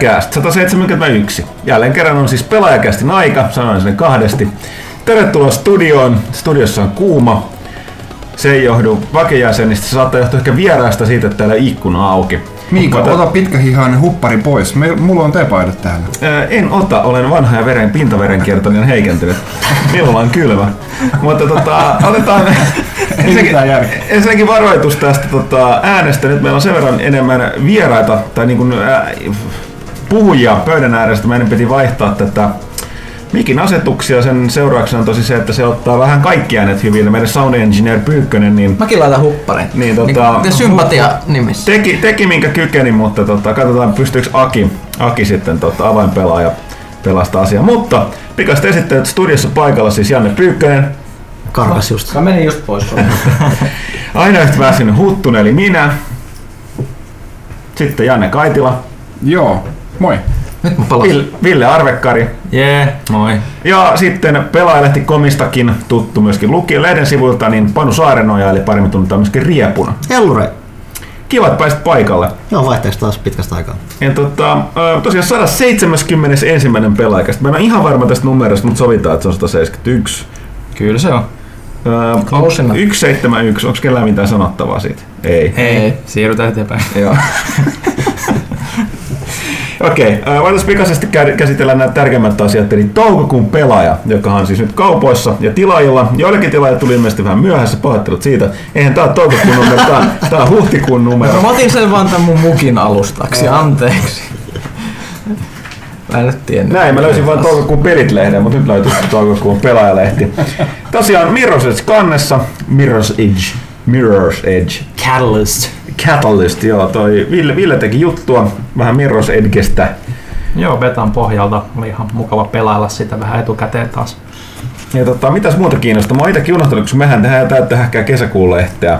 Pelaajakäst 171. Jälleen kerran on siis Pelaajakästin aika, sanoin sen kahdesti. Tervetuloa studioon. Studiossa on kuuma. Se ei johdu vakijäsenistä, se saattaa johtua ehkä vieraasta siitä, että täällä ikkuna auki. Miika, Ota- ota pitkähihainen huppari pois. Me, mulla on teepaidat täällä. Ää, En ota, olen vanha ja veren, pintaverenkiertoni on heikentynyt. Minulla on kylmä. Mutta tota, otetaan ensinnäkin, ensinnäkin varoitus tästä tota, äänestä. Nyt meillä on sen verran enemmän vieraita tai niin kuin, ää, puhujia pöydän äärestä. Meidän piti vaihtaa tätä mikin asetuksia. Sen seurauksena on tosi se, että se ottaa vähän kaikki äänet hyvin. Meidän sound engineer Pyykkönen, niin Mäkin laitan hupparin. Niin, tota- Niin, sympatia nimissä. teki, teki minkä kykeni, mutta tota, katsotaan pystyykö Aki, Aki sitten tota, avainpelaaja pelastaa asiaa. Mutta pikaisesti esittelyt studiossa paikalla siis Janne Pyykkönen, Karkas just. Mä menin just pois. aina yhtä väsynyt Huttunen eli minä, sitten Janne Kaitila, Joo, moi. Nyt mä palasin. Ville, Ville Arvekkari Jee, moi. ja sitten pelaajalehti Komistakin tuttu myöskin lukien lehden sivuilta, niin Panu Saarenoja eli paremmin tunnetaan myöskin Riepuna. Hellure. Kiva, että pääsit paikalle. Joo, vaihteeksi taas pitkästä aikaa. Ja tota, tosiaan 171. pelaajakästä. Mä en ole ihan varma tästä numerosta, mutta sovitaan, että se on 171. Kyllä se on. Ö, Close enough. 171, onko kellään mitään sanottavaa siitä? Ei. Ei, siirrytään eteenpäin. Joo. Okei, okay, voitaisiin pikaisesti kä- käsitellä nämä tärkeimmät asiat, eli toukokuun pelaaja, joka on siis nyt kaupoissa ja tilaajilla. Joillekin tilaajille tuli ilmeisesti vähän myöhässä, pahoittelut siitä. Eihän tää ole toukokuun numero, tää, on- tää on huhtikuun numero. Mä otin sen vaan tän mun mukin alustaksi, anteeksi. Mä en nyt tiennyt. Näin, mä löysin vain toukokuun pelit-lehden, mutta nyt löytyy toukokuun pelaajalehti. Tosiaan Mirror's Edge kannessa, Mirror's Edge, Mirror's Edge, Catalyst. Catalyst, joo, toi Ville, Ville teki juttua vähän Mirror's Edgestä. Joo, betan pohjalta oli ihan mukava pelailla sitä vähän etukäteen taas. Ja tota, mitäs muuta kiinnostaa? Mä oon itekin unohtanut, koska mehän tehdään täyttä häkkää kesäkuun lehteä.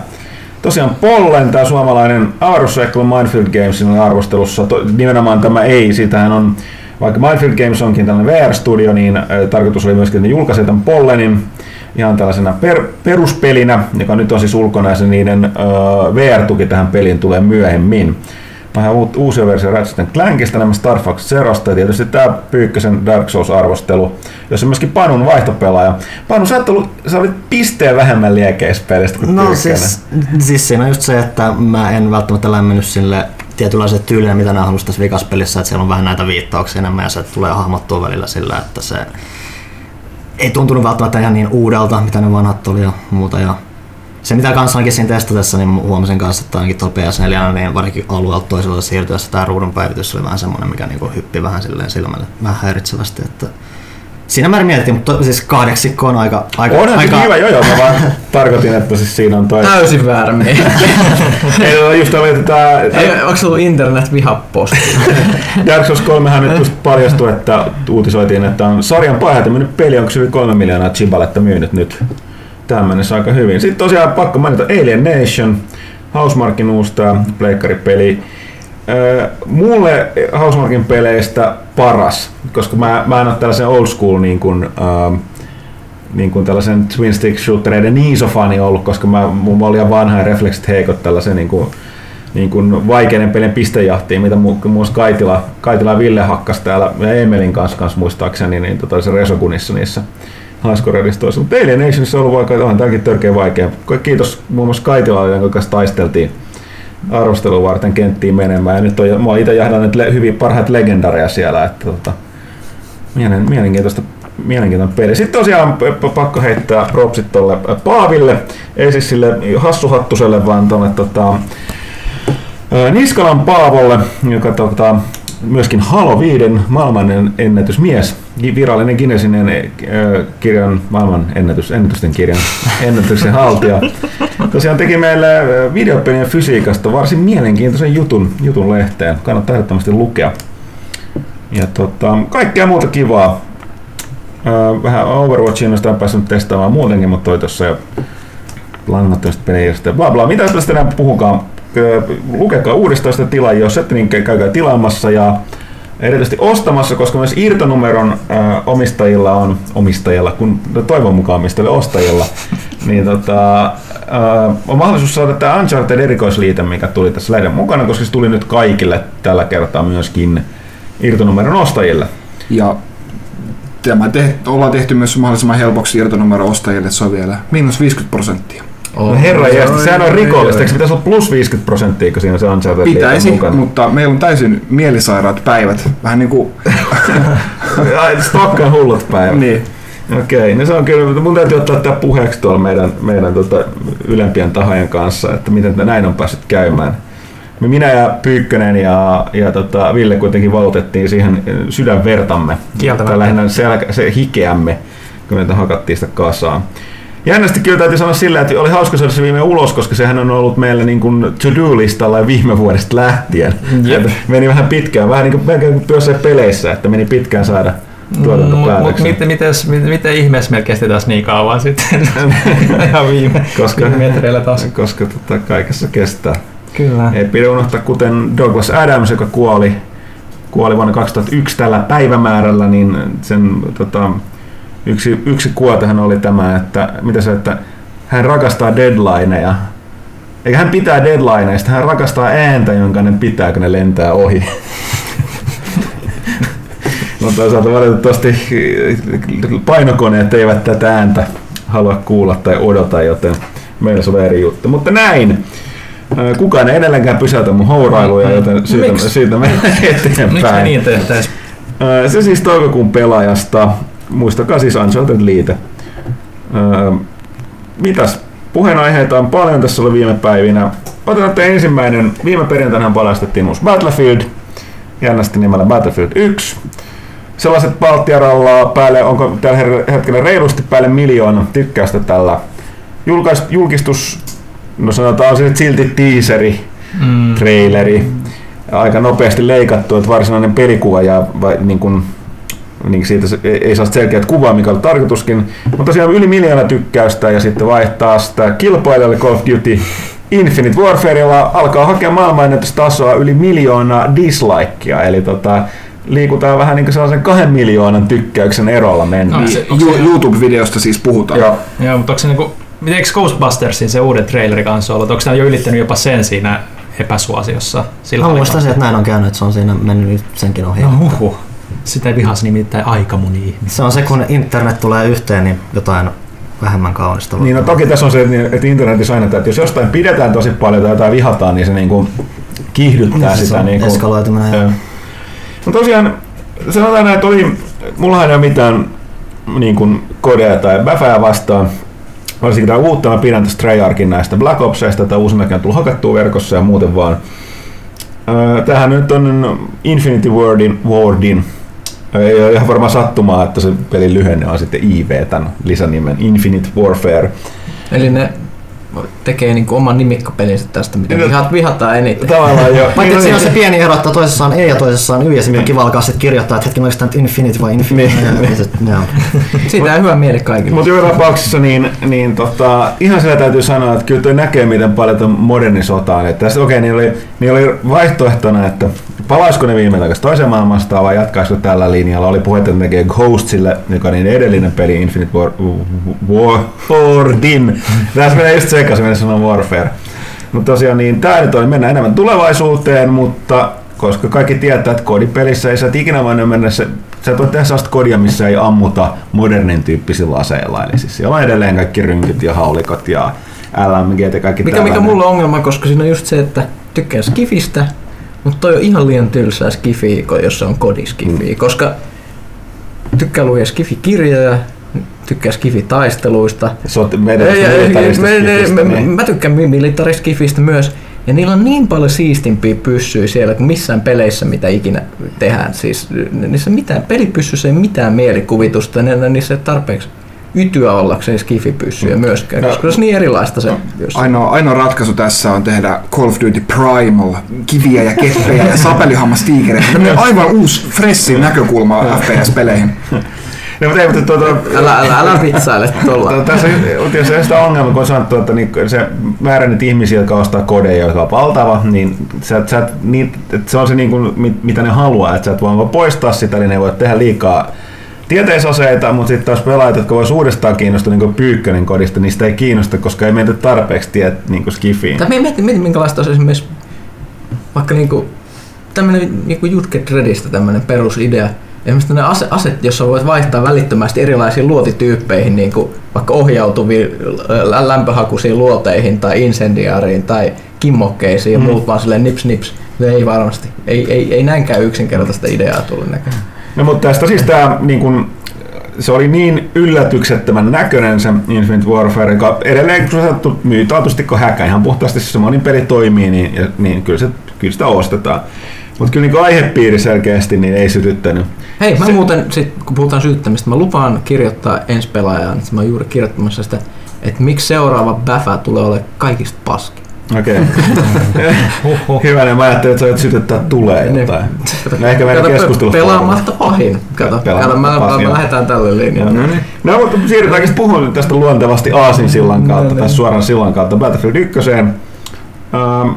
Tosiaan Pollen, tämä suomalainen avaruusseikkailu Mindfield Gamesin oli arvostelussa. To, nimenomaan tämä ei, sitähän on, vaikka Mindfield Games onkin tällainen VR-studio, niin äh, tarkoitus oli myöskin, että ne julkaisee tämän Pollenin ihan tällaisena per, peruspelinä, joka nyt on siis ulkona ja se niiden äh, VR-tuki tähän peliin tulee myöhemmin. Vähän uut, uusia versio Ratchet Clankista, nämä Star Fox Zerosta ja tietysti tämä Pyykkösen Dark Souls-arvostelu, jossa on myöskin Panun vaihtopelaaja. Panu, sä, ollut, sä olit pisteen vähemmän liekeissä pelistä kuin No siis, siis siinä on just se, että mä en välttämättä lämmennyt sille tietynlaiselle tyylille, mitä nämä halusi tässä vikaspelissä, että siellä on vähän näitä viittauksia enemmän ja se tulee hahmottua välillä sillä, että se ei tuntunut välttämättä ihan niin uudelta, mitä ne vanhat oli ja muuta. Ja se mitä kanssa ainakin siinä testatessa, niin huomasin kanssa, että ainakin tuolla PS4, niin varsinkin alueelta toiselta siirtyessä tämä ruudun päivitys oli vähän semmoinen, mikä niinku hyppi vähän silleen silmälle vähän häiritsevästi. Että siinä määrin mietittiin, mutta siis kahdeksikko on aika, aika, Onhan aika se hyvä, joo joo, mä vaan tarkoitin, että siis siinä on toi... Täysin väärä. Ei, no just oli, että tää, Ei, Onko se ollut internet vihaposti? Dark Souls 3 nyt just paljastui, että uutisoitiin, että on sarjan parhaiten mennyt peli, onko se yli kolme miljoonaa chibaletta myynyt nyt. Tähän mennessä aika hyvin. Sitten tosiaan pakko mainita Alien Nation, Housemarkin uusi tää pleikkaripeli. Öö, mulle Housemarkin peleistä paras, koska mä, mä en ole tällaisen old school niin kuin, ähm, niin kuin tällaisen twin stick shootereiden niin iso fani ollut, koska mä, mun oli liian vanha ja refleksit heikot tällaisen niin kuin, niin kuin vaikeiden pelin pistejahtiin, mitä muun Kaitila, Kaitila Ville hakkas täällä ja Emelin kanssa, kanssa muistaakseni niin tota, se Resogunissa niissä Highscore-edistoissa. Mutta Alien Nationissa on ollut vaikka, onhan tämäkin törkeä vaikea. Kiitos muun muassa Kaitilalle, jonka kanssa taisteltiin arvostelua varten kenttiin menemään. Ja nyt on, mä itse jahdannut le- hyvin parhaat legendareja siellä, että tota, mielen, mielenkiintoista mielenkiintoinen peli. Sitten tosiaan pakko heittää propsit tolle Paaville, ei siis sille hassuhattuselle, vaan tuonne tota, ää, Niskalan Paavolle, joka tota, myöskin Halo 5 maailman ennätysmies, virallinen Guinnessin ää, kirjan, maailman ennätys, ennätysten kirjan ennätyksen haltija. Tosiaan teki meille ää, videopelien fysiikasta varsin mielenkiintoisen jutun, jutun lehteen. Kannattaa ehdottomasti lukea. Ja tota, kaikkea muuta kivaa. Öö, vähän Overwatchia on päässyt testaamaan muutenkin, mutta toi tossa jo langattomista peleistä bla bla. Mitä tästä enää puhukaan? Lukekaa uudestaan sitä tilaa, jos ette, niin käykää tilaamassa ja erityisesti ostamassa, koska myös irtonumeron ö, omistajilla on, omistajilla, kun toivon mukaan omistajilla ostajilla, niin tota, ö, on mahdollisuus saada tämä Uncharted erikoisliite, mikä tuli tässä lehden mukana, koska se tuli nyt kaikille tällä kertaa myöskin irtonumeron ostajille. Ja tämä te, ollaan tehty myös mahdollisimman helpoksi irtonumero ostajille, se on vielä miinus 50 prosenttia. No herra jästä, oi, sehän on rikollista. Eikö se pitäisi olla plus 50 prosenttia, kun siinä on se Uncharted Pitäisi, mukana? mutta meillä on täysin mielisairaat päivät. Vähän niin kuin... Ai, Stokkan hullut päivä. niin. Okei, no se on kyllä, mutta mun täytyy ottaa tämä puheeksi tuolla meidän, meidän tota, ylempien tahojen kanssa, että miten tämä näin on päässyt käymään. Me Minä ja Pyykkönen ja, ja tota, Ville kuitenkin valutettiin siihen sydänvertamme, Kieltämättä. tai lähinnä selkä, se hikeämme, kun me hakattiin sitä kasaan. Jännästi kyllä täytyy sanoa sillä, että oli hauska saada se viime ulos, koska sehän on ollut meillä niin kuin to-do-listalla viime vuodesta lähtien. Että meni vähän pitkään, vähän niin kuin, melkein kuin tuossa peleissä, että meni pitkään saada tuotanto Mut, mut päätökseen. miten, mites, miten, miten ihmeessä meillä kesti tässä niin kauan sitten? Ihan viime, Koska- viime metreillä taas. koska tota, kaikessa kestää. Kyllä. Ei pidä unohtaa, kuten Douglas Adams, joka kuoli, kuoli vuonna 2001 tällä päivämäärällä, niin sen tota, yksi, yksi kuotehan oli tämä, että, mitä se, että hän rakastaa deadlineja. Eikä hän pitää deadlineista, hän rakastaa ääntä, jonka ne pitää, kun ne lentää ohi. No toisaalta valitettavasti painokoneet eivät tätä ääntä halua kuulla tai odota, joten meillä se on eri juttu. Mutta näin. Ää, Kukaan ei edelleenkään pysäytä mun hourailuja, joten siitä, Miksi? siitä mennään Miksi me eteenpäin. niin tehtäis? Ää, Se siis toukokuun pelaajasta. Muistakaa siis Uncharted liite. Ää, Mitäs? Puheenaiheita on paljon tässä oli viime päivinä. Otetaan te ensimmäinen. Viime perjantaina paljastettiin uusi Battlefield. Jännästi nimellä Battlefield 1. Sellaiset Baltiaralla päälle, onko tällä hetkellä reilusti päälle miljoona tykkäystä tällä. Julkais, julkistus, no sanotaan se silti teaseri, Mm. traileri, aika nopeasti leikattu, että varsinainen pelikuva ja vai, niin kuin, niin siitä se- ei ei saa selkeät kuvaa, mikä oli tarkoituskin. Mutta tosiaan yli miljoona tykkäystä ja sitten vaihtaa sitä kilpailijalle Call of Duty Infinite Warfarella alkaa hakea maailmanennätystasoa yli miljoonaa dislikea, eli tota, liikutaan vähän niin kuin sellaisen kahden miljoonan tykkäyksen erolla mennään. No, se- YouTube-videosta siis puhutaan. Joo. Joo, mutta onko se niinku, miten Ghostbustersin se uuden trailerin kanssa ollut? Onko se jo ylittänyt jopa sen siinä epäsuosiossa? Sillä Mä muistan, että näin on käynyt, että se on siinä mennyt senkin ohi. No huhu. Sitä vihasi nimittäin aika moni ihminen. Se on se, kun internet tulee yhteen, niin jotain vähemmän kaunista. Niin no toki tässä on se, että- internetissä aina, että jos jostain pidetään tosi paljon tai jotain vihataan, niin se niinku kiihdyttää se sitä. on Niinku, eskaloituminen. Joo. Mutta tosiaan, sanotaan näin, että oli, mullahan ei ole mitään niin kuin kodea tai bäfää vastaan. Varsinkin tämä uutta mä pidän tästä Treyarchin näistä Black Opsista, tai uusimmakin on tullut hakattua verkossa ja muuten vaan. Tämähän nyt on Infinity Wardin, Wardin ei ole ihan varmaan sattumaa, että se pelin lyhenne on sitten IV tämän lisänimen Infinite Warfare. Eli ne tekee niinku oman nimikkopelinsä tästä, mitä Niin, vihat, vihataan eniten. Tavallaan jo. Paitsi että siinä on se pieni ero, että toisessa on E ja toisessa on Y, ja sitten on kiva alkaa sitten kirjoittaa, että hetken, oliko tämä nyt Infinite vai Infinite? Niin. Ja sit- joo. Siitä on hyvä mieli kaikille. Mutta joka tapauksessa niin, niin tota, ihan sillä täytyy sanoa, että kyllä toi näkee, miten paljon tuon moderni sota on. Että tässä, okei, okay, niillä, oli, niillä oli vaihtoehtona, että palaisiko ne viime takaisin toiseen maailmanstaan vai jatkaisiko tällä linjalla. Oli puhetta, että tekee Ghostsille, joka on niin edellinen peli Infinite War, War, Wardin. Tässä menee just sekaisin, mennä sanoa Warfare. Mutta tosiaan niin, tää nyt on, mennään enemmän tulevaisuuteen, mutta koska kaikki tietää, että kodipelissä ei sä et ikinä voinut mennä se, sä et voi tehdä sellaista kodia, missä ei ammuta modernin tyyppisillä aseilla. Eli siis siellä on edelleen kaikki rynkyt ja haulikot ja LMG ja kaikki Mikä, mikä tällainen. mulla on ongelma, koska siinä on just se, että tykkään skifistä, mutta toi on ihan liian tylsää skifiä, jos se on kodiskifiä, koska tykkään lukea skifikirjoja, tykkään skifitaisteluista. Niin. Mä tykkään mi- militariskifistä myös. Ja niillä on niin paljon siistimpiä pyssyjä siellä kuin missään peleissä, mitä ikinä tehdään. Siis niissä mitään, pelipyssyssä ei mitään mielikuvitusta, ne, niissä ei tarpeeksi ytyä ollakseen skifipyssyjä myöskään, No. koska se on niin erilaista se. Jos... Ainoa, ainoa ratkaisu tässä on tehdä Call of Duty Primal, kiviä ja keppejä ja sapelihammastiikereitä. Tämmöinen aivan uusi, fressi näkökulma FPS-peleihin. No, mutta ei, mutta tuota, Älä, älä, älä vitsaile tuolla. Tuo- Tässä on tietysti sitä ongelmaa, kun on sanottu, että niin se määrä niitä ihmisiä, jotka ostaa kodeja, joka on valtava, niin, sä, sä, et- niin että se on se, niin kuin, mit- mitä ne haluaa, että sä et voi poistaa sitä, niin ne ei voi tehdä liikaa tieteisaseita, mutta sitten taas pelaajat, jotka voisi uudestaan kiinnostua niin kuin pyykkönen kodista, niin sitä ei kiinnosta, koska ei menty tarpeeksi tiet, niin kuin skifiin. Tai mieti, mieti, minkälaista olisi esimerkiksi vaikka niinku tämmönen niinku Jutke Dreadistä tämmönen perusidea. Esimerkiksi ne ase, aset, jossa voit vaihtaa välittömästi erilaisiin luotityyppeihin, niin kuin vaikka ohjautuviin lä- lämpöhakuisiin luoteihin tai incendiaariin tai kimmokkeisiin ja Mm. muut vaan silleen nips nips. Ei varmasti. Ei, ei, ei näinkään yksinkertaista ideaa tule näkään. No mutta tästä siis tää niin kun, se oli niin yllätyksettömän näköinen se Infinite Warfare, joka edelleen kun se sanottu, myy taatusti kun häkä ihan puhtaasti se monin peli toimii, niin, niin kyllä, se, kyllä sitä ostetaan. Mutta kyllä niin aihepiiri selkeästi niin ei sytyttänyt. Hei, mä Se- muuten, sit, kun puhutaan syyttämistä, mä lupaan kirjoittaa ensi pelaajaan, että mä oon juuri kirjoittamassa sitä, että miksi seuraava Bäfä tulee olemaan kaikista paski. Okei. Hyvä, niin mä ajattelin, että sä voit sytyttää tulee jotain. No ehkä meidän Kato, keskustelussa. Pelaamatta pahin. Kato, Pelaamatta kato mä, pahin, mä, joo. lähdetään tälle linjalle. No, niin. no mutta siirrytäänkin puhumaan tästä luontevasti Aasin sillan kautta, No tai niin. suoran sillan kautta Battlefield 1. Ähm,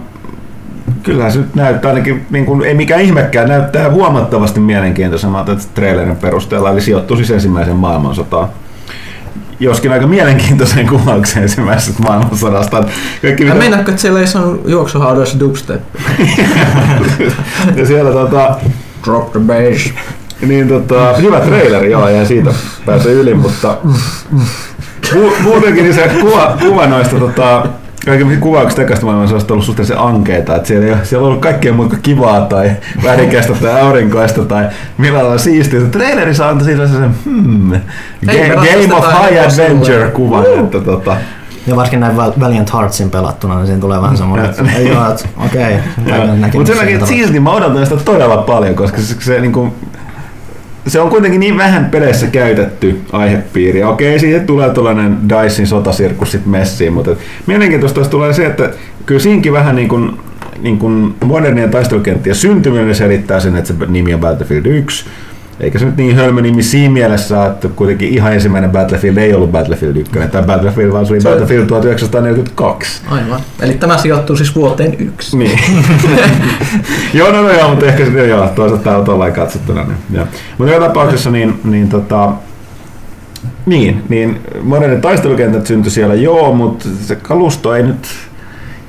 kyllähän se nyt näyttää ainakin, niin kuin, ei mikään ihmekään, näyttää huomattavasti mielenkiintoisemmalta trailerin perusteella, eli sijoittuu siis ensimmäiseen maailmansotaan. Joskin aika mielenkiintoiseen kuvaukseen ensimmäisestä maailmansodasta. Kaikki, mitä- meinaatko, että siellä ei saanut juoksuhaudoissa dubstep? ja siellä tota, Drop the bass. Niin tota, hyvä traileri, joo, ja siitä pääsee yli, mutta mu- muutenkin niin se kuva, kuva noista tota, kaikki kuvaukset ekasta maailmansodasta on ollut suhteellisen ankeita, että siellä, ei, ole- siellä on ollut kaikkea muuta kuin kivaa tai värikästä tai aurinkoista tai millä lailla siistiä. Se traileri saa antaa siitä sen hmm, Game, me Game of High hevosella. Adventure kuvan, että tota, Ja varsinkin näin Val- Valiant Heartsin pelattuna, niin siinä tulee vähän semmoinen, että ei joo, että okei. Mutta sen takia, että silti mä odotan sitä todella paljon, koska se, se, niinku, se on kuitenkin niin vähän peleissä käytetty aihepiiri. Okei, siihen tulee tällainen Dicein sotasirkus sit messiin, mutta mielenkiintoista tulee se, että kyllä siinkin vähän niin kuin, niin kuin modernien taistelukenttien syntyminen selittää sen, että se nimi on Battlefield 1. Eikä se nyt niin hölmö nimi siinä mielessä, että kuitenkin ihan ensimmäinen Battlefield ei ollut Battlefield 1, tai Battlefield vaan se oli Battlefield 1942. Aivan. Eli tämä sijoittuu siis vuoteen yksi. Niin. joo, no, no joo, mutta ehkä se, joo, toisaalta tää on tollain katsottuna. Niin, joo. Mutta joka tapauksessa niin, niin tota, niin, niin modernin taistelukentät syntyi siellä, joo, mutta se kalusto ei nyt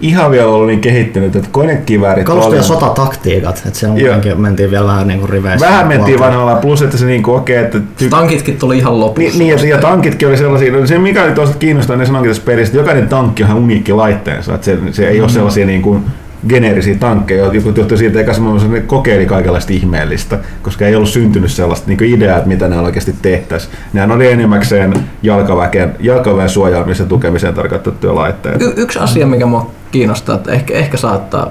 ihan vielä ollut niin kehittynyt, että konekiväärit Kalusto oli- ja sotataktiikat, että siellä Joo. kuitenkin mentiin vielä vähän niin kuin riveissä. Vähän mentiin vanhalla, plus että se niinku okei, että ty- Tankitkin tuli ihan lopussa. niin, niin, ja, ja tankitkin oli sellaisia, no se mikä oli toisaalta kiinnostavaa, niin sanonkin tässä pelissä, että jokainen tankki on ihan uniikki laitteensa, että se, se ei ole sellaisia niin kuin geneerisiä tankkeja, joku johtui siitä, että ne kokeili kaikenlaista ihmeellistä, koska ei ollut syntynyt sellaista niin ideaa, että mitä ne oikeasti tehtäisiin. Nehän oli enimmäkseen jalkaväken, jalkaväen suojaamisen ja tukemiseen tarkoitettuja laitteita. Y- yksi asia, mikä mua kiinnostaa, että ehkä, ehkä saattaa,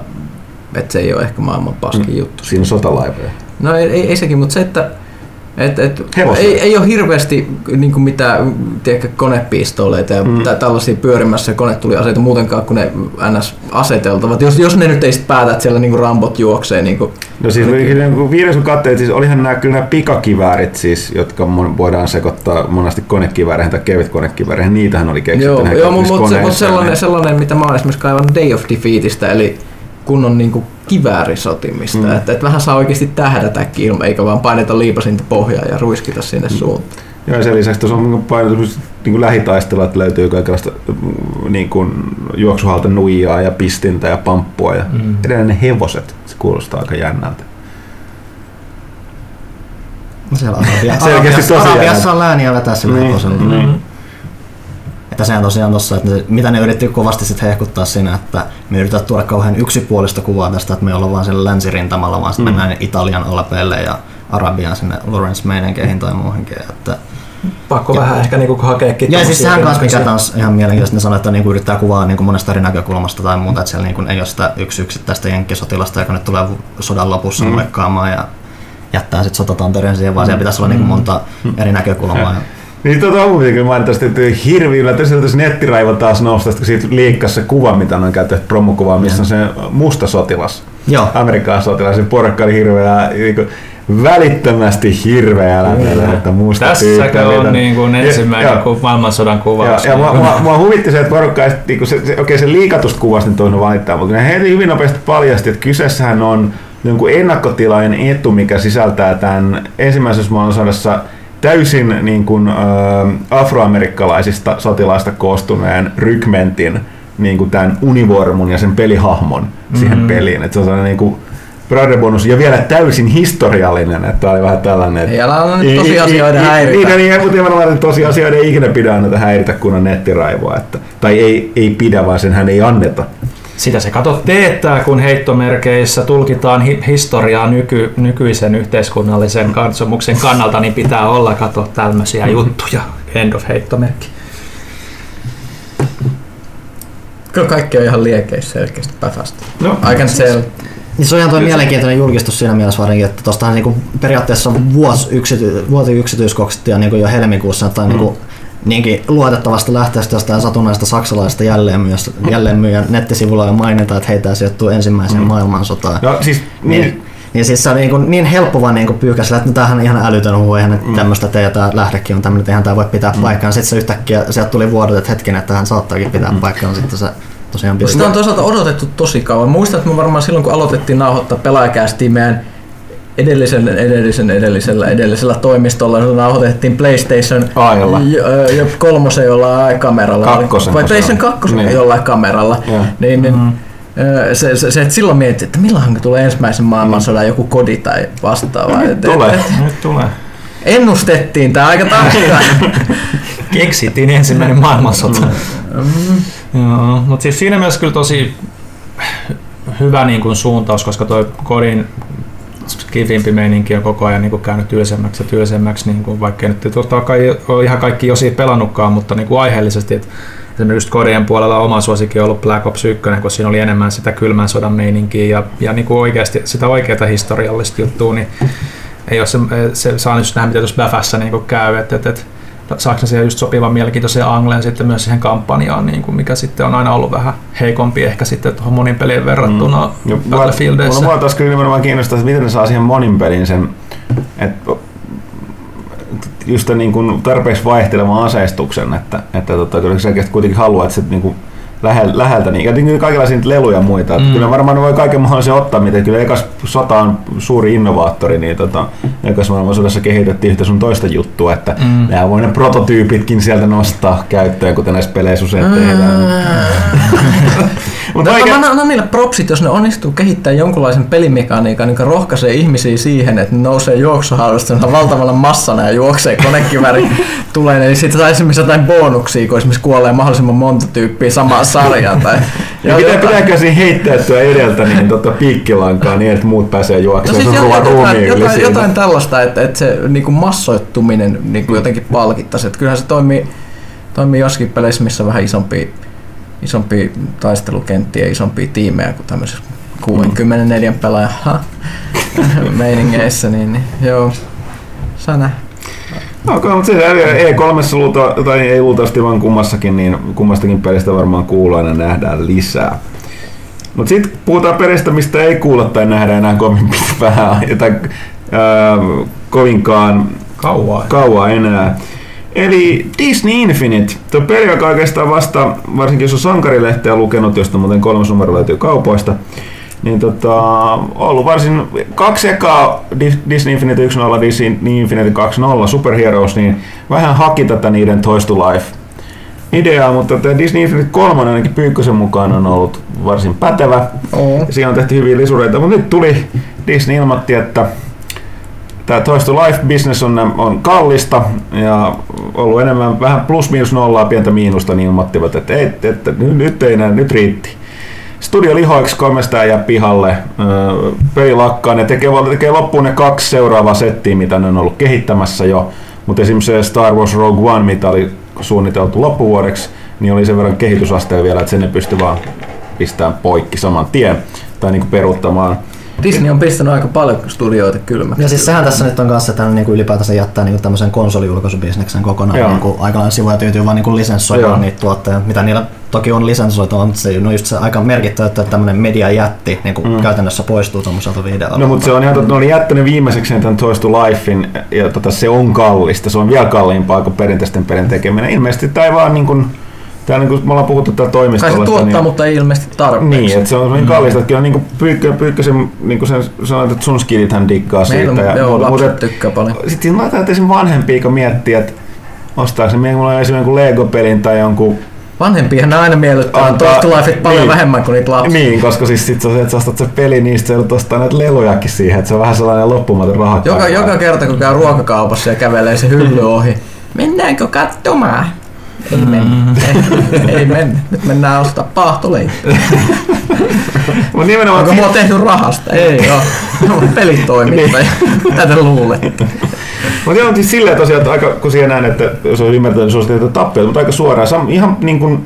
että se ei ole ehkä maailman paskin juttu. Siinä on sotalaivoja. No ei, ei, ei sekin, mutta se, että et, et, ei, ei ole hirveästi niin mitään tiedätkö, konepistooleita ja Mm. tällaisia pyörimässä konetuliaseita muutenkaan kuin ne NS-aseteltavat. Jos, jos ne nyt ei sit päätä, että siellä niin rambot juoksee. Niin kuin, No siis niin viides kun katsoit, siis olihan nämä, kyllä nämä pikakiväärit siis, jotka mon- voidaan sekoittaa monesti konekivääreihin tai kevyt konekivääreihin, niitähän oli keksitty. joo, joo mutta mut, koneeseen, mut sellainen, niin- sellainen, mitä mä oon esimerkiksi kaivannut Day of Defeatistä, eli kunnon niin kuin kiväärisotimista. Mm. Mm. Että et vähän saa oikeasti tähdätäkin ilman, eikä vaan paineta liipasinta pohjaan ja ruiskita sinne Mm. suuntaan. Joo, ja sen lisäksi tuossa on paino niin lähitaistelua, että löytyy kaikenlaista mm, niin kuin juoksuhalta nuijaa ja pistintä ja pamppua ja mm. edelleen ne hevoset. Se kuulostaa aika jännältä. No siellä Arabiassa, tosi Arabiassa on lääniä vetää sillä Niin, hevosella. niin. Että sehän tosiaan tossa, että ne, mitä ne yritti kovasti sit hehkuttaa siinä, että me yritetään tuoda kauhean yksipuolista kuvaa tästä, että me ollaan vaan siellä länsirintamalla, vaan sitten Mm. mennään Italian alpeille ja Arabiaan sinne Lawrence Meinenkeihin tai muuhinkin. Että Pakko Ja- vähän ehkä niinku hakeekin. ja siis sehän kanssa mikä taas ihan mielenkiintoista, ne sanoo, että niinku yrittää kuvaa niinku monesta eri näkökulmasta tai muuta, että siellä niinku ei ole sitä yksi yksittäistä jenkkisotilasta, joka nyt tulee sodan lopussa Mm. mm. ja jättää sitten sotatantereen siihen, vaan siellä pitäisi olla niinku monta eri näkökulmaa. Ja. Niin on kyllä mainita, että hirvi yllätys, että se nettiraivo taas nousi tästä, kun siitä liikkasi se kuva, mitä on käytetty promokuva, missä on se musta sotilas. Joo. Amerikan sotilas, se porkka oli hirveä, niin kuin, välittömästi hirveä lämmin, että musta Tässäkö tyyppi, mitä- on niin kuin Ja- ensimmäinen joo. ku, maailmansodan kuvaus. Ja, ja mua, mua, mua, huvitti se, että porukka, ei- niinku se, se, okei se liikatusta kuvasta nyt on valittaa, mutta ne heti hyvin nopeasti paljasti, että kyseessähän on jonkun ennakkotilainen etu, mikä sisältää tämän ensimmäisessä maailmansodassa täysin niin kuin, äh, afroamerikkalaisista sotilaista koostuneen rykmentin niin kuin tämän univormun ja sen pelihahmon siihen Mhm. peliin. Et se on niin kuin, Brother-bonus ja vielä täysin historiallinen, että oli vähän tällainen. Ei anna nyt i- tosiasioiden i- häiritä. Niin, niin, mutta nimenomaan tosiasioiden ei ikinä pidä anneta häiritä, kun on nettiraivoa. Että, tai ei, ei pidä, vaan senhän ei anneta. Sitä se kato teettää, kun heittomerkeissä tulkitaan hi- historiaa nyky- nykyisen yhteiskunnallisen katsomuksen kannalta, niin pitää olla kato tämmöisiä juttuja. End of heittomerkki. Kyllä kaikki on ihan liekeissä selkeästi päfästä. No, Aika sel. Niin se on ihan toi mielenkiintoinen julkistus siinä mielessä varsinkin, että tuostahan niinku periaatteessa vuosi, yksity, vuosi yksityiskohtia niinku jo helmikuussa tai niinku niinkin luotettavasti lähteestä jostain satunnaista saksalaista jälleenmyyjä, jälleenmyyjän nettisivulla jo mainitaan, että heitä sijoittuu ensimmäiseen mm. maailmansotaan. No siis, niin, Niin, niin siis se on niin, kuin, niin helppo vaan niin pyykäsellä, että no, tämähän on ihan älytön huhu, eihän mm. tämmöistä tee, ja tämä lähdekin on tämmöinen, että eihän tämä voi pitää mm. paikkaa. Sitten se yhtäkkiä, sieltä tuli vuodot, että hetkinen, että tähän saattaakin pitää mm. paikkaa, sitten se tosiaan pistää. Sitä on toisaalta odotettu tosi kauan. Muistan, että me varmaan silloin, kun aloitettiin nauhoittaa pelaajakästiin meidän edellisen, edellisen, edellisellä, edellisellä toimistolla, nauhoitettiin PlayStation Aajalla. jo, jo kolmosen jollain kameralla. Kakkosen, Vai PlayStation on. 2 Niin. jollain kameralla. Joo. Niin, niin, ö, se, se, se, että silloin mietin, että milloin tulee ensimmäisen maailmansodan joku kodi tai vastaava. Et- et- tulee. et- Nyt tulee. Ennustettiin tämä aika tarkkaan. Keksittiin ensimmäinen maailmansota. Joo, mutta siis siinä mielessä kyllä tosi hyvä niin kuin suuntaus, koska toi kodin skifimpi meininki on koko ajan niin kuin käynyt tylsemmäksi ja tylsemmäksi, niin kuin, vaikka nyt totta kai ole ihan kaikki osia pelannutkaan, mutta niin kuin aiheellisesti, että esimerkiksi kodien puolella oma suosikki on ollut Black Ops 1, kun siinä oli enemmän sitä kylmän sodan meininkiä ja, ja niin kuin oikeasti sitä oikeaa historiallista juttua, niin ei ole se, se saa nyt nähdä, mitä tuossa Bäfässä niin käy, että, että, että saako siihen just sopivan mielenkiintoisen anglen sitten myös siihen kampanjaan, niin kuin mikä sitten on aina ollut vähän heikompi ehkä sitten tuohon monin pelien verrattuna mm. Ja Battlefieldeissä. Mulla, taas kyllä nimenomaan kiinnostaa, että miten ne saa siihen monin pelin sen, että just niin kuin tarpeeksi vaihtelevan aseistuksen, että, että tota, kyllä selkeästi kuitenkin haluaa, että se niin kuin lähel, läheltä, niin, ja kuin kaikenlaisia leluja ja muita, Mm. kyllä varmaan voi kaiken mahdollisen ottaa, mitä kyllä ekas sota on suuri innovaattori, niin tota, ekas maailmansodassa kehitettiin yhtä sun toista juttua, että Mm. mm. nämä voi ne prototyypitkin sieltä nostaa käyttöön, kuten näissä peleissä usein tehdään. Mutta No, vaikea- mä annan niille propsit, jos ne onnistuu kehittämään jonkunlaisen pelimekaniikan, joka rohkaisee ihmisiä siihen, että ne nousee juoksuhaudasta valtavalla massana ja juoksee konekiväri tulee, niin sitten saa esimerkiksi jotain bonuksia, kun esimerkiksi kuolee mahdollisimman monta tyyppiä samaan sarjaan. Tai Ja pitää, pitääkö siinä heittäytyä edeltä niin tota piikkilankaa niin, että muut pääsee No juoksemaan siis sun ruoan jotain, jotain, jotain, jotain tällaista, että, että se niin kuin massoittuminen niin kuin jotenkin palkittaisi. Että kyllähän se toimii, toimii jossakin peleissä, missä vähän isompi, isompi taistelukenttiä ja isompia tiimejä kuin tämmöisessä 64 pelaajan meiningeissä, niin, niin joo, saa nähdä. No, okay, mutta se E3 luulta, tai ei luultavasti vaan kummassakin, niin kummastakin pelistä varmaan kuullaan ja nähdään lisää. Mutta sitten puhutaan pelistä, mistä ei kuulla tai nähdä enää kovin vähän, tai ää, kovinkaan Kauaa. kauaa enää. Eli Disney Infinite, tuo peli, joka oikeastaan vasta, varsinkin jos on Sankarilehteä lukenut, josta muuten kolmas numero löytyy kaupoista, niin tota, ollut varsin kaksi ekaa Dis- Disney Infinite 1.0, Disney Infinite 2.0 Super Heroes, niin vähän haki tätä niiden Toys to Life ideaa, mutta tämä Disney Infinite 3 ainakin Pyykkösen mukaan on ollut varsin pätevä. Oo. Siinä on tehty hyviä lisureita, mutta nyt tuli Disney ilmoitti, että tämä Toys to Life business on, on kallista ja ollut enemmän vähän plus miinus nollaa pientä miinusta, niin ilmoittivat, että, ei, että nyt, ei enää, nyt riitti. Studio lihoiksi kolmesta jää pihalle, öö, peli lakkaa, ne tekee, tekee loppuun ne kaksi seuraavaa settiä, mitä ne on ollut kehittämässä jo, mutta esimerkiksi se Star Wars Rogue One, mitä oli suunniteltu loppuvuodeksi, niin oli sen verran kehitysaste vielä, että sen ne pystyi vaan pistämään poikki saman tien tai niin peruuttamaan. Disney on pistänyt aika paljon studioita kylmäksi. Ja siis sehän tässä nyt on kanssa, että hän niinku ylipäätänsä jättää niinku tämmöisen konsoliulkaisubisneksen kokonaan Joo. niinku aikaan sivuja tyytyy vaan niinku lisenssoimaan niitä tuotteita, mitä niillä toki on lisenssoitu, mutta se on just se aika merkittävä, että tämmöinen mediajätti niinku mm. käytännössä poistuu tuommoiselta videolta. No mutta se on ihan totta, ne oli jättänyt viimeiseksi tämän Toys to Lifein, ja tota, se on kallista, se on vielä kalliimpaa kuin perinteisten pelin tekeminen. Ilmeisesti tämä ei vaan niin kuin, tää niin kuin me ollaan puhuttu täällä Kai toimistolla. se tuottaa, niin, mutta ei ilmeisesti tarpeeksi. niin, että se on niin kallista, että kyllä niin kuin Pyykkö, Pyykkösen, niin kuin sen sanoit, että sun skidithän dikkaa siitä. Meillä on, joo, mutta- lapset mutta- tykkää paljon. sitten siinä laitetaan esim. vanhempia, kun miettii, että ostaako se, mulla on esimerkiksi jonkun Lego-pelin tai jonkun Vanhempiahan ne aina miellyttää Antaa, toista lifeit paljon niin. vähemmän kuin niitä lapsia. Niin, koska siis sit se on se, että sä ostat se peli, niin sit sä joudut ostaa näitä lelujakin siihen, että se on vähän sellainen loppumaton raha. Joka, joka kerta kun käy ruokakaupassa ja kävelee se hylly ohi, mennäänkö katsomaan? Ei mennä. Ei, ei mennä. Nyt mennään ostaa paahtoleipää. Mut nimenomaan, Onko mua tehty rahasta? Ei oo. Mä oon pelitoimittaja. Tätä luulet. Mutta joo, siis silleen tosiaan, että aika, kun siihen näin, että jos on ymmärtänyt, että se on tappioita, mutta aika suoraan. Sam, ihan niin kuin,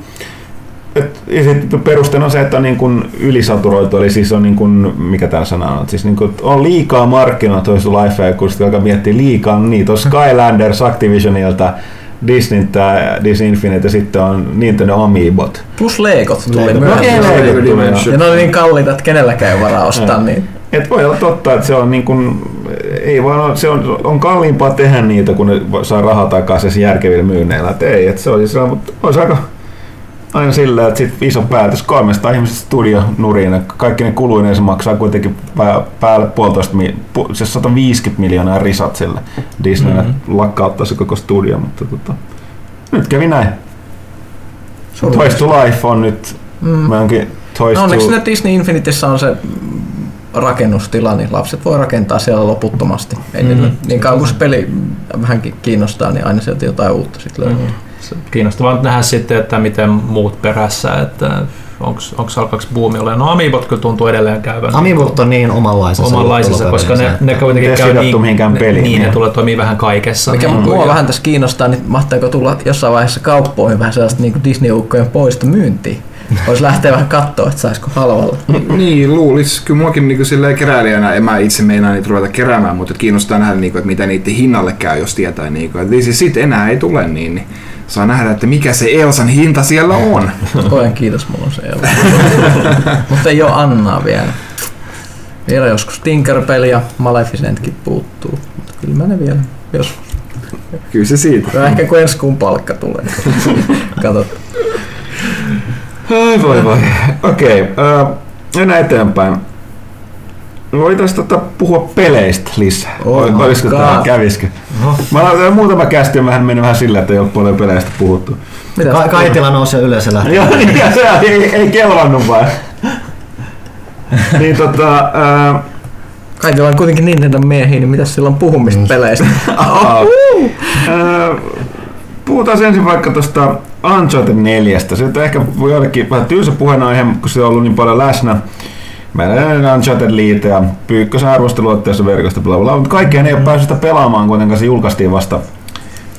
et, ja sit perusteena on se, että on niin kuin ylisaturoitu, eli siis on niin kuin, mikä tämä sana on, siis niin kuin, on liikaa markkinoitu lifea, kun sitten alkaa miettiä liikaa, niin tuossa Skylanders Activisionilta, Disneyltä, Disney Infinite ja sitten on Nintendo Amiibot. Plus Legot tuli Lego. myös. Okei, Lego Lego tuli. Ja ne oli niin kalliita, että kenelläkään ei varaa ostaa niin. Et voi olla totta, että se on, niin kuin, ei vaan ole, se on, on kalliimpaa tehdä niitä, kun ne saa rahaa takaisin järkevillä myynneillä. Et ei, et se olisi, mutta olisi aika aina sillä, että sit iso päätös 300 ihmisestä studio nuriin, ja kaikki ne kuluineen se maksaa kuitenkin pää, päälle puolitoista, mi- pu, se 150 miljoonaa risat sille Disney mm-hmm. lakkauttaa se koko studio, mutta tota, nyt kävi näin. Toys to Life on nyt, Mm. mä onkin Toys No, to... onneksi ne Disney Infinitessä on se rakennustila, niin lapset voi rakentaa siellä loputtomasti. Ei Mm. mm. Niin kauan kuin se peli vähänkin kiinnostaa, niin aina sieltä jotain uutta sitten löytyy. Mm. Se Kiinnostavaa nähdä sitten, että miten muut perässä, että onko alkaako buumi olemaan. No Amiibot kyllä tuntuu edelleen käyvän Amiibot on niin omanlaisensa. omanlaisensa, koska ne, ne kuitenkin käy niin, mihinkään ne, peliin, niin, ne niin. tulee toimii vähän kaikessa. Mikä niin, mua vähän tässä kiinnostaa, niin mahtaako tulla jossain vaiheessa kauppoihin vähän sellaista niin Disney-ukkojen poista myyntiin? Voisi lähteä vähän katsoa, että saisiko halvalla. Niin, luulis. Kyllä muakin niin silleen keräilijänä, en mä itse meinaa niitä ruveta keräämään, mutta kiinnostaa nähdä, niin kuin, että mitä niiden hinnalle käy, jos tietää, niin kuin, että siis sit enää ei tule, niin, niin saa nähdä, että mikä se Elsan hinta siellä on. Koen kiitos, mulla on se Elsa. Mutta ei ole Annaa vielä. Vielä joskus Tinkerbell ja Maleficentkin puuttuu. Mutta kyllä mä ne vielä joskus. Kyllä se siitä. Ja ehkä kun ensi kuun palkka tulee. Katsotaan. Ai voi voi. Okei, okay, uh, mennään eteenpäin. Voitaisiin tota puhua peleistä lisää. Oh Olisiko tämä, kävisikö? Mä olen muutama kästi on vähän mennyt vähän sillä, että ei ole paljon peleistä puhuttu. Mitä Ka- Kaitila ylös ja lähtee. Joo, niin, ja se ei, ei kelvannut vaan. niin tota, uh, Kaikilla on kuitenkin Nintendo miehiä, niin mitä sillä on puhumista peleistä? uh, puhutaan ensin vaikka tuosta Uncharted 4. Se nyt ehkä voi jollekin vähän tylsä puheenaihe, kun se on ollut niin paljon läsnä. On Uncharted liite ja Pyykkösen arvosteluotteessa verkosta bla bla, mutta kaikkeen ei ole päässyt sitä pelaamaan, kuitenkaan se julkaistiin vasta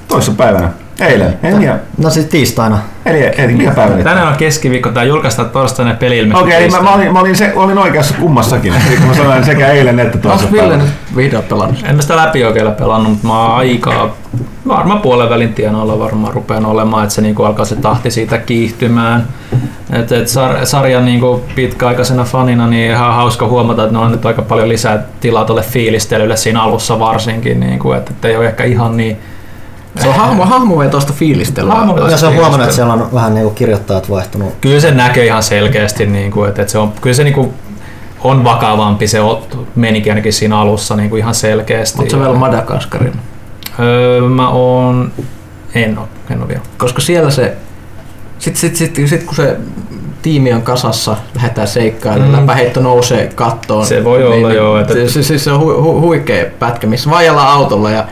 toissa päivänä. Eilen. Ei, mikä, No siis tiistaina. eli, eli mikä päivä nyt? Tänään on keskiviikko, tämä julkaistaan torstaina peli ilmestyy Okei, okay, mä, mä, olin, mä olin, se, olin oikeassa kummassakin. Eli kun mä sanoin sekä eilen että toissa Onko Ville nyt vihdoin pelannut? En mä sitä läpi oikein ole pelannut, mutta mä oon aika varmaan puolen välin tienoilla varmaan rupean olemaan, että se niinku alkaa se tahti siitä kiihtymään. Et, et sar, sarjan niinku pitkäaikaisena fanina niin ihan hauska huomata, että ne on nyt aika paljon lisää tilaa tuolle fiilistelylle siinä alussa varsinkin, niinku, että et ei ole ehkä ihan niin Se on hahmo, hahmovetoista fiilistelyä. Hahmo- Ja se on huomannut, että siellä on vähän niinku kirjoittajat vaihtunut. kyllä se näkee ihan selkeästi, niin kuin, että, että se on, kyllä se niin kuin, on vakavampi, se ot- menikin ainakin siinä alussa niin kuin ihan selkeästi. Oletko vielä Madagaskarilla? öö, mä oon, en oo, en oo vielä. Koska siellä se, sit, sit, sit, sit kun se tiimi on kasassa, lähdetään seikkailemaan, Mm. läpäheitto nousee kattoon. Se voi olla, joo, että- Se, se, se, se on hu, hu, huikea pätkä, missä vajellaan autolla ja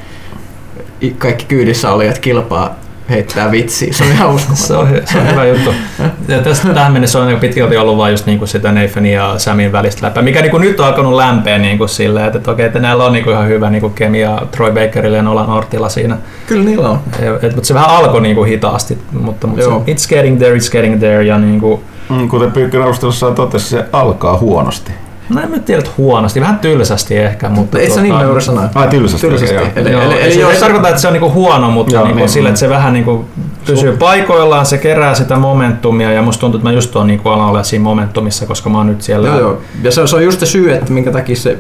kaikki kyydissä olijat kilpaa heittää vitsiä. Se on ihan uskomaton. Se on, se on hyvä juttu. Ja tästä tähän mennessä on aika pitkälti ollut vain just niinku sitä Nathanin ja Samin välistä läpää, mikä niinku nyt on alkanut lämpeä niinku silleen, että, että okei, että näillä on niinku ihan hyvä niinku kemia Troy Bakerilla ja Nolan Nortilla siinä. Kyllä niillä on. Et, mutta se vähän alkoi niinku hitaasti, mutta, mutta se, it's getting there, it's getting there ja niinku, Mm, Kuten Pyykkönen arvostelussa totesi, se alkaa huonosti. No en mä tiedä, että huonosti, vähän tylsästi ehkä, mutta... Ei se niin nöyrä sana. Ai tylsästi. Tylsästi. joo. Eli, Joo, eli, eli, eli se jos ei tarkoita, että se on niinku huono, mutta Joo, niinku niin, sillä, niin. että se vähän niinku pysyy paikoillaan, se kerää sitä momentumia ja musta tuntuu, että mä just oon niinku alan olla siinä momentumissa, koska mä oon nyt siellä. Joo, joo. Ja se, on- se on just se syy, että minkä takia se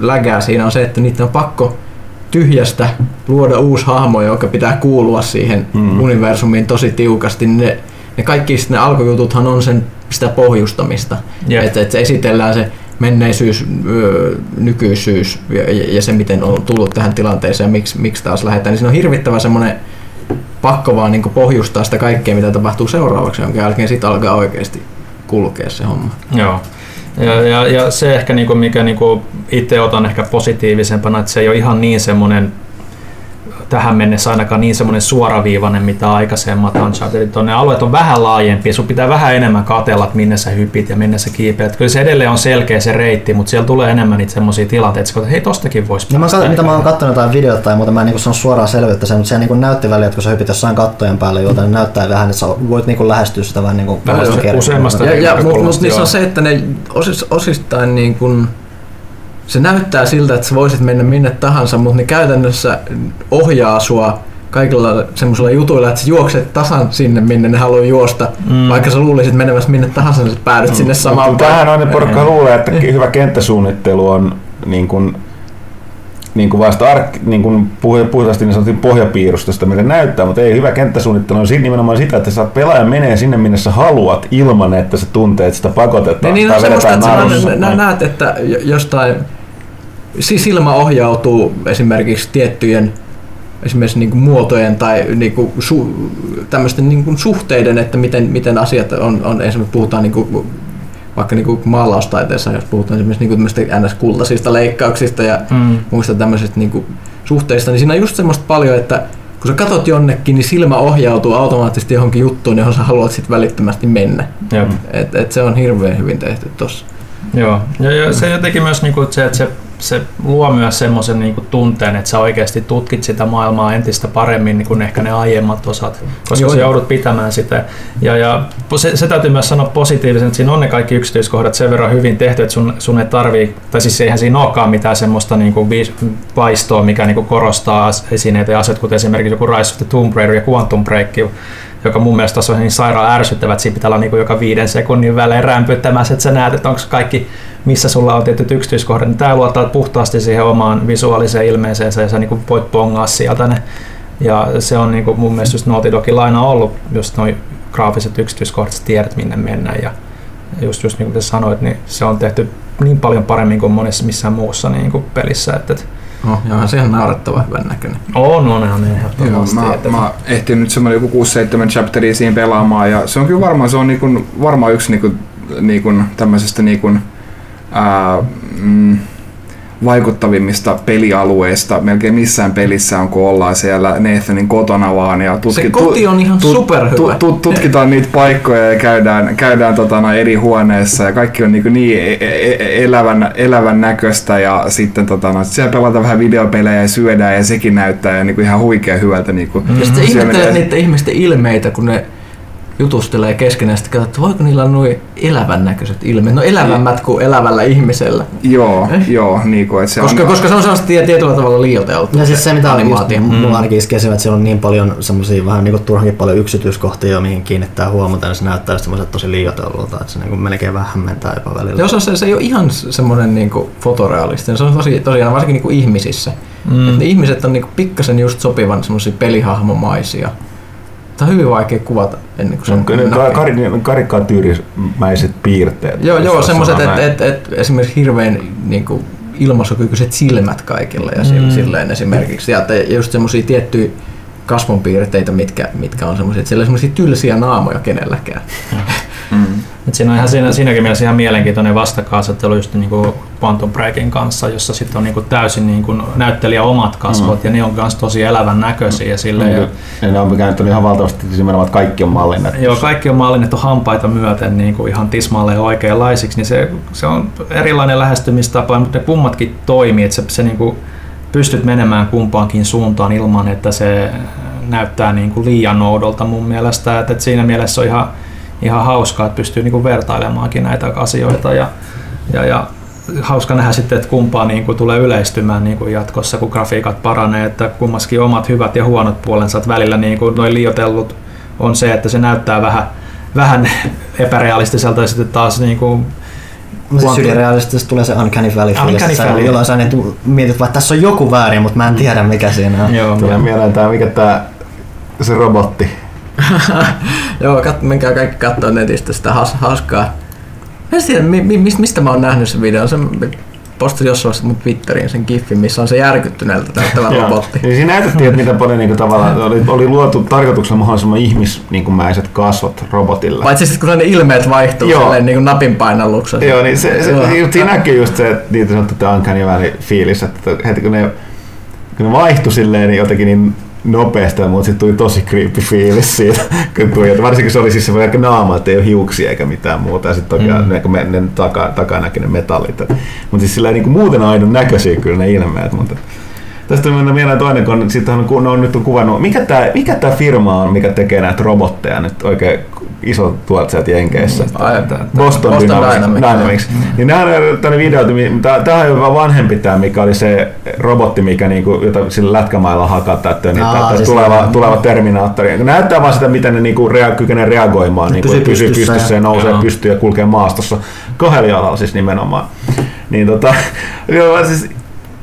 lägää siinä on se, että niitä on pakko tyhjästä luoda uusi hahmo, joka pitää kuulua siihen Mm. universumiin tosi tiukasti. niin Ne, ne kaikki ne alkujututhan on sen sitä pohjustamista. Jep. Että et esitellään se menneisyys, nykyisyys ja, se, miten on tullut tähän tilanteeseen miksi, miksi taas lähdetään. Niin siinä on hirvittävä semmoinen pakko vaan niin pohjustaa sitä kaikkea, mitä tapahtuu seuraavaksi, jonka jälkeen sitten alkaa oikeasti kulkea se homma. Joo. Ja, ja, ja se ehkä, niinku, mikä niinku itse otan ehkä positiivisempana, että se ei ole ihan niin semmoinen tähän mennessä ainakaan niin semmoinen suoraviivainen, mitä aikaisemmat Unchartedit on. Ne alueet on vähän laajempia, sun pitää vähän enemmän katella, että minne sä hypit ja minne sä kiipeät. Kyllä se edelleen on selkeä se reitti, mutta siellä tulee enemmän niitä semmoisia tilanteita, että hei tostakin voisi niin mä, kat- mitä mä oon katsonut jotain videota tai muuta, mä en niin sano suoraan selvyyttä sen, mutta se niin näytti väliin, että kun sä hypit jossain kattojen päälle, joten niin näyttää vähän, että sä voit niin lähestyä sitä vähän niin kuin useammasta ja, ja, mutta mut niissä on se, että ne osis, osistain niin kuin, se näyttää siltä, että sä voisit mennä minne tahansa, mutta ne käytännössä ohjaa sua kaikilla semmoisilla jutuilla, että sä juokset tasan sinne, minne ne haluaa juosta, mm. vaikka sä luulisit menemässä minne tahansa, niin sä päädyt mm. sinne samaan Tähän on ne porukka luulee, että hyvä kenttäsuunnittelu on niin kuin, niin kuin vasta ark, niin kuin puhtaasti niin sanottiin pohjapiirustusta, mitä näyttää, mutta ei hyvä kenttäsuunnittelu on siinä nimenomaan sitä, että saat pelaajan menee sinne, minne sä haluat, ilman että sä tunteet sitä pakotetaan. Niin, niin on semmoista, että sä näet, että jostain silmä ohjautuu esimerkiksi tiettyjen esimerkiksi niin kuin muotojen tai niin kuin su, tämmöisten niin kuin suhteiden, että miten, miten asiat on, on esimerkiksi puhutaan niin kuin, vaikka niin kuin maalaustaiteessa, jos puhutaan esimerkiksi niin kuin ns-kultaisista leikkauksista ja mm. muista tämmöisistä niin kuin suhteista, niin siinä on just semmoista paljon, että kun sä katot jonnekin, niin silmä ohjautuu automaattisesti johonkin juttuun, johon sä haluat sitten välittömästi mennä. Et, et se on hirveän hyvin tehty tossa. Joo, ja, ja se jotenkin myös niin kuin se, että se se luo myös semmoisen niin tunteen, että sä oikeasti tutkit sitä maailmaa entistä paremmin niin kuin ehkä ne aiemmat osat, koska Joo, sä joudut pitämään sitä. Ja, ja se, se, täytyy myös sanoa positiivisen, että siinä on ne kaikki yksityiskohdat sen verran hyvin tehty, että sun, sun ei tarvii, tai siis eihän siinä olekaan mitään semmoista niin kuin vaistoa, mikä niin kuin korostaa esineitä ja aset, kuten esimerkiksi joku Rise of the Tomb Raider ja Quantum Break, joka mun mielestä on niin sairaan ärsyttävät, että siinä pitää olla niin kuin joka viiden sekunnin välein rämpyttämässä, että sä näet, että onko kaikki missä sulla on tietyt yksityiskohdat, niin tämä luottaa puhtaasti siihen omaan visuaaliseen ilmeeseensä ja sä niin voit pongaa sieltä ne. Ja se on niin kuin mun mielestä just Naughty Dogilla aina ollut just noin graafiset yksityiskohdat, sä tiedät minne mennään ja just, just niin kuin sanoit, niin se on tehty niin paljon paremmin kuin monessa missään muussa niin kuin pelissä, että, Oh, joo, se on naurettava hyvän näköinen. On, on, on ehdottomasti. Joo, mä, mä ehtin nyt semmoinen joku 6-7 chapteria siihen pelaamaan ja se on kyllä varmaan, se on niinku, varmaan yksi niinku, niinku, tämmöisestä niinku, ää, mm, vaikuttavimmista pelialueista melkein missään pelissä on, kun ollaan siellä Nathanin kotona vaan. Ja tutki, se koti on ihan tu, superhyvä. Tu, tu, tutkitaan niitä paikkoja ja käydään, käydään tota, eri huoneissa ja kaikki on niin, niin e, elävän, elävän näköistä ja sitten tota, no, siellä pelataan vähän videopelejä ja syödään ja sekin näyttää ja niin kuin ihan huikea hyvältä. Niin kuin, mm-hmm. Ja sitten niiden ihmisten ilmeitä, kun ne jutustelee keskenään, sitten että voiko niillä olla noin elävän näköiset ilmeet. No elävämmät kuin elävällä ihmisellä. Joo, eh? joo. Niin kuin, että se koska, on... koska se on sellaista tietyllä tavalla liioiteltu. Ja siis se, mitä animaatio. Mm. mulla ainakin iskee että siellä on niin paljon semmoisia vähän niin kuin turhankin paljon yksityiskohtia, mihin kiinnittää huomiota, ja se näyttää semmoiset tosi liioitellulta, että se niin kuin melkein vähän hämmentää jopa välillä. Joo, se, se ei ole ihan semmoinen niin kuin fotorealistinen, se on tosi, tosiaan varsinkin niin kuin ihmisissä. Mm. Että ne ihmiset on niin kuin pikkasen just sopivan semmoisia pelihahmomaisia. Tämä on hyvin vaikea kuvata ennen kuin se on kar- karikatyyrimäiset piirteet. Joo, joo semmoiset, että et, et, esimerkiksi hirveän niin kuin, ilmaisukykyiset silmät kaikilla ja mm. silleen esimerkiksi. Ja just semmoisia tiettyjä kasvonpiirteitä, mitkä, mitkä on semmoisia, että siellä on semmoisia tylsiä naamoja kenelläkään. Mm. Et siinä on ihan siinä, siinäkin mielessä ihan mielenkiintoinen vastakkainasettelu just niin kuin Quantum Breakin kanssa, jossa sitten on niin kuin täysin niin kuin näyttelijä omat kasvot mm. ja ne on myös tosi elävän näköisiä. Ja, sille, mm. ja, ja ne on kääntynyt ihan valtavasti nimenomaan, että kaikki on mallinnettu. Joo, kaikki on mallinnettu hampaita myöten niin kuin ihan tismalleen oikeanlaisiksi, niin se, se on erilainen lähestymistapa, mutta ne kummatkin toimii, että se, se niin kuin pystyt menemään kumpaankin suuntaan ilman, että se näyttää niin kuin liian oudolta mun mielestä. Että, että siinä mielessä on ihan ihan hauskaa, että pystyy niin kuin vertailemaankin näitä asioita ja, ja, ja hauska nähdä sitten, että kumpaa niin kuin tulee yleistymään niin kuin jatkossa, kun grafiikat paranee, että kummaskin omat hyvät ja huonot puolensa, että välillä niin kuin noin liiotellut on se, että se näyttää vähän, vähän epärealistiselta ja sitten taas niin kuin mutta syrjärealistisesti tulee se uncanny valley fiilis, valley. jolloin sä niin mietit, että tässä on joku väärin, mutta mä en tiedä mikä siinä on. Joo, tulee mieleen tämä, mikä tämä se robotti, Joo, kat, menkää kaikki katsoa netistä sitä has, hauskaa. Mä en tiedä, mi, mi, mistä mä oon nähnyt sen videon. Se, postasi jossain vaiheessa mun Twitteriin sen giffin, missä on se järkyttyneeltä Joo. robotti. Niin siinä näytettiin, että miten paljon niinku tavallaan oli, oli luotu tarkoituksella mahdollisimman ihmismäiset kasvot robotille. Paitsi sitten kun ne ilmeet vaihtuu Joo. silleen niin kuin napin painalluksessa. Joo, niin se, se, Joo. se siinä näkyy just se, että niitä sanottu tämä uncanny valley fiilis, että heti kun ne, kun ne vaihtui silleen niin jotenkin niin nopeasti, mutta sitten tuli tosi creepy fiilis siitä, kun tuli, varsinkin se oli siis se vaikka naama, että ei ole hiuksia eikä mitään muuta, ja sitten toki mm. ne, ne ne metallit. Et- Mutta siis sillä niin kuin muuten aidon näköisiä kyllä ne ilmeet, mutta Tästä mennään vielä toinen, kun sitten on, kun on nyt on kuvannut, mikä tämä mikä tää firma on, mikä tekee näitä robotteja nyt oikein iso tuolta sieltä Jenkeissä. Ai, Boston, Boston Dynamics. Dynamics. Niin nämä on tämmöinen video, tämä on jopa vanhempi tämä, mikä oli se robotti, mikä niinku, jota sillä lätkämailla hakataan, että niin, Aa, siis tuleva, tuleva Terminaattori. Näyttää vaan sitä, miten ne niinku rea, kykenee reagoimaan, niinku, pysyy pystyssä pystyssä ja ja- nousee Joo. pystyy ja kulkee maastossa kahdella jalalla siis nimenomaan. Niin tota, joo, siis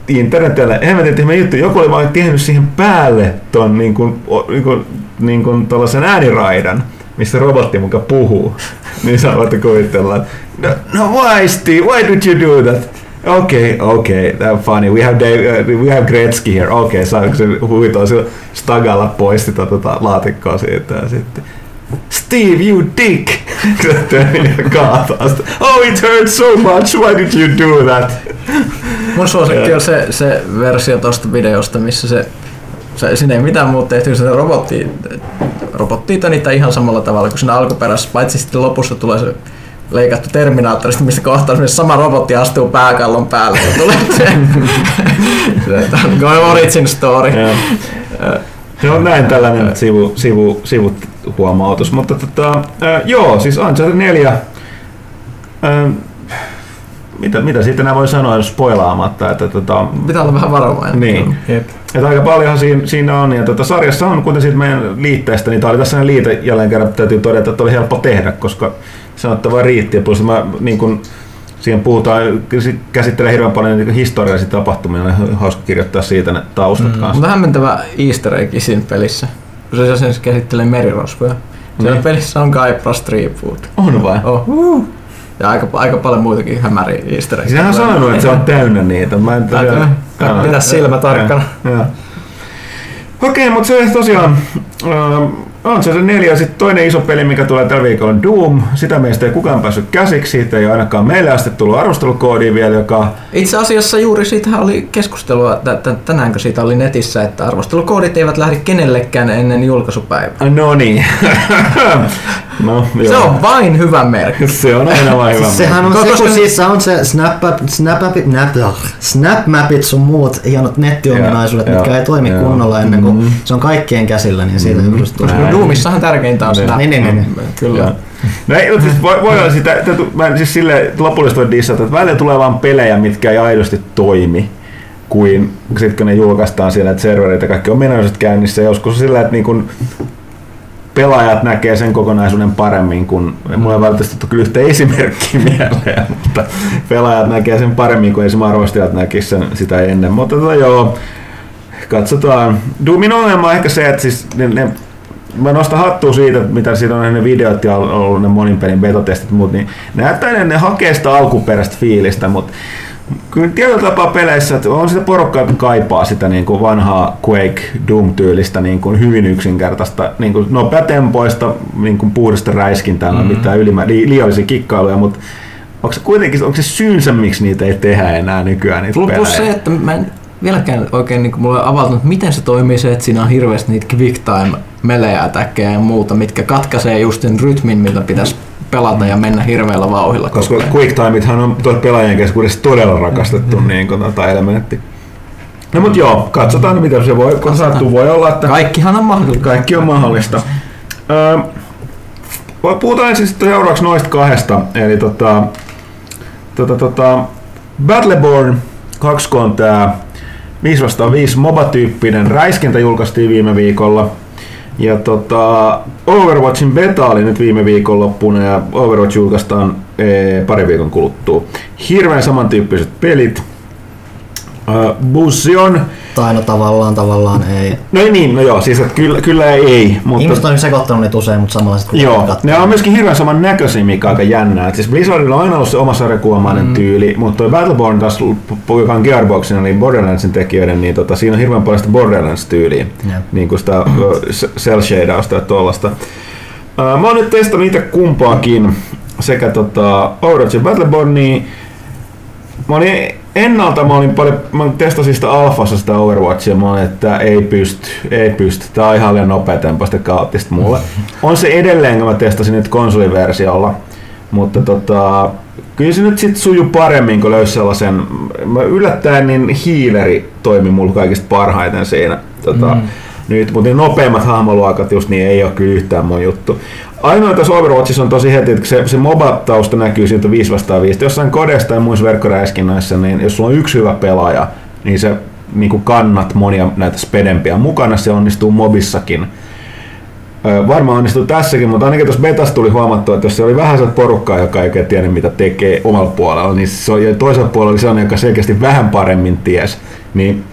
internetillä, hemmetin tyhmä juttu, joku oli vaan tehnyt siihen päälle ton niin kuin, niin kuin, niin kuin tällaisen ääniraidan, missä robotti muka puhuu. niin sä voitte kuvitella, että no, no why Steve, why did you do that? Okay, okay, that's funny. We have, Dave, uh, we have Gretzky here. Okay, saanko se huitoa sillä stagalla pois sitä tota, laatikkoa siitä ja sitten Steve, you dick! kaataa sitä. Oh, it hurts so much, why did you do that? Mun suosikki on se, se versio tosta videosta, missä se, se siinä ei mitään muuta tehty, se robotti, robotti niitä ihan samalla tavalla kuin siinä alkuperäisessä, paitsi sitten lopussa tulee se leikattu Terminaattorista, mistä kohtaa sama robotti astuu pääkallon päälle ja tulee se, se on origin story. Joo. Näin tällainen sivu, sivu, sivuhuomautus, mutta tota, äh, joo, siis Uncharted 4, äh, mitä, mitä siitä enää voi sanoa spoilaamatta, että tota, Pitää olla vähän varovainen. niin, Jep. että aika paljonhan siinä, siinä on, ja tota, sarjassa on, kuten siitä meidän liitteestä, niin tämä oli tässä liite, jälleen kerran täytyy todeta, että oli helppo tehdä, koska sanottava riitti, ja plus mä niin kun, siihen puhutaan, si- käsittelee hirveän paljon niin historiallisia tapahtumia, on hauska kirjoittaa siitä ne taustat mm. kanssa. Mutta hämmentävä easter egg siinä pelissä, kun se sen käsittelee merirosvoja. Siellä Niin. pelissä on Guybrush Threepwood. On vai? Oh. Ja aika, aika paljon muitakin hämäriä easter. Sinähän on sanonut, että se on täynnä niitä. Mä en Täytyy. Pidä silmä tarkkana. Okei, mutta se tosiaan on se se neljä. Sitten toinen iso peli, mikä tulee tällä viikolla on Doom. Sitä meistä ei kukaan päässyt käsiksi. Siitä ei ainakaan meille asti tullut arvostelukoodia vielä, joka Itse asiassa juuri siitä oli keskustelua, t- t- tänäänkö siitä oli netissä, että arvostelukoodit eivät lähde kenellekään ennen julkaisupäivää. No niin. no, Se joo. on vain hyvä merkki. se on aina vain hyvä. Siis sehän on se, kun siis on se snap, snap, nap, snapmapit sun muut hienot nettiominaisuudet, Joo, mitkä ei toimi joo. kunnolla ennen kuin Mhm. se on kaikkien käsillä, niin siitä mm. just tulee. Doomissahan tärkeintä on snap. Niin, niin, niin, niin. Kyllä. Joo. No ei, mutta siis voi, voi olla sitä, että mä en siis sille lopullisesti voi dissata, että välillä tulee vaan pelejä, mitkä ei aidosti toimi, kuin sit kun ne julkaistaan siellä, että serverit ja kaikki on menoiset käynnissä. Joskus sillä, että niin kun pelaajat näkee sen kokonaisuuden paremmin kuin, mulla ei välttämättä ole kyllä yhtä esimerkkiä mieleen, mutta pelaajat näkee sen paremmin kuin esimerkiksi arvostajat näkisivät sen sitä ennen. Mutta tota, joo, katsotaan. Doomin ongelma on ehkä se, että siis ne, ne mä nostan hattua siitä, mitä siinä on ne videot ja on ollut ne monin pelin betotestit ja muut, niin näyttää ne, ne hakee sitä alkuperäistä fiilistä, mutta kyllä tietyllä tapaa peleissä, että on sitä porukkaa, jotka kaipaa sitä niin kuin vanhaa Quake Doom-tyylistä niin kuin hyvin yksinkertaista, niin kuin nopeatempoista, niin kuin puhdasta räiskintää, mm. mitään ylimä, li, liiallisia kikkailuja, mutta onko se kuitenkin onko se syynsä, miksi niitä ei tehdä enää nykyään niitä Plus, pelejä? se, että mä en vieläkään oikein niin mulle avautunut, miten se toimii se, että siinä on hirveästi niitä quick time melejä ja muuta, mitkä katkaisee just sen rytmin, millä pitäisi pelata ja mennä hirveällä vauhilla. Koska. Quick Timeithan on pelaajien keskuudessa todella rakastettu Mm-hmm. niin kuin, tota elementti. No mut joo, katsotaan mitä se voi, kun sattuu. Voi olla, että Kaikkihan on mahdollista. kaikki on mahdollista. Öö, puhutaan sitten seuraavaksi noista kahdesta. Eli tota, tota, tota, Battleborn 2 on tää 5 vastaan 5 MOBA-tyyppinen räiskintä julkaistiin viime viikolla. Ja tota, Overwatchin beta oli nyt viime viikonloppuna ja Overwatch julkaistaan ee, pari viikon kuluttua. Hirveän samantyyppiset pelit. Ö, Bussion, Tai no tavallaan, tavallaan ei. no ei niin, no joo, siis että kyllä, kyllä ei, mutta Ihmiset on sekoittanut niitä usein, mutta samalla sitten Joo, ne on myöskin hirveän saman näköisiä, mikä on aika jännää. Et siis Blizzardilla on aina ollut se oma sarjakuomainen mm. tyyli, mutta toi Battleborn taas, joka on Gearboxin, eli Borderlandsin tekijöiden, niin tota, siinä on hirveän paljon sitä Borderlands-tyyliä, Jep. niin kuin sitä cell shadausta ja tuollaista. Mä oon nyt testannut itse kumpaakin, sekä tota, Overwatch ja Battlebornia. Mä olin ennalta mä olin paljon, mä testasin sitä alfassa sitä Overwatchia, mä olin, että ei pysty, ei pysty, tää on ihan liian nopeatempoista kaoottista mulle. On se edelleen, kun mä testasin nyt konsoliversiolla, mutta tota, kyllä se nyt sit suju paremmin, kun löysi sellaisen, mä yllättäen niin hiileri toimi mulla kaikista parhaiten siinä. Tota, mm. Nyt, mutta ne nopeimmat hahmoluokat just niin ei ole kyllä yhtään mun juttu. Ainoa tässä Overwatchissa on tosi heti, että se, se MOBA-tausta näkyy siltä 5 vastaan 5. Jossain kodesta tai muissa verkkoräiskinnöissä, niin jos sulla on yksi hyvä pelaaja, niin se niin kuin kannat monia näitä spedempiä mukana, se onnistuu mobissakin. Ö, varmaan onnistuu tässäkin, mutta ainakin tuossa betassa tuli huomattua, että jos se oli vähän sellaista porukkaa, joka ei oikein tiedä mitä tekee omalla puolella, niin se oli, toisella puolella oli sellainen, joka selkeästi vähän paremmin ties, niin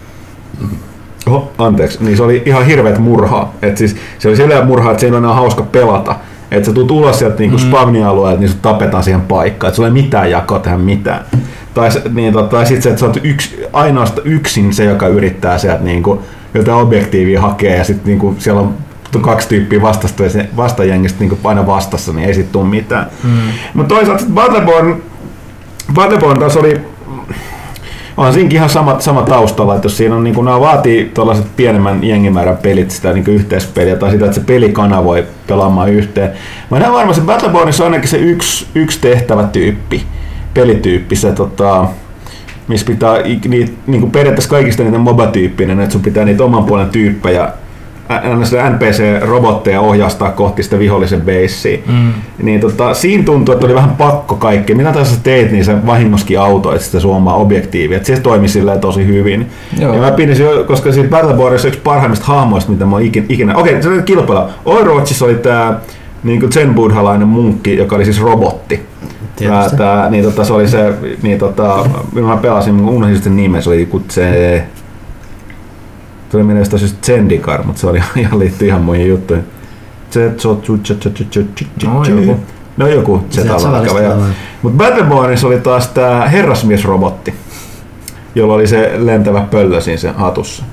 Oho, anteeksi, niin se oli ihan hirveät murhaa. Et siis, se oli sellainen murhaa, että se ei ole enää hauska pelata. Että sä tulet ulos sieltä niinku mm. spavni-alueelta, niin sut tapetaan siihen paikkaan. Että sulla ei mitään jakoa tehdä mitään. Tai, niin, tota, tai sitten se, että sä oot yks, ainoastaan yksin se, joka yrittää sieltä niinku, jotain objektiivia hakea ja sitten niinku, siellä on kaksi tyyppiä vastasta vastajengistä niinku aina vastassa, niin ei sit tuu mitään. Mm. Mutta toisaalta Battleborn, Battleborn taas oli on siinäkin ihan sama, sama taustalla, että jos siinä on, niin kuin, nämä vaatii tuollaiset pienemmän jengimäärän pelit, sitä niin yhteispeliä tai sitä, että se peli kanavoi pelaamaan yhteen. Mä näen varmaan, että Battlebornissa on ainakin se yksi, yksi tehtävä tyyppi, pelityyppi, se tota, missä pitää niitä, niin kuin periaatteessa kaikista niitä MOBA-tyyppinen, että sun pitää niitä oman puolen tyyppejä NPC-robotteja ohjastaa kohti sitä vihollisen beissiä. Mm. Niin tota, siinä tuntuu, että oli vähän pakko kaikki. Mitä taas sä teet, niin se vahingoskin autoit sitä sun omaa objektiivia. Et se toimi silleen tosi hyvin. Joo. Ja mä pidin, jo- koska siitä Battlebornissa yksi parhaimmista hahmoista, mitä mä oon ikinä... ikinä. Okei, se oli kilpailla. Overwatchissa oli tää niin zen buddhalainen munkki, joka oli siis robotti. Tää, Tietysti. tää, niin tota, se oli se, niin tota, mä pelasin, mä unohdin sen nimen, se oli joku se, tuli mieleen jostain Zendikar, mutta se oli ihan liittyy ihan muihin juttuihin. No, joku. No joku se tulee. Mutta Battlebornissa oli taas tää herrasmiesrobotti, jolla oli se lentävä pöllö siinä sen hatussa.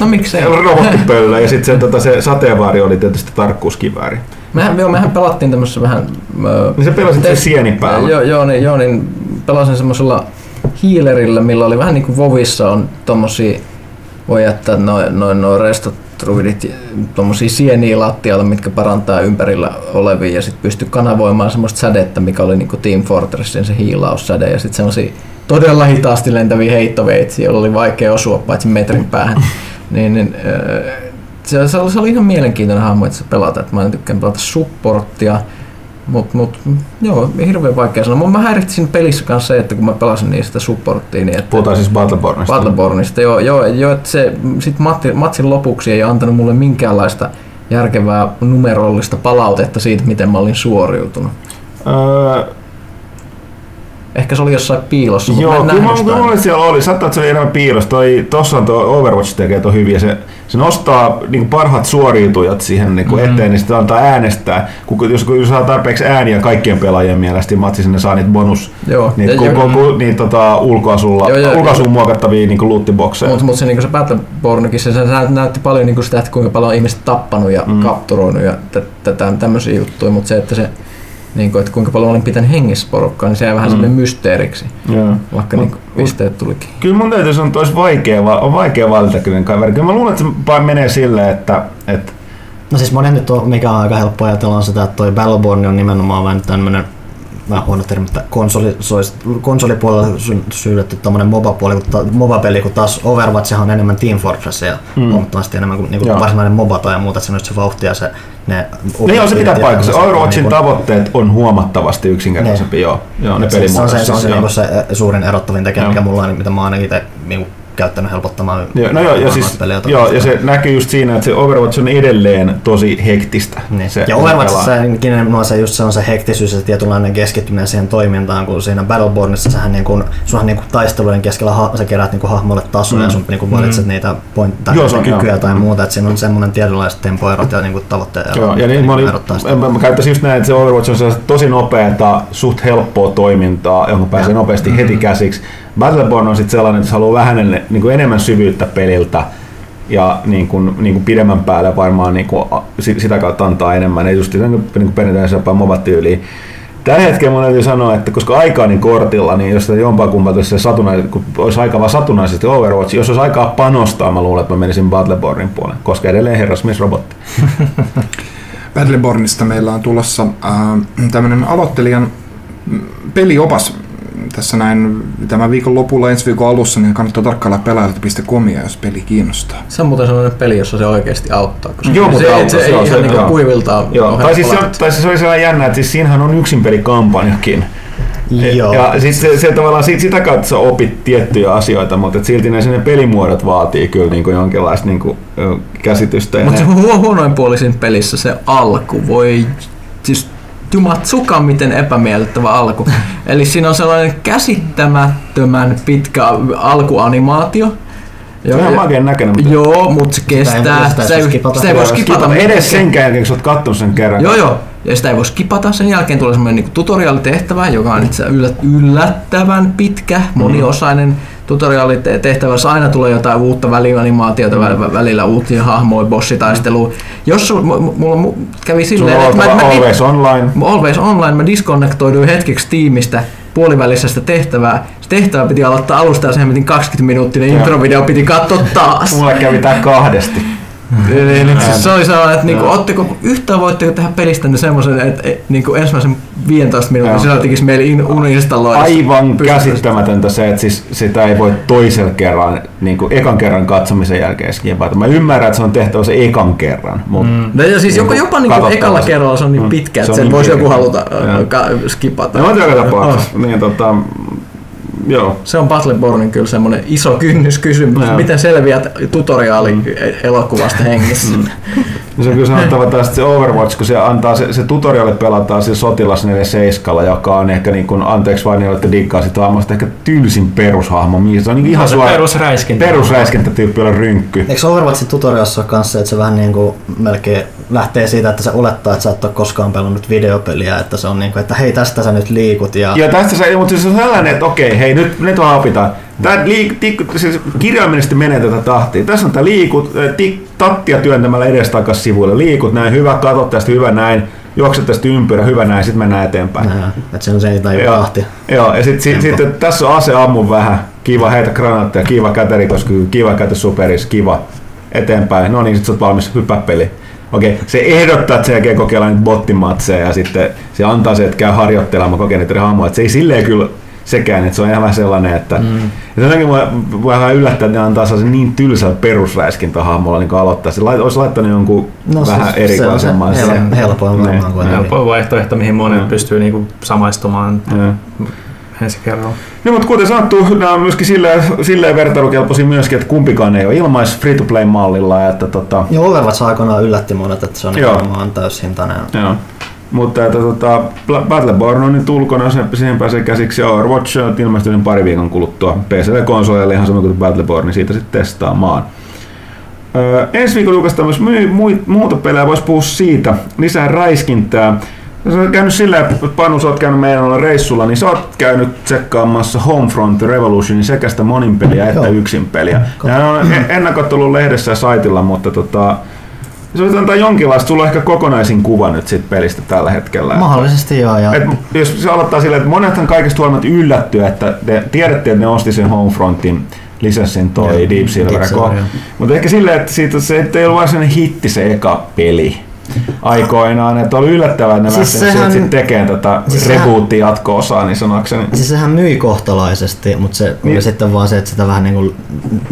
No miksei. Se robottipöllö ja sitten se, tota, se sateenvaari oli tietysti tarkkuuskivääri. Mehän, joo, mehän pelattiin tämmössä vähän... Ö, Niin sä pelasit sen sieni päällä. Joo, joo, niin, joo, niin pelasin semmoisella healerillä, millä oli vähän niin kuin Vovissa on tommosia, voi jättää noin noin noin restotruidit, tommosia sieniä lattialle, mitkä parantaa ympärillä olevia ja sitten pystyy kanavoimaan semmoista sädettä, mikä oli niinku Team Fortressin se hiilaussäde ja sitten semmosia todella hitaasti lentäviä heittoveitsiä, joilla oli vaikea osua paitsi metrin päähän. niin, niin, se, se, oli, se oli ihan mielenkiintoinen hahmo, että se pelata. Että mä en tykkään pelata supporttia, mutta mut, joo, hirveän vaikea sanoa. Mä häiritsin pelissä kanssa se, että kun mä pelasin niistä supporttia, niin että Puhutaan siis Battlebornista. Battlebornista, joo, joo, joo että se sit matti, matsin lopuksi ei antanut mulle minkäänlaista järkevää numerollista palautetta siitä, miten mä olin suoriutunut. Öö, Ehkä se oli jossain piilossa, mutta Joo, mä en kyllä kyllä että siellä oli. Saattaa, että se oli enemmän piilossa. Toi, tossa on tuo Overwatch tekee tuon hyvin. Ja se, se nostaa niin parhaat suoriutujat siihen niin Mhm. mm-hmm. eteen, niin sitä antaa äänestää. Kun, jos, kun saa tarpeeksi ääniä kaikkien pelaajien mielestä, niin matsi sinne saa niitä bonus, Joo, niitä, ja- tota, ulkoasulla, Joo, joo, ulkoasuun muokattavia niin lootibokseja. Mutta mut se, niinku se Battlebornkin, se, se nä- näytti paljon niinku sitä, että kuinka paljon on ihmiset tappanut ja mm. kapturoinut ja tämmöisiä juttuja, mutta se, että se niinku, että kuinka paljon olin pitänyt hengissä porukkaa, niin se jäi vähän mm. mysteeriksi, Joo. vaikka Mut- niinku pisteet tulikin. Kyllä mun täytyy sanoa, että olisi vaikea, va- on vaikea valita kyllä kaveri. Kyllä mä luulen, että se vaan menee silleen, että, että No siis monen nyt on, mikä on aika helppo ajatella on sitä, että toi Battleborn on nimenomaan vähän tämmönen vähän huono termi, että konsoli, konsolipuolella sy- syydetty tommonen MOBA-puoli, kun MOBA-peli, kun taas Overwatch on enemmän Team Fortress ja mm. huomattavasti enemmän kuin, niin kuin varsinainen MOBA tai muuta, että se on se vauhti ja se ne... Niin joo, se pitää paikkansa. Overwatchin niin tavoitteet on huomattavasti yksinkertaisempi, joo. Joo, ne se, se on se, se, on pelimuodossa. se, joo. niin se suurin erottavin tekijä, mikä mulla on, mitä mä oon aina itse niin käyttänyt helpottamaan Joo, no joo, ja, siis, peliä joo, ja se näkyy just siinä, että se Overwatch on edelleen tosi hektistä. Niin. Se, ja Overwatchissa pelaa. se, nimenomaan se, just se on se hektisyys ja tietynlainen keskittyminen siihen toimintaan, kun siinä Battlebornissa sähän niin kuin, sunhan niin kuin taistelujen keskellä ha, sä keräät niin kuin hahmoille tasoja Mm. ja sun niin kuin valitset niitä point, tai Joo, se on- kykyjä joo. tai muuta, että siinä on semmoinen tietynlaiset tempoerot ja niin kuin tavoitteet Joo, ja niin mä, olin, sitä. mä, mä käyttäisin just näin, että se Overwatch on tosi nopeata, suht helppoa toimintaa, johon pääsee nopeasti heti käsiksi. Battleborn on sitten sellainen, että se haluaa vähän niin kuin enemmän syvyyttä peliltä ja niin kuin, niin kuin pidemmän päälle varmaan niin kuin, sitä kautta antaa enemmän. Ei just niin kuin, jopa MOBA-tyyliin. Tällä hetkellä mun täytyy sanoa, että koska aika on niin kortilla, niin jos jompaa kumpaa tuossa olisi aika vaan satunnaisesti Overwatch, jos olisi aikaa panostaa, mä luulen, että mä menisin Battlebornin puolelle, koska edelleen herrasmiesrobotti. Battlebornista meillä on tulossa äh, tämmöinen aloittelijan mm, peliopas tässä näin tämän viikon lopulla ensi viikon alussa, niin kannattaa tarkkailla pelaajalta.comia, jos peli kiinnostaa. Se on muuten sellainen peli, jossa se oikeasti auttaa. Koska Joo, mutta se, auttaisi, se, joo, ei se- ihan niinku joo. kuiviltaan. Joo, ole tai siis, se, tai siis se oli sellainen jännä, että siis siinähän on yksin pelikampanjakin. Joo. Ja sit se, se tavallaan sit, sitä kautta sä opit tiettyjä asioita, mutta et silti ne sinne pelimuodot vaatii kyllä niinku jonkinlaista niinku, käsitystä. Mutta se huonoin puoli siinä pelissä se alku. Voi siis jumatsuka miten epämiellyttävä alku. Eli siinä on sellainen käsittämättömän pitkä alkuanimaatio. se on ihan makeen näköinen, mutta Joo, mutta se kestää. sitä ei Sitä ei, voi skipata. sitä ei voi skipata. edes mitenkään. senkään jälkeen, kun sä oot kattonut sen kerran. Joo, joo. Ja sitä ei voi skipata. Sen jälkeen tulee semmoinen niinku tutoriaalitehtävä, joka on itse yllättävän pitkä, moniosainen tutoriaalitehtävä, jossa aina tulee jotain uutta välianimaatiota, mm. välillä uusia hahmoja, bossitaistelua. Jos sul- mulla mu- kävi silleen, että mä, mä, always online. mä always online, mä disconnectoiduin hetkeksi tiimistä puolivälisestä tehtävää. Se tehtävä piti aloittaa alusta ja siihen 20 minuuttinen introvideo piti katsoa taas. Mulle kävi tää kahdesti. Eli nyt siis se oli sellainen, että niinku, Joo. ootteko, yhtään voitteko tehdä pelistä semmoisen, että et, niinku ensimmäisen 15 minuutin sisällä tekisi meille in, uninstalloida. Aivan käsittämätöntä se, että siis sitä ei voi toisella kerran, niin kuin ekan kerran katsomisen jälkeen skipata. Mä ymmärrän, että se on tehtävä se ekan kerran, mutta mm. No ja siis jopa, Niinku jopa niinku ekalla se. kerralla se on niin Mm. pitkä, Se että on sen niin voisi joku haluta äh, ka- skipata. No, joka tapauksessa. Niin, tota, joo. Se on Battlebornin kyllä semmoinen iso kynnyskysymys. Joo. Miten selviät tutoriaali elokuvasta hengissä? Ja se on kyllä sanottava taas, että se Overwatch, kun se antaa, se, se tutoriaali pelataan sillä sotilas 47, joka on ehkä niin kuin, anteeksi vain niille, jotka diggaa sitä hahmosta, ehkä tylsin perushahmo. mihin Se on niin ihan se suora perusräiskintä. perusräiskintätyyppi, jolla on rynkky. Eikö Overwatchin tutorialissa ole kanssa se, että se vähän niin kuin melkein lähtee siitä, että se olettaa, että sä et ole koskaan pelannut videopeliä, että se on niin kuin, että hei tästä sä nyt liikut ja Ja tästä se, mutta se on sellainen, että okei, hei nyt, nyt vaan opitaan. Tämä liik, tik, siis kirjaimellisesti menee tätä tahtia. Tässä on tämä liikut, tik, tattia työntämällä edestakas sivuille. Liikut näin, hyvä, katot tästä, hyvä näin. Juokset tästä ympyrä, hyvä näin, sitten mennään eteenpäin. Nää, että se on se tai Joo, tahti. joo, ja sitten sit, sit, tässä on ase ammu vähän, kiva heitä granaatteja, kiva käterikosky, kiva käytä superis, kiva eteenpäin. No niin, sit sä oot valmis hyppää peli. Okei, se ehdottaa, että sen jälkeen kokeillaan bottimatseja ja sitten se antaa se, että käy harjoittelemaan kokeen niitä hahmoja. Että se ei silleen kyllä sekään, että se on ihan vähän sellainen, että mm. ja sen takia mua vähän yllättää, että ne antaa sellaisen niin tylsän perusräiskintähahmolla niin aloittaa. Se lait, olisi laittanut jonkun no, vähän se, se on se erikoisemman. hel, helpoin Niin, varmaan kuin niin. Helppo vaihtoehto, mihin monet Joo. pystyy niinku samaistumaan Joo. ensi kerralla. No, mutta kuten sanottu, nämä on myöskin silleen, silleen vertailukelpoisia myöskin, että kumpikaan ei ole ilmais free-to-play-mallilla. Että, tota, Joo, Overwatch aikoinaan yllätti monet, että se on Joo. nimenomaan täyshintainen. joo. Mutta että, tota, Battleborn on nyt ulkona, se, siihen pääsee käsiksi Overwatch on ilmestynyt pari viikon kuluttua PC-konsoleille ihan sama kuin Battleborn, niin siitä sitten testaamaan. Öö, ensi viikolla julkaistaan myös my, mui, muuta pelejä, voisi puhua siitä, lisää räiskintää. Se on käynyt silleen, että Panu, sä oot käynyt meidän olla reissulla, niin sä oot käynyt tsekkaamassa Homefront Revolutionin sekä sitä monin peliä että yksin peliä. Ja on e- ennakot ollut lehdessä ja saitilla, mutta tota, se voit antaa jonkinlaista, sulla on ehkä kokonaisin kuva nyt siitä pelistä tällä hetkellä. Mahdollisesti joo. Ja Et jos se aloittaa silleen, että monethan kaikista huolimatta yllättyy, että ne, tiedettiin, että ne osti sen Homefrontin lisenssin toi Joo, Deep Silver. Mutta ehkä silleen, että siitä, se että ei ollut varsinainen hitti se eka peli aikoinaan, että oli yllättävää, että ne Siis sehän- sitten tekemään tätä siis siis sehän- rebootin jatko-osaa, niin sanakseni. Siis sehän myi kohtalaisesti, mutta se Niin. oli sitten vaan se, että sitä vähän niinku,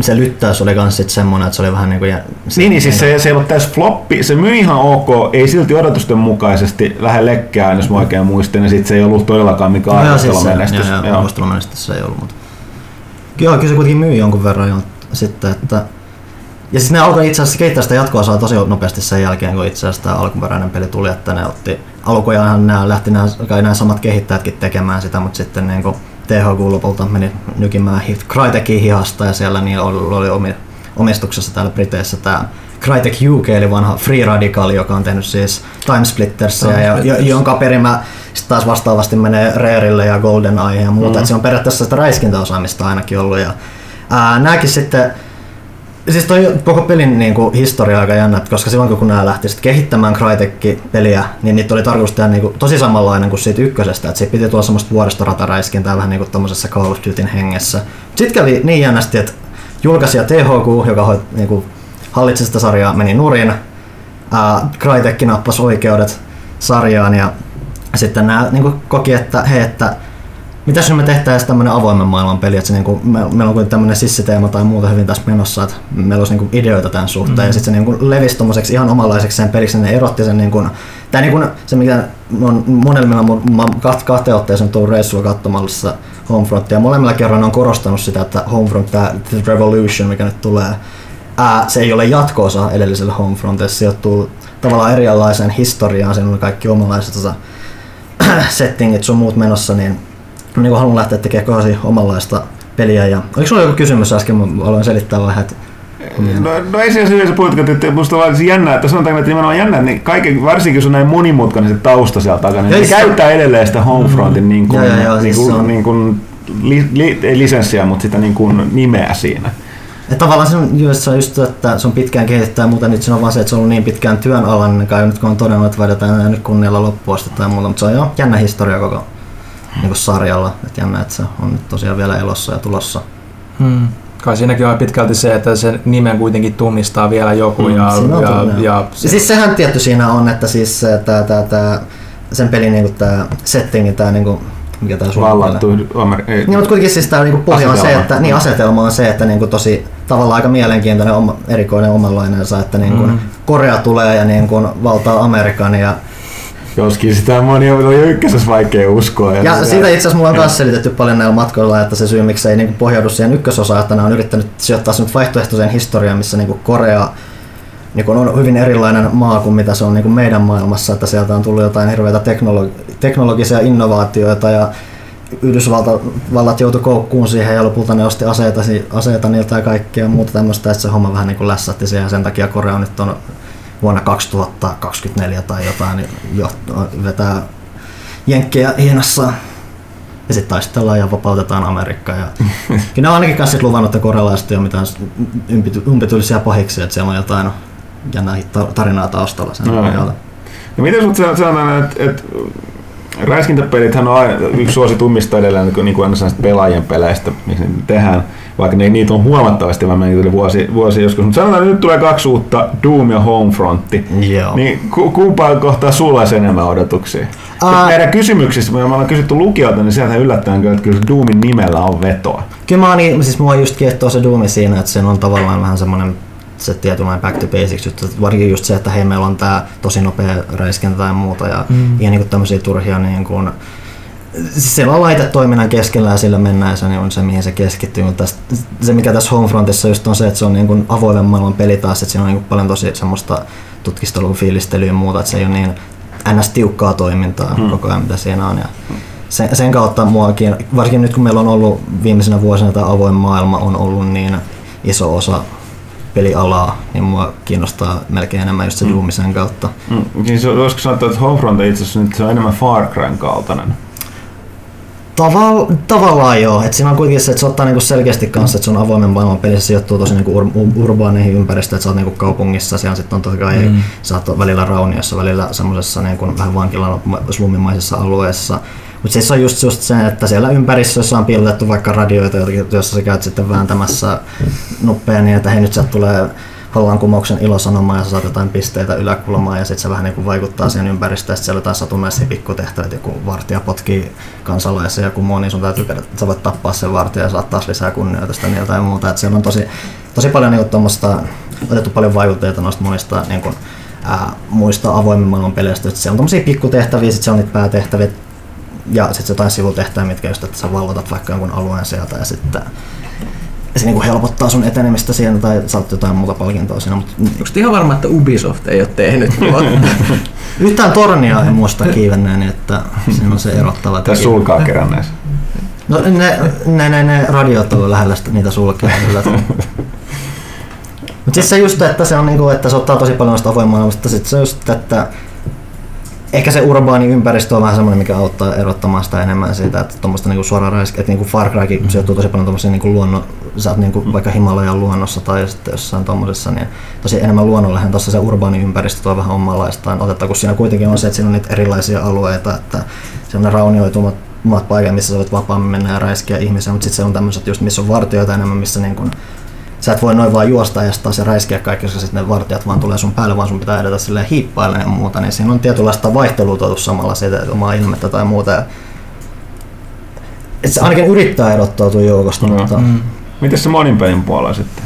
se lyttäys oli kans sit semmonen, että se oli vähän niinku... jä- Niin, niin siis se, se ei ollut täys floppi, se myi ihan ok, ei silti odotusten mukaisesti lähellekään, jos mä oikein muistan, ja sitten se ei ollut todellakaan mikään No arvostelun siis se, menestys. joo, joo, Joo. se ei ollut, mutta... Joo, kyllä se kuitenkin myi jonkun verran, joo. sitten, että ja siis ne alkoi itse asiassa kehittää sitä jatko tosi nopeasti sen jälkeen, kun itse asiassa tämä alkuperäinen peli tuli, että ne otti alkujaanhan nämä lähti nämä, kai nämä samat kehittäjätkin tekemään sitä, mutta sitten niin kuin THQ lopulta meni nykimään Crytekin hihasta ja siellä niin oli, oli omi, omistuksessa täällä Briteissä tämä Crytek UK eli vanha Free Radical, joka on tehnyt siis Timesplittersia, ja, ja, jonka perimä sitten taas vastaavasti menee Rareille ja GoldenEye ja muuta. Mm. se on periaatteessa sitä räiskintäosaamista ainakin ollut. Ja, ää, nääkin sitten Siis toi koko pelin niin kuin, historia aika jännä, koska silloin kun nämä lähti sit kehittämään Crytek-peliä, niin niitä oli tarkoitus tehdä niin kuin, tosi samanlainen kuin siitä ykkösestä, että siitä piti tulla semmoista vuoristorataraiskintaa vähän niin kuin tommosessa Call of Dutyn hengessä. Sitten kävi niin jännästi, että julkaisija THQ, joka hoit, niin kuin, hallitsi sitä sarjaa, meni nurin. Ää, Crytek nappasi oikeudet sarjaan ja sitten nämä niin kuin, koki, että hei, että Mitäs jos me tehtäisiin tämmöinen avoimen maailman peli, että se niinku, me, meillä on kuitenkin tämmöinen sissiteema tai muuta hyvin tässä menossa, että meillä olisi niinku ideoita tämän suhteen. Mm-hmm. ja sitten se niinku levisi tommoseksi ihan omanlaiseksi sen peliksi, ne erotti sen niinku, tai niinku, se mikä on monella mä kahteen otteeseen tullut reissulla katsomassa Homefrontia, molemmilla kerran on korostanut sitä, että Homefront, tämä Revolution, mikä nyt tulee, ää, se ei ole jatkoosa edelliselle Homefrontille, se sijoittuu tavallaan erilaiseen historiaan, siinä on kaikki omanlaiset settingit sun muut menossa, niin niin haluan lähteä tekemään kohdasi omanlaista peliä. Ja, oliko sulla joku kysymys äsken, mä aloin selittää vähän, että No, no ei siinä se puhutkaan, että musta on siis jännä, että sanotaan, että nimenomaan jännä, niin kaiken, varsinkin sun näin monimutkainen se tausta sieltä takana, niin se käyttää edelleen sitä Homefrontin mm. niin kuin, ja, ja, niin kuin, siis niin kuin, li, li, ei lisenssiä, mutta sitä niin kuin nimeä siinä. Ja tavallaan se on, just, se on just, että se on pitkään kehitetty mutta nyt se on vaan se, että se on ollut niin pitkään työn alla, niin kai nyt kun on todennut, että vedetään nyt kunnialla loppuun tai muuta, mutta se on jo jännä historia koko niin sarjalla. Et jännä, että se on nyt tosiaan vielä elossa ja tulossa. Hmm. Kai siinäkin on pitkälti se, että se nimen kuitenkin tunnistaa vielä joku. Hmm, ja, ja, ja, ja se... Siis sehän tietty siinä on, että siis tää, tää, tää, sen pelin niinku tää settingi, tää niinku, mikä tää sun Vallattu, Amer- ei, Niin, mutta kuitenkin siis tää niinku pohja on se, että niin, asetelma on se, että niinku tosi tavallaan aika mielenkiintoinen, oma, erikoinen omanlainensa, että niinku mm. Korea tulee ja niinku valtaa Amerikan ja Joskin sitä moni on jo ykkösessä vaikea uskoa. Ja, ja siitä itse asiassa mulla on myös selitetty paljon näillä matkoilla, että se syy miksi ei niin pohjaudu siihen ykkösosaan, että ne on yrittänyt sijoittaa sen vaihtoehtoiseen historiaan, missä niin Korea niin on hyvin erilainen maa kuin mitä se on niin meidän maailmassa, että sieltä on tullut jotain hirveitä teknologi- teknologisia innovaatioita ja Yhdysvallat joutui koukkuun siihen ja lopulta ne osti aseita, aseita niiltä ja kaikkea muuta tämmöistä, että se homma vähän niin kuin lässätti siihen ja sen takia Korea nyt on vuonna 2024 tai jotain niin jo, vetää jenkkejä hienossa ja sitten taistellaan ja vapautetaan Amerikka. Ja, kyllä on ainakin kanssa luvannut, että korealaiset ei ole mitään ympityllisiä pahiksi, että siellä on jotain jännää tarinaa taustalla sen no, ja miten sut sanotaan, että, että räiskintäpelithän on aina yksi suositummista edelleen niin kuin niin aina pelaajien peleistä, missä tehdään vaikka ne, niitä on huomattavasti vähemmän, niitä vuosi, vuosi joskus. Mutta sanotaan, että nyt tulee kaksi uutta, Doom ja Homefrontti. Joo. Niin ku, kumpaan kohtaa sulla olisi enemmän odotuksia? Uh, meidän kysymyksissä, me ollaan kysytty lukijoilta, niin sieltä yllättäen kyllä, että kyllä Doomin nimellä on vetoa. Kyllä mä niin, siis mua just kiehtoo se Doomi siinä, että se on tavallaan vähän semmoinen se tietynlainen back to basics juttu, varsinkin just se, että hei meillä on tää tosi nopea räiskintä tai muuta ja, mm. ja niin kuin tämmöisiä turhia niin kuin, siellä on laitetoiminnan keskellä ja sillä mennään se niin on se, mihin se keskittyy. Mutta se, mikä tässä Homefrontissa just on se, että se on niin kuin avoimen maailman peli taas, että siinä on niin kuin paljon tosi semmoista tutkistelua, fiilistelyä ja muuta, että se ei ole niin ns. tiukkaa toimintaa hmm. koko ajan, mitä siinä on. Ja sen, sen kautta muakin, varsinkin nyt kun meillä on ollut viimeisenä vuosina tämä avoin maailma on ollut niin iso osa pelialaa, niin mua kiinnostaa melkein enemmän just se mm. Doomisen kautta. Mm. Siis voisiko sanoa, että Homefront itse asiassa nyt se on enemmän Far Cryn kaltainen? Taval, tavallaan joo. Et siinä on kuitenkin se, että se ottaa niinku selkeästi kanssa, että se on avoimen maailman peli, se sijoittuu tosi niinku ur- urbaaneihin ympäristöihin, että sä oot niinku kaupungissa, siellä sitten on tosi kai, mm. sä oot välillä rauniossa, välillä semmoisessa niinku vähän vankilan slummimaisessa alueessa. Mutta siis on just, just se, että siellä ympäristössä on piilotettu vaikka radioita, joissa sä käyt sitten vääntämässä nuppeja niin, että hei nyt sieltä tulee vallankumouksen ilosanoma ja sä saat jotain pisteitä yläkulmaan ja sitten se vähän niin kuin vaikuttaa siihen ympäristöön, että siellä jotain satunnaisia pikkutehtäviä, joku vartija potkii kansalaisia ja muu, niin sun täytyy käydä, että sä voit tappaa sen vartija ja saat taas lisää kunnioitusta niiltä ja muuta. Että siellä on tosi, tosi paljon niin kuin, otettu paljon vaikutteita noista monista niin kuin, ää, muista avoimen maailman peleistä. Siellä on tommosia pikkutehtäviä, sitten siellä on niitä päätehtäviä ja sitten jotain sivutehtäviä, mitkä just, että sä valvotat vaikka jonkun alueen sieltä ja sitten se niinku helpottaa sun etenemistä siihen tai saat jotain muuta palkintoa siinä. Mutta Onko ihan varma, että Ubisoft ei ole tehnyt tuota? yhtään tornia en muista kiivenneeni, että siinä on se erottava Tai tekijä. sulkaa keränneessä. No ne, ne, ne, ne radiot on lähellä sitä, niitä sulkea. Mutta siis se just, että se on niinku, että se ottaa tosi paljon sitä avoimaa, mutta sitten se just, että ehkä se urbaani ympäristö on vähän semmoinen, mikä auttaa erottamaan sitä enemmän siitä, että tuommoista niinku suoraan räiskä, että niinku Far Crykin mm. sijoittuu tosi paljon tuommoisiin niinku luonnon, sä oot niinku vaikka Himalajan luonnossa tai sitten jossain tuommoisessa, niin tosi enemmän luonnollehan tuossa se urbaani ympäristö tuo vähän omanlaistaan otetta, kun siinä kuitenkin on se, että siinä on niitä erilaisia alueita, että semmoinen raunioitumat maat paikat, missä sä voit vapaammin mennä ja räiskiä ihmisiä, mutta sitten se on tämmöiset just, missä on vartioita enemmän, missä niin kun, sä et voi noin vaan juosta ja taas ja räiskiä kaikki, koska sitten ne vartijat vaan tulee sun päälle, vaan sun pitää edetä silleen hiippailemaan ja muuta, niin siinä on tietynlaista vaihtelua tuotu samalla siitä että omaa ilmettä tai muuta. Ja, et se ainakin yrittää erottautua joukosta, Mm. mutta Mm. Miten se monin pelin puolella sitten?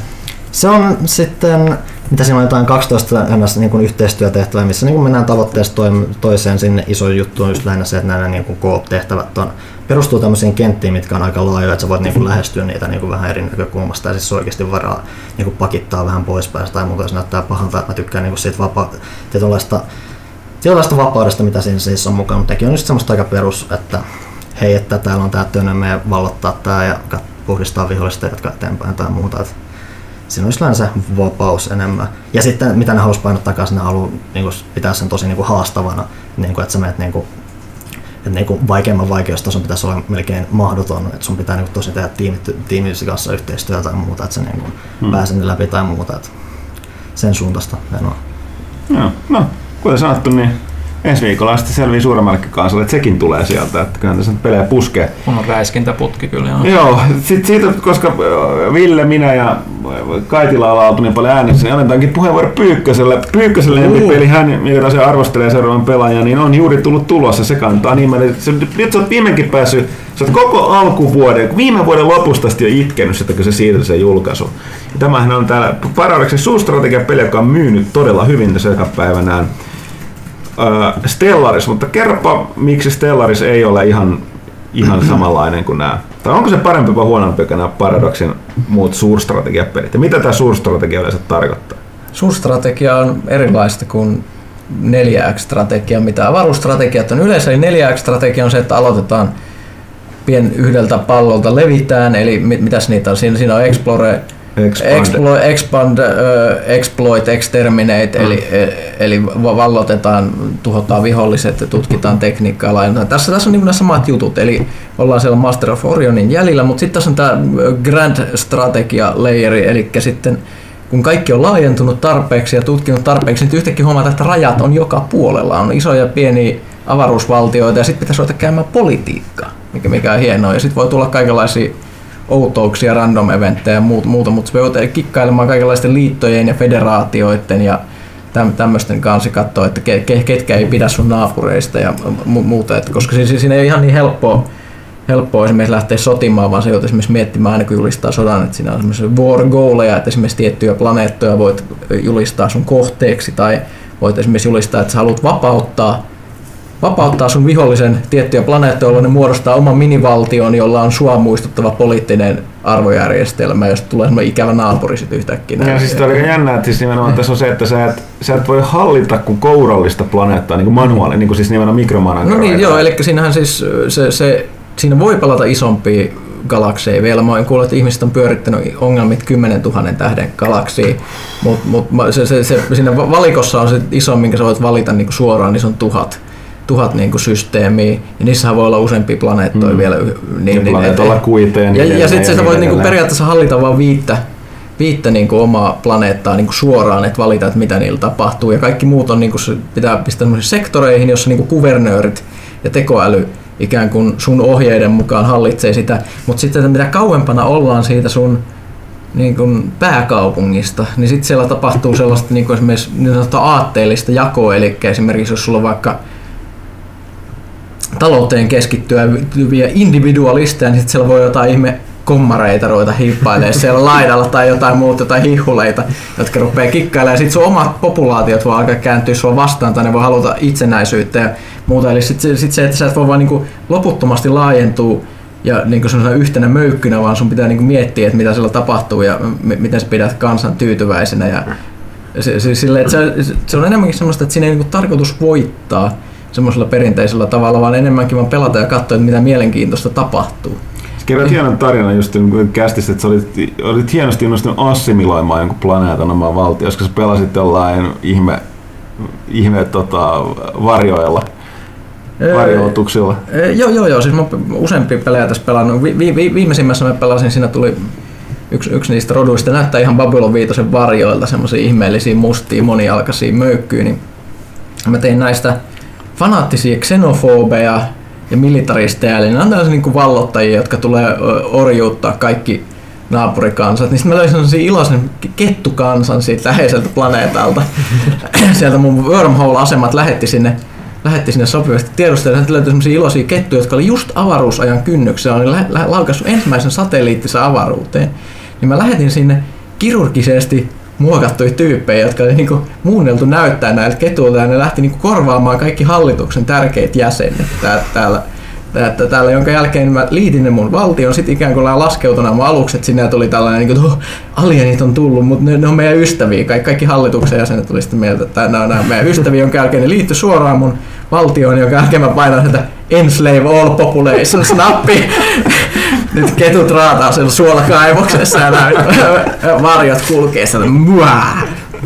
se on sitten, mitä siinä on jotain 12 ns. Niin yhteistyötehtävää, missä niin mennään tavoitteesta toiseen. Sinne iso juttu on just lähinnä se, että nämä niin kuin koop-tehtävät on, perustuu tämmöisiin kenttiin, mitkä on aika laajoja, että sä voit niin kuin lähestyä niitä niin kuin vähän eri näkökulmasta ja siis oikeasti varaa niin kuin pakittaa vähän poispäin tai muuta, jos näyttää pahalta. Että mä tykkään niin kuin siitä vapa- tietynlaista, tietynlaista vapaudesta, mitä siinä siis on mukana, mutta on just semmoista aika perus, että hei, että täällä on tää tönö, meidän vallottaa tää ja puhdistaa vihollista ja jatkaa eteenpäin tai muuta. Että siinä olisi se vapaus enemmän. Ja sitten mitä ne halusi painottaa kanssa, ne haluaa niin kuin, pitää sen tosi niin kuin, haastavana, niin kuin, että sä menet niin kuin, että niin kuin, vaikeimman vaikeustason pitäisi olla melkein mahdoton, että sun pitää niin kuin, tosi tehdä tiimit, tiimisi kanssa yhteistyötä tai muuta, että sä niin kuin, Hmm. hmm. pääset läpi tai muuta. Että sen suuntaista menoa. Joo, no, kuten sanottu, niin ensi viikolla sitten selvii suuremmallekin kansalle, että sekin tulee sieltä, että kyllähän tässä pelejä puskee. Kun on räiskintäputki kyllä. Joo. Joo, sit siitä, koska Ville, minä ja Kaitila ollaan oltu niin paljon äänessä, niin annetaankin puheenvuoro Pyykköselle. Pyykköselle lempipeli, hän, joka se arvostelee seuraavan pelaajan, niin on juuri tullut tulossa. Se kantaa niin, se, nyt sä oot viimeinkin päässyt, sä oot koko alkuvuoden, viime vuoden lopusta asti jo itkenyt sitä, kun se siirtyi se julkaisu. Ja tämähän on täällä Paradoxin suustrategiapeli, joka on myynyt todella hyvin tässä päivänään. Äh, Stellaris, mutta kerropa, miksi Stellaris ei ole ihan, ihan samanlainen kuin nämä. Tai onko se parempi vai huonompi kuin nämä Paradoxin muut suurstrategiapelit? Ja mitä tämä suurstrategia yleensä tarkoittaa? Suurstrategia on erilaista kuin 4X-strategia, mitä avaruusstrategiat on yleensä. Eli 4X-strategia on se, että aloitetaan pien yhdeltä pallolta levitään, eli mit, mitäs niitä on? Siinä, siinä on Explore, Expand. Explo, expand, uh, exploit, exterminate, Mm. eli, e- eli va- vallotetaan, tuhotaan viholliset ja tutkitaan tekniikkaa. laajennetaan. Tässä, tässä on niin nämä samat jutut, eli ollaan siellä Master of Orionin jäljellä, mutta sitten tässä on tämä Grand Strategia layeri, eli sitten kun kaikki on laajentunut tarpeeksi ja tutkinut tarpeeksi, niin yhtäkkiä huomataan, että rajat on joka puolella. On isoja ja pieniä avaruusvaltioita ja sitten pitäisi ruveta käymään politiikkaa, mikä, mikä on hienoa. Ja sitten voi tulla kaikenlaisia outouksia, random eventtejä ja muuta, muuta mutta se voi kikkailemaan kaikenlaisten liittojen ja federaatioiden ja täm, tämmöisten kanssa katsoa, että ke, ke, ketkä ei pidä sun naapureista ja mu, muuta, että koska siinä, siinä ei ole ihan niin helppoa, helppoa esimerkiksi lähteä sotimaan, vaan se joudut esimerkiksi miettimään aina kun julistaa sodan, että siinä on semmoisia war goaleja, että esimerkiksi tiettyjä planeettoja voit julistaa sun kohteeksi tai voit esimerkiksi julistaa, että sä haluat vapauttaa vapauttaa sun vihollisen tiettyjä planeettoja, jolloin ne muodostaa oman minivaltion, jolla on sua muistuttava poliittinen arvojärjestelmä, jos tulee semmoinen ikävä naapuri sitten yhtäkkiä. Ja siis tämä oli jännä, että siis nimenomaan tässä on se, että sä et, sä et voi hallita kuin kourallista planeettaa niin kuin manuaali, niin kuin siis nimenomaan mikromanageroita. No niin, joo, eli siinähän siis se, se, siinä voi palata isompia galakseja vielä. Mä oon kuullut, että ihmiset on pyörittänyt ongelmit 10 000 tähden galaksiin, mutta mut, se, se, se, siinä valikossa on se iso, minkä sä voit valita niin suoraan, niin se on tuhat tuhat niin kuin systeemiä, ja niissähän voi olla useampia planeettoja Mm. vielä. y- Niin, planeetalla kuiteen. ja, niin ja sitten sä niin voit niinku edelleen. periaatteessa hallita vain viittä, viittä niinku omaa planeettaa niinku suoraan, että valita, että mitä niillä tapahtuu. Ja kaikki muut on, niinku, se pitää pistää sektoreihin, jossa niinku kuvernöörit ja tekoäly ikään kuin sun ohjeiden mukaan hallitsee sitä. Mutta sitten mitä kauempana ollaan siitä sun niin kuin pääkaupungista, niin sitten siellä tapahtuu sellaista niin kuin esimerkiksi niin aatteellista jakoa, eli esimerkiksi jos sulla on vaikka talouteen keskittyviä individualisteja, niin sitten siellä voi jotain ihme kommareita ruveta hiippailemaan siellä laidalla tai jotain muuta, jotain hihuleita, jotka rupeaa kikkailemaan. Sitten sun omat populaatiot voi alkaa kääntyä sua vastaan tai ne voi haluta itsenäisyyttä ja muuta. Eli sitten sit se, että sä et voi vaan niinku loputtomasti laajentua ja niin kuin yhtenä möykkynä, vaan sun pitää niin kuin miettiä, että mitä siellä tapahtuu ja m- miten sä pidät kansan tyytyväisenä. Ja se, se, sille, että se, se, on enemmänkin semmoista, että siinä ei niin kuin tarkoitus voittaa semmoisella perinteisellä tavalla, vaan enemmänkin vaan pelata ja katsoa, mitä mielenkiintoista tapahtuu. Kerroit hienon tarinan just kästistä, että sä olit, olit hienosti innostunut assimiloimaan jonkun planeetan omaan valtioon, koska sä pelasit jollain ihme, ihme tota, varjoilla varjoituksilla. Joo, joo, joo. Siis mä useampia pelejä tässä pelannut. Vi, vi, viimeisimmässä mä pelasin, siinä tuli yksi, yksi niistä roduista näyttää ihan Babylon 5 varjoilta semmoisia ihmeellisiä mustia monialkaisia möykkyjä, niin mä tein näistä fanaattisia xenofobeja ja militaristeja, eli nämä on tällaisia niin vallottajia, jotka tulee orjuuttaa kaikki naapurikansat, niin sitten mä löysin sellaisen iloisen kettukansan siitä läheiseltä planeetalta. Sieltä mun wormhole-asemat lähetti sinne lähetti sinne sopivasti tiedustella, että löytyi sellaisia iloisia kettuja, jotka oli just avaruusajan kynnyksellä, oli lä- ensimmäisen satelliittisen avaruuteen. Niin mä lähetin sinne kirurgisesti muokattuja tyyppejä, jotka oli niinku muunneltu näyttää näiltä ketuilta ja ne lähti niinku korvaamaan kaikki hallituksen tärkeät jäsenet täällä, täällä että täällä, jonka jälkeen mä liitin ne mun valtion, sitten ikään kuin laskeutuna mun alukset sinne tuli tällainen, niin kuin, oh, alienit on tullut, mutta ne, ne, on meidän ystäviä. Kaikki, kaikki hallituksen jäsenet tuli sitten mieltä, että nämä on nämä meidän ystäviä, jonka jälkeen ne liittyi suoraan mun valtioon, jonka jälkeen mä painan sitä Enslave All Population snappi. Nyt ketut raataa siellä suolakaivoksessa ja varjot kulkee sieltä.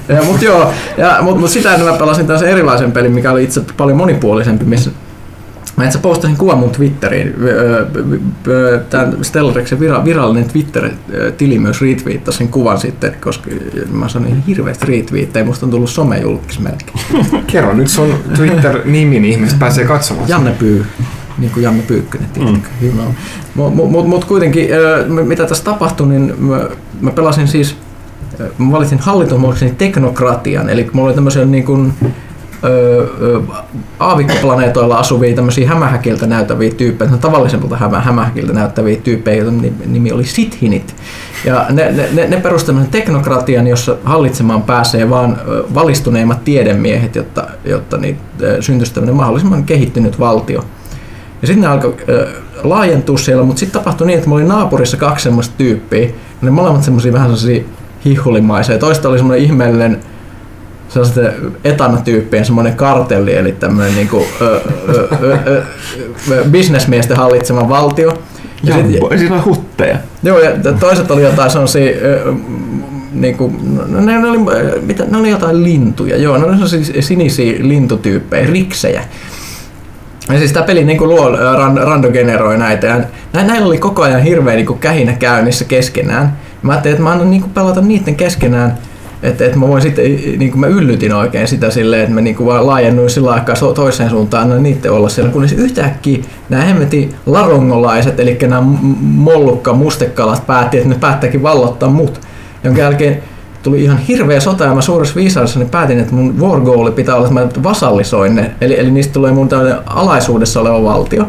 Ja, mutta joo, ja, mut, mut sitä mä pelasin taas erilaisen pelin, mikä oli itse paljon monipuolisempi, missä Mä itse postasin kuvan mun Twitteriin. Tämän Stellariksen virallinen Twitter-tili myös retweettasi sen kuvan sitten, koska mä sanoin niin hirveästi retweettejä, musta on tullut somejulkis melkein. Kerro nyt sun Twitter-nimi, niin ihmiset pääsee katsomaan. Janne Pyy niin kuin Janne Pyykkönen, mm. Mutta mut, mut kuitenkin, mitä tässä tapahtui, niin mä, mä pelasin siis, mä valitsin hallintomuodokseni teknokratian, eli mulla oli tämmöisiä niin kuin, aavikkoplaneetoilla asuvia tämmöisiä hämähäkiltä näyttäviä tyyppejä, tavallisempilta hämä, hämähäkiltä näyttäviä tyyppejä, joiden nimi oli sithinit. Ja ne, ne, ne, perustivat teknokratian, jossa hallitsemaan pääsee vaan valistuneimmat tiedemiehet, jotta, jotta niitä syntyisi tämmöinen mahdollisimman kehittynyt valtio. Ja sitten ne alkoi äh, laajentua siellä, mutta sitten tapahtui niin, että mulla oli naapurissa kaksi semmoista tyyppiä. Ne molemmat semmoisia vähän semmoisia hihulimaisia. Toista oli semmoinen ihmeellinen sellaisten etanatyyppien semmoinen kartelli, eli tämmöinen niinku, ö, ö, ö, ö, bisnesmiesten hallitsema valtio. Ja Jambo, sit, siis on hutteja. Joo, ja toiset oli jotain sellaisia, niinku, no ne, ne, oli, mitä, ne oli jotain lintuja, joo, ne oli sellaisia sinisiä lintutyyppejä, riksejä. Ja siis tämä peli niin kuin luo, ran, generoi näitä. Ja näillä oli koko ajan hirveä niin kuin kähinä käynnissä keskenään. Mä ajattelin, että mä annan niin kuin pelata niiden keskenään että, että mä voin sitten, niin kuin mä yllytin oikein sitä silleen, että mä niin kuin vaan laajennuin sillä aikaa toiseen suuntaan, annan niiden olla siellä, kunnes yhtäkkiä nämä hemmetin larongolaiset, eli nämä mollukka mustekalat päätti, että ne päättäkin vallottaa mut, jonka jälkeen tuli ihan hirveä sota ja mä suuressa viisaudessa niin päätin, että mun war goal pitää olla, että mä vasallisoin ne, eli, eli niistä tulee mun tällainen alaisuudessa oleva valtio.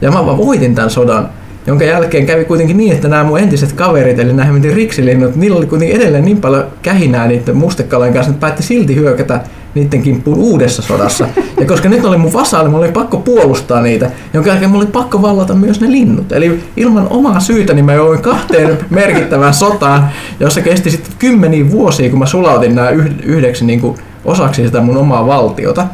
Ja mä vaan voitin tämän sodan jonka jälkeen kävi kuitenkin niin, että nämä mun entiset kaverit, eli nämä miten riksilinnut, niillä oli kuitenkin edelleen niin paljon kähinää niiden mustekalojen kanssa, että päätti silti hyökätä niiden kimppuun uudessa sodassa. Ja koska nyt oli mun vasaali, mulla oli pakko puolustaa niitä, jonka jälkeen mulla oli pakko vallata myös ne linnut. Eli ilman omaa syytä niin mä join kahteen merkittävään sotaan, jossa kesti sitten kymmeniä vuosia, kun mä sulautin nämä yhdeksi niin kuin osaksi sitä mun omaa valtiota.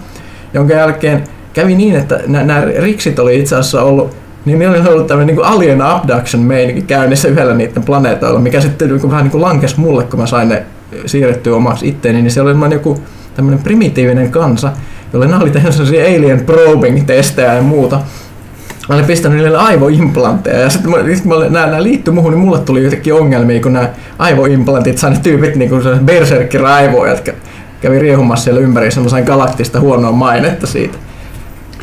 Jonka jälkeen kävi niin, että nämä riksit oli itse asiassa ollut niin niillä oli ollut tämmöinen niin alien abduction meininki käynnissä yhdellä niiden planeetoilla, mikä sitten niin vähän niin kuin lankes mulle, kun mä sain ne siirrettyä omaksi itteeni, niin se oli joku tämmöinen primitiivinen kansa, jolle ne oli tehnyt sellaisia alien probing-testejä ja muuta. Mä olin pistänyt niille aivoimplantteja ja sitten sit nämä, nämä liittyi muuhun, niin mulle tuli jotenkin ongelmia, kun nämä aivoimplantit sai ne tyypit niin kuin berserkkiraivoja, jotka kävi riehumassa siellä ympäri, mä sain galaktista huonoa mainetta siitä.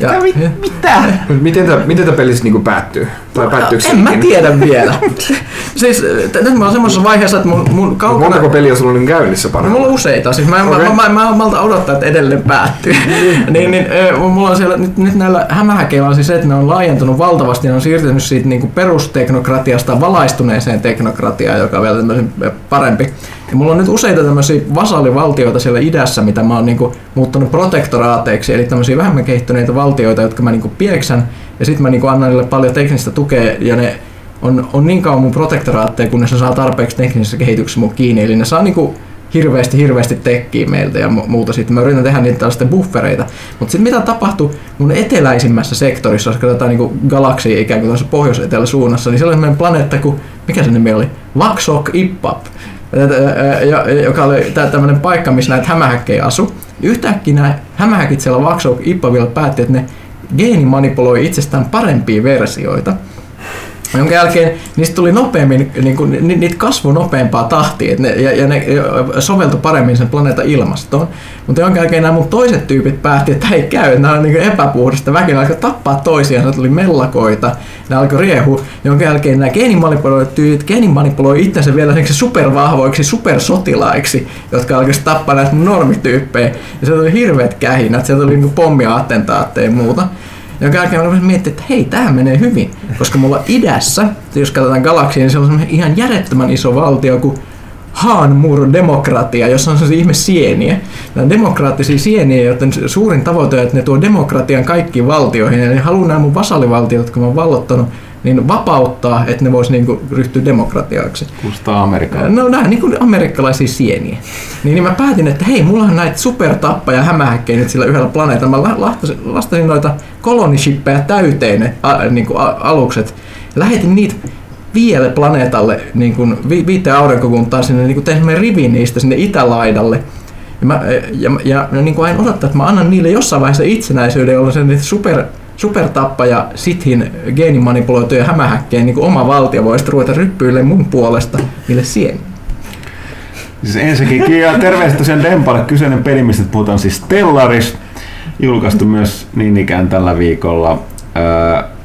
Ja, ja, mit, mitä? Miten tämä miten tämä pelissä niinku päättyy? Tai päättyykö En mä tiedä vielä. siis nyt mä oon semmoisessa vaiheessa, että mun, mun kaukana... Montako peliä sulla on käynnissä parhaillaan? mulla on useita. Siis mä, okay. mä, mä, mä, mä, malta odottaa, että edelleen päättyy. niin, niin, mulla on siellä, nyt, nyt näillä hämähäkeillä on siis se, että ne on laajentunut valtavasti ja ne on siirtynyt siitä niinku perusteknokratiasta valaistuneeseen teknokratiaan, joka on vielä parempi. Ja mulla on nyt useita tämmöisiä vasallivaltioita siellä idässä, mitä mä oon niinku muuttanut protektoraateiksi, eli tämmöisiä vähemmän kehittyneitä valtioita, jotka mä niinku pieksän, ja sitten mä niinku annan niille paljon teknistä tukea, ja ne on, on niin kauan mun protektoraatteja, kunnes ne saa tarpeeksi teknisessä kehityksessä mun kiinni, eli ne saa niinku hirveästi, hirveästi tekkiä meiltä ja mu- muuta sitten. Mä yritän tehdä niitä tällaista buffereita. Mutta sitten mitä tapahtui mun eteläisimmässä sektorissa, jos katsotaan niin galaksia ikään kuin tuossa pohjois-etelä suunnassa, niin siellä oli semmoinen planeetta kuin, mikä se nimi oli? Vaksok Ippap, joka oli tämmöinen paikka, missä näitä hämähäkkejä asu. Yhtäkkiä nämä hämähäkit siellä Vaksok Ippavilla päätti, että ne geenimanipuloi itsestään parempia versioita jonka jälkeen niistä tuli nopeammin, niin kuin, ni, niitä kasvu nopeampaa tahtia ne, ja, ja ne soveltui paremmin sen planeetan ilmastoon. Mutta jonka jälkeen nämä mun toiset tyypit päätti, että ei käy, nämä on niin epäpuhdista väkeä, alkoi tappaa toisiaan, ne tuli mellakoita, ne alkoi riehu, jonka jälkeen nämä geenimanipuloidut tyypit geenimanipuloi itsensä vielä supervahvoiksi supersotilaiksi, jotka alkoivat tappaa näitä normityyppejä. Ja se oli hirveät kähinät, sieltä tuli niin pommia, attentaatteja ja muuta jonka jälkeen mä miettiä, että hei, tähän menee hyvin. Koska mulla idässä, jos katsotaan galaksia, niin se on ihan järjettömän iso valtio kuin Haanmur demokratia, jossa on sellaisia ihme sieniä. Nämä on demokraattisia sieniä, joten suurin tavoite on, että ne tuo demokratian kaikkiin valtioihin. Ja ne haluaa nämä mun vasallivaltiot, jotka mä oon vallottanut, niin vapauttaa, että ne voisi niinku ryhtyä demokratiaksi. Kuulostaa Amerikkaa. No nämä niin kuin amerikkalaisia sieniä. Niin, niin mä päätin, että hei, mulla on näitä supertappaja hämähäkkejä nyt sillä yhdellä planeetalla. Mä lastasin, lastasin noita kolonishippejä täyteen ne a, niin kuin a, alukset. Lähetin niitä viidelle planeetalle niin kuin vi, viiteen aurinkokuntaan sinne, niin kuin tein rivin niistä sinne itälaidalle. Ja, mä, ja, ja, ja niin kuin aina odottaa, että mä annan niille jossain vaiheessa itsenäisyyden, jolloin se super supertappaja Sithin geenimanipuloituja hämähäkkeen niin oma valtio voisi ruveta ryppyille mun puolesta niille sieni. Siis ensinnäkin ja terveistä tosiaan Dempalle kyseinen peli, mistä puhutaan siis Stellaris, julkaistu myös niin ikään tällä viikolla. Öö,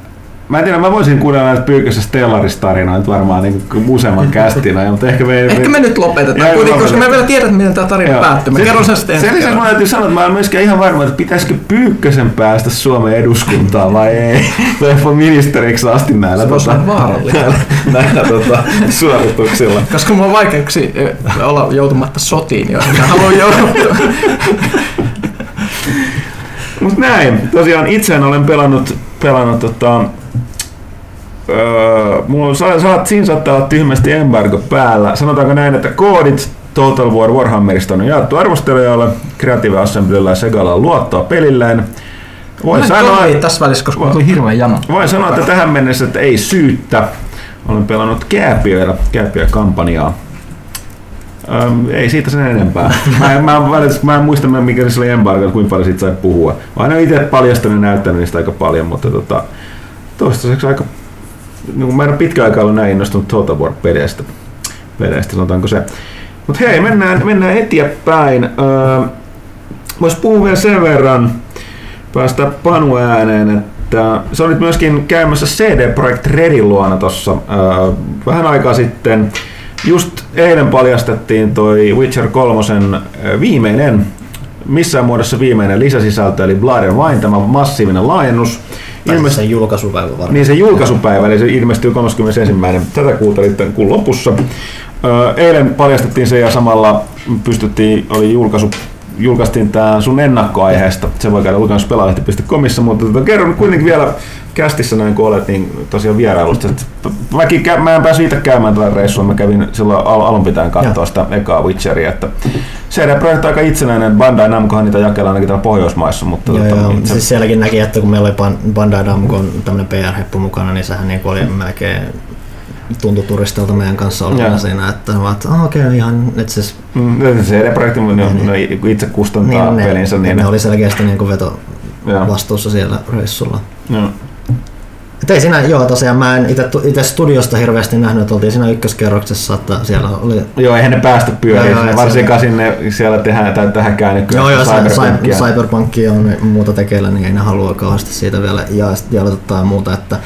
Mä en tiedä, mä voisin kuunnella näitä Pyykkössä Stellaris-tarinoita varmaan niin useamman kästinä, mutta ehkä me... Ehkä me nyt lopetetaan, ja kuitenkin, koska me vielä tiedät, miten tämä tarina päättyy. Mä kerron sen sitten Sen lisäksi mä täytyy sanoa, että mä olen myöskään ihan varma, että pitäisikö Pyykkösen päästä Suomen eduskuntaan vai ei. Tai jopa ministeriksi asti näillä, tota, näillä, näillä tota, suorituksilla. Koska mulla on vaikeuksia olla joutumatta sotiin, jos mä haluan joutua. Mutta näin, tosiaan itse olen pelannut, pelannut tota, öö, mulla sa, saat, siinä saattaa olla tyhmästi embargo päällä. Sanotaanko näin, että koodit Total War Warhammerista on jaettu arvostelijoille, Creative Assemblylla ja Segalla on luottoa pelilleen. Voin sanoa, tässä välissä, koska tuli hirveän jano. Voin sanoa, että tähän mennessä että ei syyttä. Olen pelannut Kääpiöillä, Kääpiö-kampanjaa. Öm, ei siitä sen enempää. Mä en, mä, en, mä en muista, mikä se oli embargo, kuinka paljon siitä sai puhua. Mä en itse paljastanut ja näyttänyt niistä aika paljon, mutta tota, toistaiseksi aika niin mä en ole pitkä aikaa ollut näin innostunut Total War-peleistä, peleistä, sanotaanko se. Mutta hei, mennään, mennään eteenpäin. Öö, Voisi puhua vielä sen verran, päästä Panu ääneen, että sä olit myöskin käymässä CD Projekt Redin luona tuossa öö, vähän aikaa sitten. Just eilen paljastettiin toi Witcher 3 viimeinen, missään muodossa viimeinen lisäsisältö, eli Blood and Wine, tämä massiivinen laajennus. Ilmest... sen julkaisupäivä varmaan. Niin se julkaisupäivä, eli se ilmestyy 31. tätä kuuta eli kuun lopussa. Eilen paljastettiin se ja samalla pystyttiin, oli julkaisu julkaistiin tämä sun ennakkoaiheesta. Se voi käydä lukemassa mutta tota, kerron kuitenkin vielä kästissä näin kun olet, niin tosiaan vierailusta. Mäkin, mä en päässyt itse käymään tällä reissua, mä kävin silloin al- alun pitäen katsoa sitä ekaa Witcheria. Että CD-projekti aika itsenäinen, Bandai Namcohan niitä jakelaa ainakin täällä Pohjoismaissa. Mutta joo, tota, joo. Niin se... siis sielläkin näki, että kun meillä oli Bandai Namcon tämmöinen PR-heppu mukana, niin sehän niin oli melkein tuntui turistilta meidän kanssa olla siinä, että ovat, oh, okei, okay, ihan, että siis... Mm, CD-projekti niin, niin, itse kustantaa niin, pelinsä. Niin, ne, ne oli selkeästi niin kuin veto vastuussa siellä reissulla. Joo. Et ei siinä, joo tosiaan mä en itse studiosta hirveästi nähnyt, että oltiin siinä ykköskerroksessa, että siellä oli... Joo, eihän ne päästä pyöriin, varsinkaan sinne siellä tehdään tai tähänkään nykyään Joo, joo, cyberpunkia. cyberpunkia on muuta tekeillä, niin ei ne halua kauheasti siitä vielä jaeluttaa ja muuta, että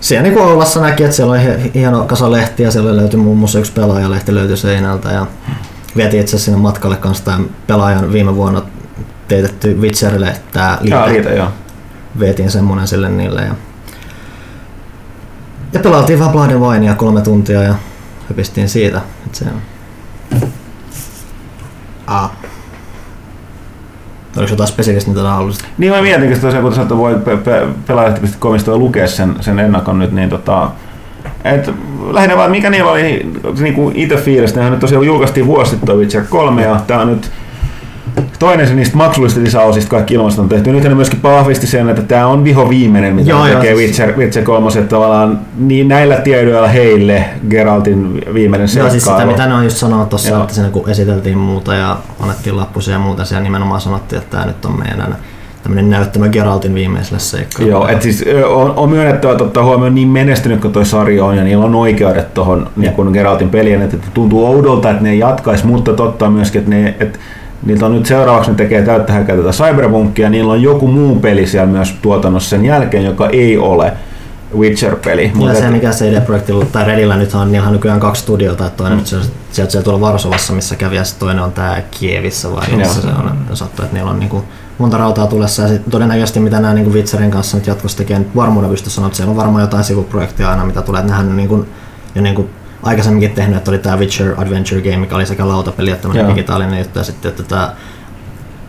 siellä niin Oulassa näki, että siellä oli hieno kasa lehtiä, siellä löytyi muun muassa yksi pelaajalehti löytyi seinältä ja vietiin itse sinne matkalle kanssa tämän pelaajan viime vuonna teetetty Witcherille tämä liite. Jaa, liite joo. Vietiin semmonen sille niille ja ja pelaatiin vähän Blood Winea kolme tuntia ja hypistiin siitä. Et se on. Ah. Oliko jotain spesiaalista, mitä haluaisit? Niin mä mietinkin sitä tosiaan, kun että voi pe- pe- pelaajat.comista lukea sen, sen ennakon nyt, niin tota, et lähinnä vaan mikä niillä oli niinku itse fiilistä, nehän nyt tosiaan julkaistiin vuosi sitten toi Witcher 3 ja tää on nyt toinen se niistä maksullisista lisäosista kaikki ilmasta on tehty. Nyt ne myöskin vahvisti sen, että tämä on viho viimeinen, mitä Joo, Joo, joo, tekee siis- Witcher, Witcher 3. Että tavallaan niin näillä tiedoilla heille Geraltin viimeinen Joo, seikkailu. siis sitä mitä ne on just sanonut tuossa, Joo. että siinä kun esiteltiin muuta ja annettiin lappusia ja muuta, siellä nimenomaan sanottiin, että tämä nyt on meidän tämmöinen näyttämö Geraltin viimeiselle seikkailulle. Joo, et siis on, on myönnettävä, että ottaa huomioon niin menestynyt kuin toi sarja on ja niillä on oikeudet tuohon niin Geraltin peliin, että tuntuu oudolta, että ne jatkaisi, mutta totta myöskin, että, ne, että niiltä on nyt seuraavaksi ne tekee täyttä häkää tätä Cyberpunkia, niillä on joku muu peli siellä myös tuotannossa sen jälkeen, joka ei ole Witcher-peli. Ja Mut se, et- mikä CD-projektilla tai Redillä nyt on, niillä on nykyään kaksi studiota, että toinen Mm. sieltä, sieltä tuolla Varsovassa, missä kävi, ja sitten toinen on tää Kievissä vai missä se on. Sattuu, että niillä on niinku monta rautaa tulessa, ja sit todennäköisesti mitä nämä niinku Witcherin kanssa nyt jatkossa tekee, nyt varmuuden pysty sanoa, että siellä on varmaan jotain sivuprojektia aina, mitä tulee, että nehän on niinku, jo niinku aikaisemminkin tehnyt, että oli tämä Witcher Adventure Game, mikä oli sekä lautapeli että digitaalinen juttu, ja sitten että tämä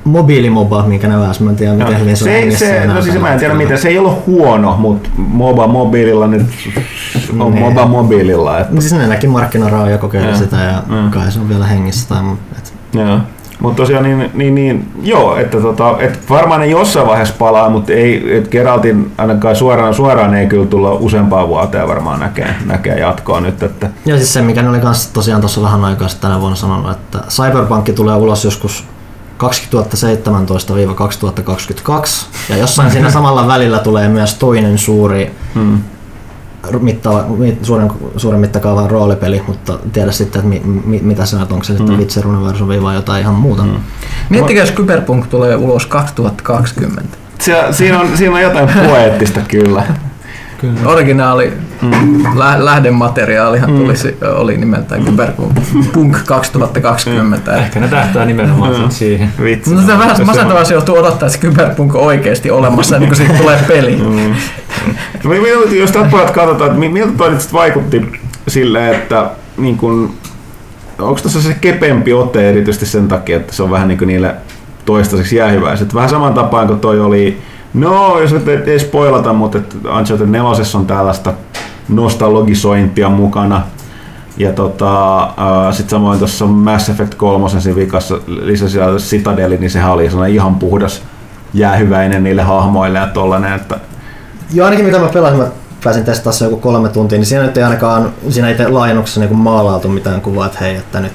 mobiilimoba, minkä ne väs, mä en tiedä miten hyvin se se, se, no siis mä en tiedä mitä, se ei ollut huono, mutta Moba mobiililla nyt on Niin. Moba mobiililla. Että, siis ne näki markkinaraaja kokeili Joo. sitä ja Mm. kai se on vielä hengissä tai. Et, joo. Mutta tosiaan niin, niin, niin, joo, että tota, et varmaan ne jossain vaiheessa palaa, mutta ei, et Geraltin ainakaan suoraan suoraan ei kyllä tulla useampaan vuoteen varmaan näkee, näkee jatkoa nyt, että ja siis se, mikä ne oli kans tosiaan tuossa vähän aikaa sitten tänä vuonna sanonut, että Cyberpunk tulee ulos joskus 2017-2022 ja jossain siinä samalla välillä tulee myös toinen suuri hmm. Mittava, mit, suuren, suuren mittakaavan roolipeli, mutta tiedä sitten, että mi, mi, mitä se on, että onko se sitten Mm. Witcher Universumi vai jotain ihan muuta. Hmm. Miettikää, jos Cyberpunk tulee ulos 2020. Se, siinä, on, siinä on jotain poeettista kyllä. Kyllä. Originaali Mm. lä- lähdemateriaalihan tuli, se- oli nimeltään Cyberpunk Punk 2020. Ehkä ne tähtää nimenomaan Mm. siihen. Vitsi. No se vähän Se- masentavaa se joutuu odottaa, että Cyberpunk on oikeasti olemassa ennen kuin siitä tulee peli. Mm. No, jos tätä pojat katsotaan, että mi- miltä toi nyt vaikutti silleen, että niin kun, onko tässä se kepempi ote erityisesti sen takia, että se on vähän niin kuin niille toistaiseksi jäähyväiset. Vähän saman tapaan kuin toi oli, no jos nyt ei, ei spoilata, mutta Uncharted 4 on tällaista nostalgisointia mukana. Ja tota, äh, sitten samoin tuossa Mass Effect 3 siinä vikassa lisäsi Citadeli, niin sehän oli sellainen ihan puhdas jäähyväinen niille hahmoille ja tollanen, että Joo, ainakin mitä mä pelasin, mä pääsin testaamaan joku kolme tuntia, niin siinä nyt ei ainakaan siinä itse laajennuksessa niin maalautu mitään kuvaa, että hei, että nyt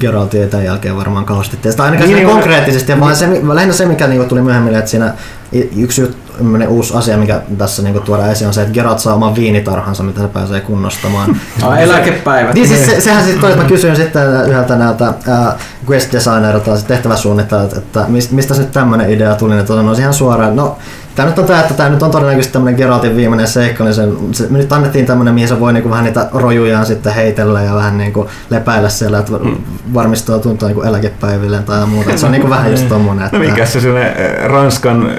Geralt ei tämän jälkeen varmaan kauheasti testa. Ainakaan Niin, niin, niin, konkreettisesti, niin, vaan se, lähinnä se, mikä niin tuli myöhemmin, että siinä yksi uusi asia, mikä tässä niin tuodaan esiin, on se, että Geralt saa oman viinitarhansa, mitä se pääsee kunnostamaan. Ah, eläkepäivät. Niin siis se, sehän sitten toi, että mä kysyin sitten yhdeltä näiltä äh, quest designerilta, siis tehtäväsuunnittelijat, että mis- mistä se nyt tämmönen idea tuli, niin no ihan suoraan, no Tää nyt on tää, että tää nyt on todennäköisesti tämmönen Geraltin viimeinen seikka, niin se, se, me nyt annettiin tämmönen, mihin se voi niinku vähän niitä rojujaan sitten heitellä ja vähän niinku lepäillä siellä, että Mm. varmistua tuntua niinku eläkepäiville tai muuta. Et se on niinku vähän just tommonen, että... No mikä se sellainen eh, Ranskan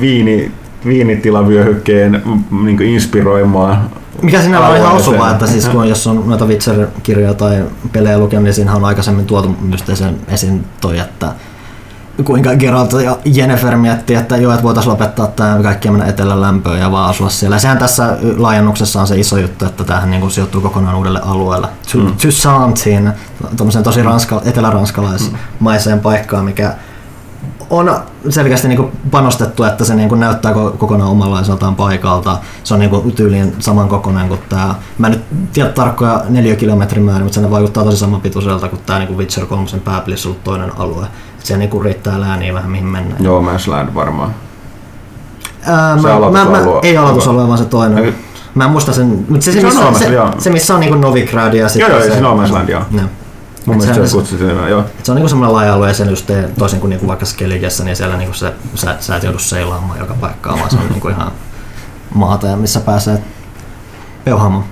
viini, viinitilavyöhykkeen mm, niin inspiroimaan Mikä siinä on ihan osuvaa, että siis kun jos on noita Witcher-kirjoja tai pelejä lukenut, niin siinä on aikaisemmin tuotu just sen esiin toi, että kuinka Geralt ja Jennifer miettii, että joo, että voitaisiin lopettaa tämä kaikki mennä etelän lämpöön ja vaan asua siellä. Ja sehän tässä laajennuksessa on se iso juttu, että tämähän niin sijoittuu kokonaan uudelle alueelle. Mm. Saintiin, tuommoiseen tosi ranska, eteläranskalaismaiseen paikkaan, mikä on selkeästi niin panostettu, että se niin näyttää ko- kokonaan omanlaiseltaan paikalta. Se on niin tyyliin saman kokoinen kuin tämä. Mä en nyt tiedä tarkkoja neliökilometrin määrä, mutta se vaikuttaa tosi samanpituiselta kuin tämä niin Witcher 3 pääpelissä ollut toinen alue. Se niin riittää lääniä vähän mihin mennään. Joo, Mansland varmaan. Ää, Se mä, mä, mä, ei aloitusalue, vaan se toinen. Ei. Mä en muista sen, mutta se, se, Se on missä, olemassa, se, joo. se, missä on niin Novigrad ja sitten Joo, joo, se, siinä on No Mansland, joo. joo. Mun mielestä se- se kutsui sen nimen, joo. Et se on niinku semmoinen laaja alue ja sen just toisin kuin niinku vaikka Skelligessä, niin siellä niinku se, sä, sä et joudu seilaamaan joka paikkaan, vaan se on niinku ihan maata ja missä pääsee peuhaamaan.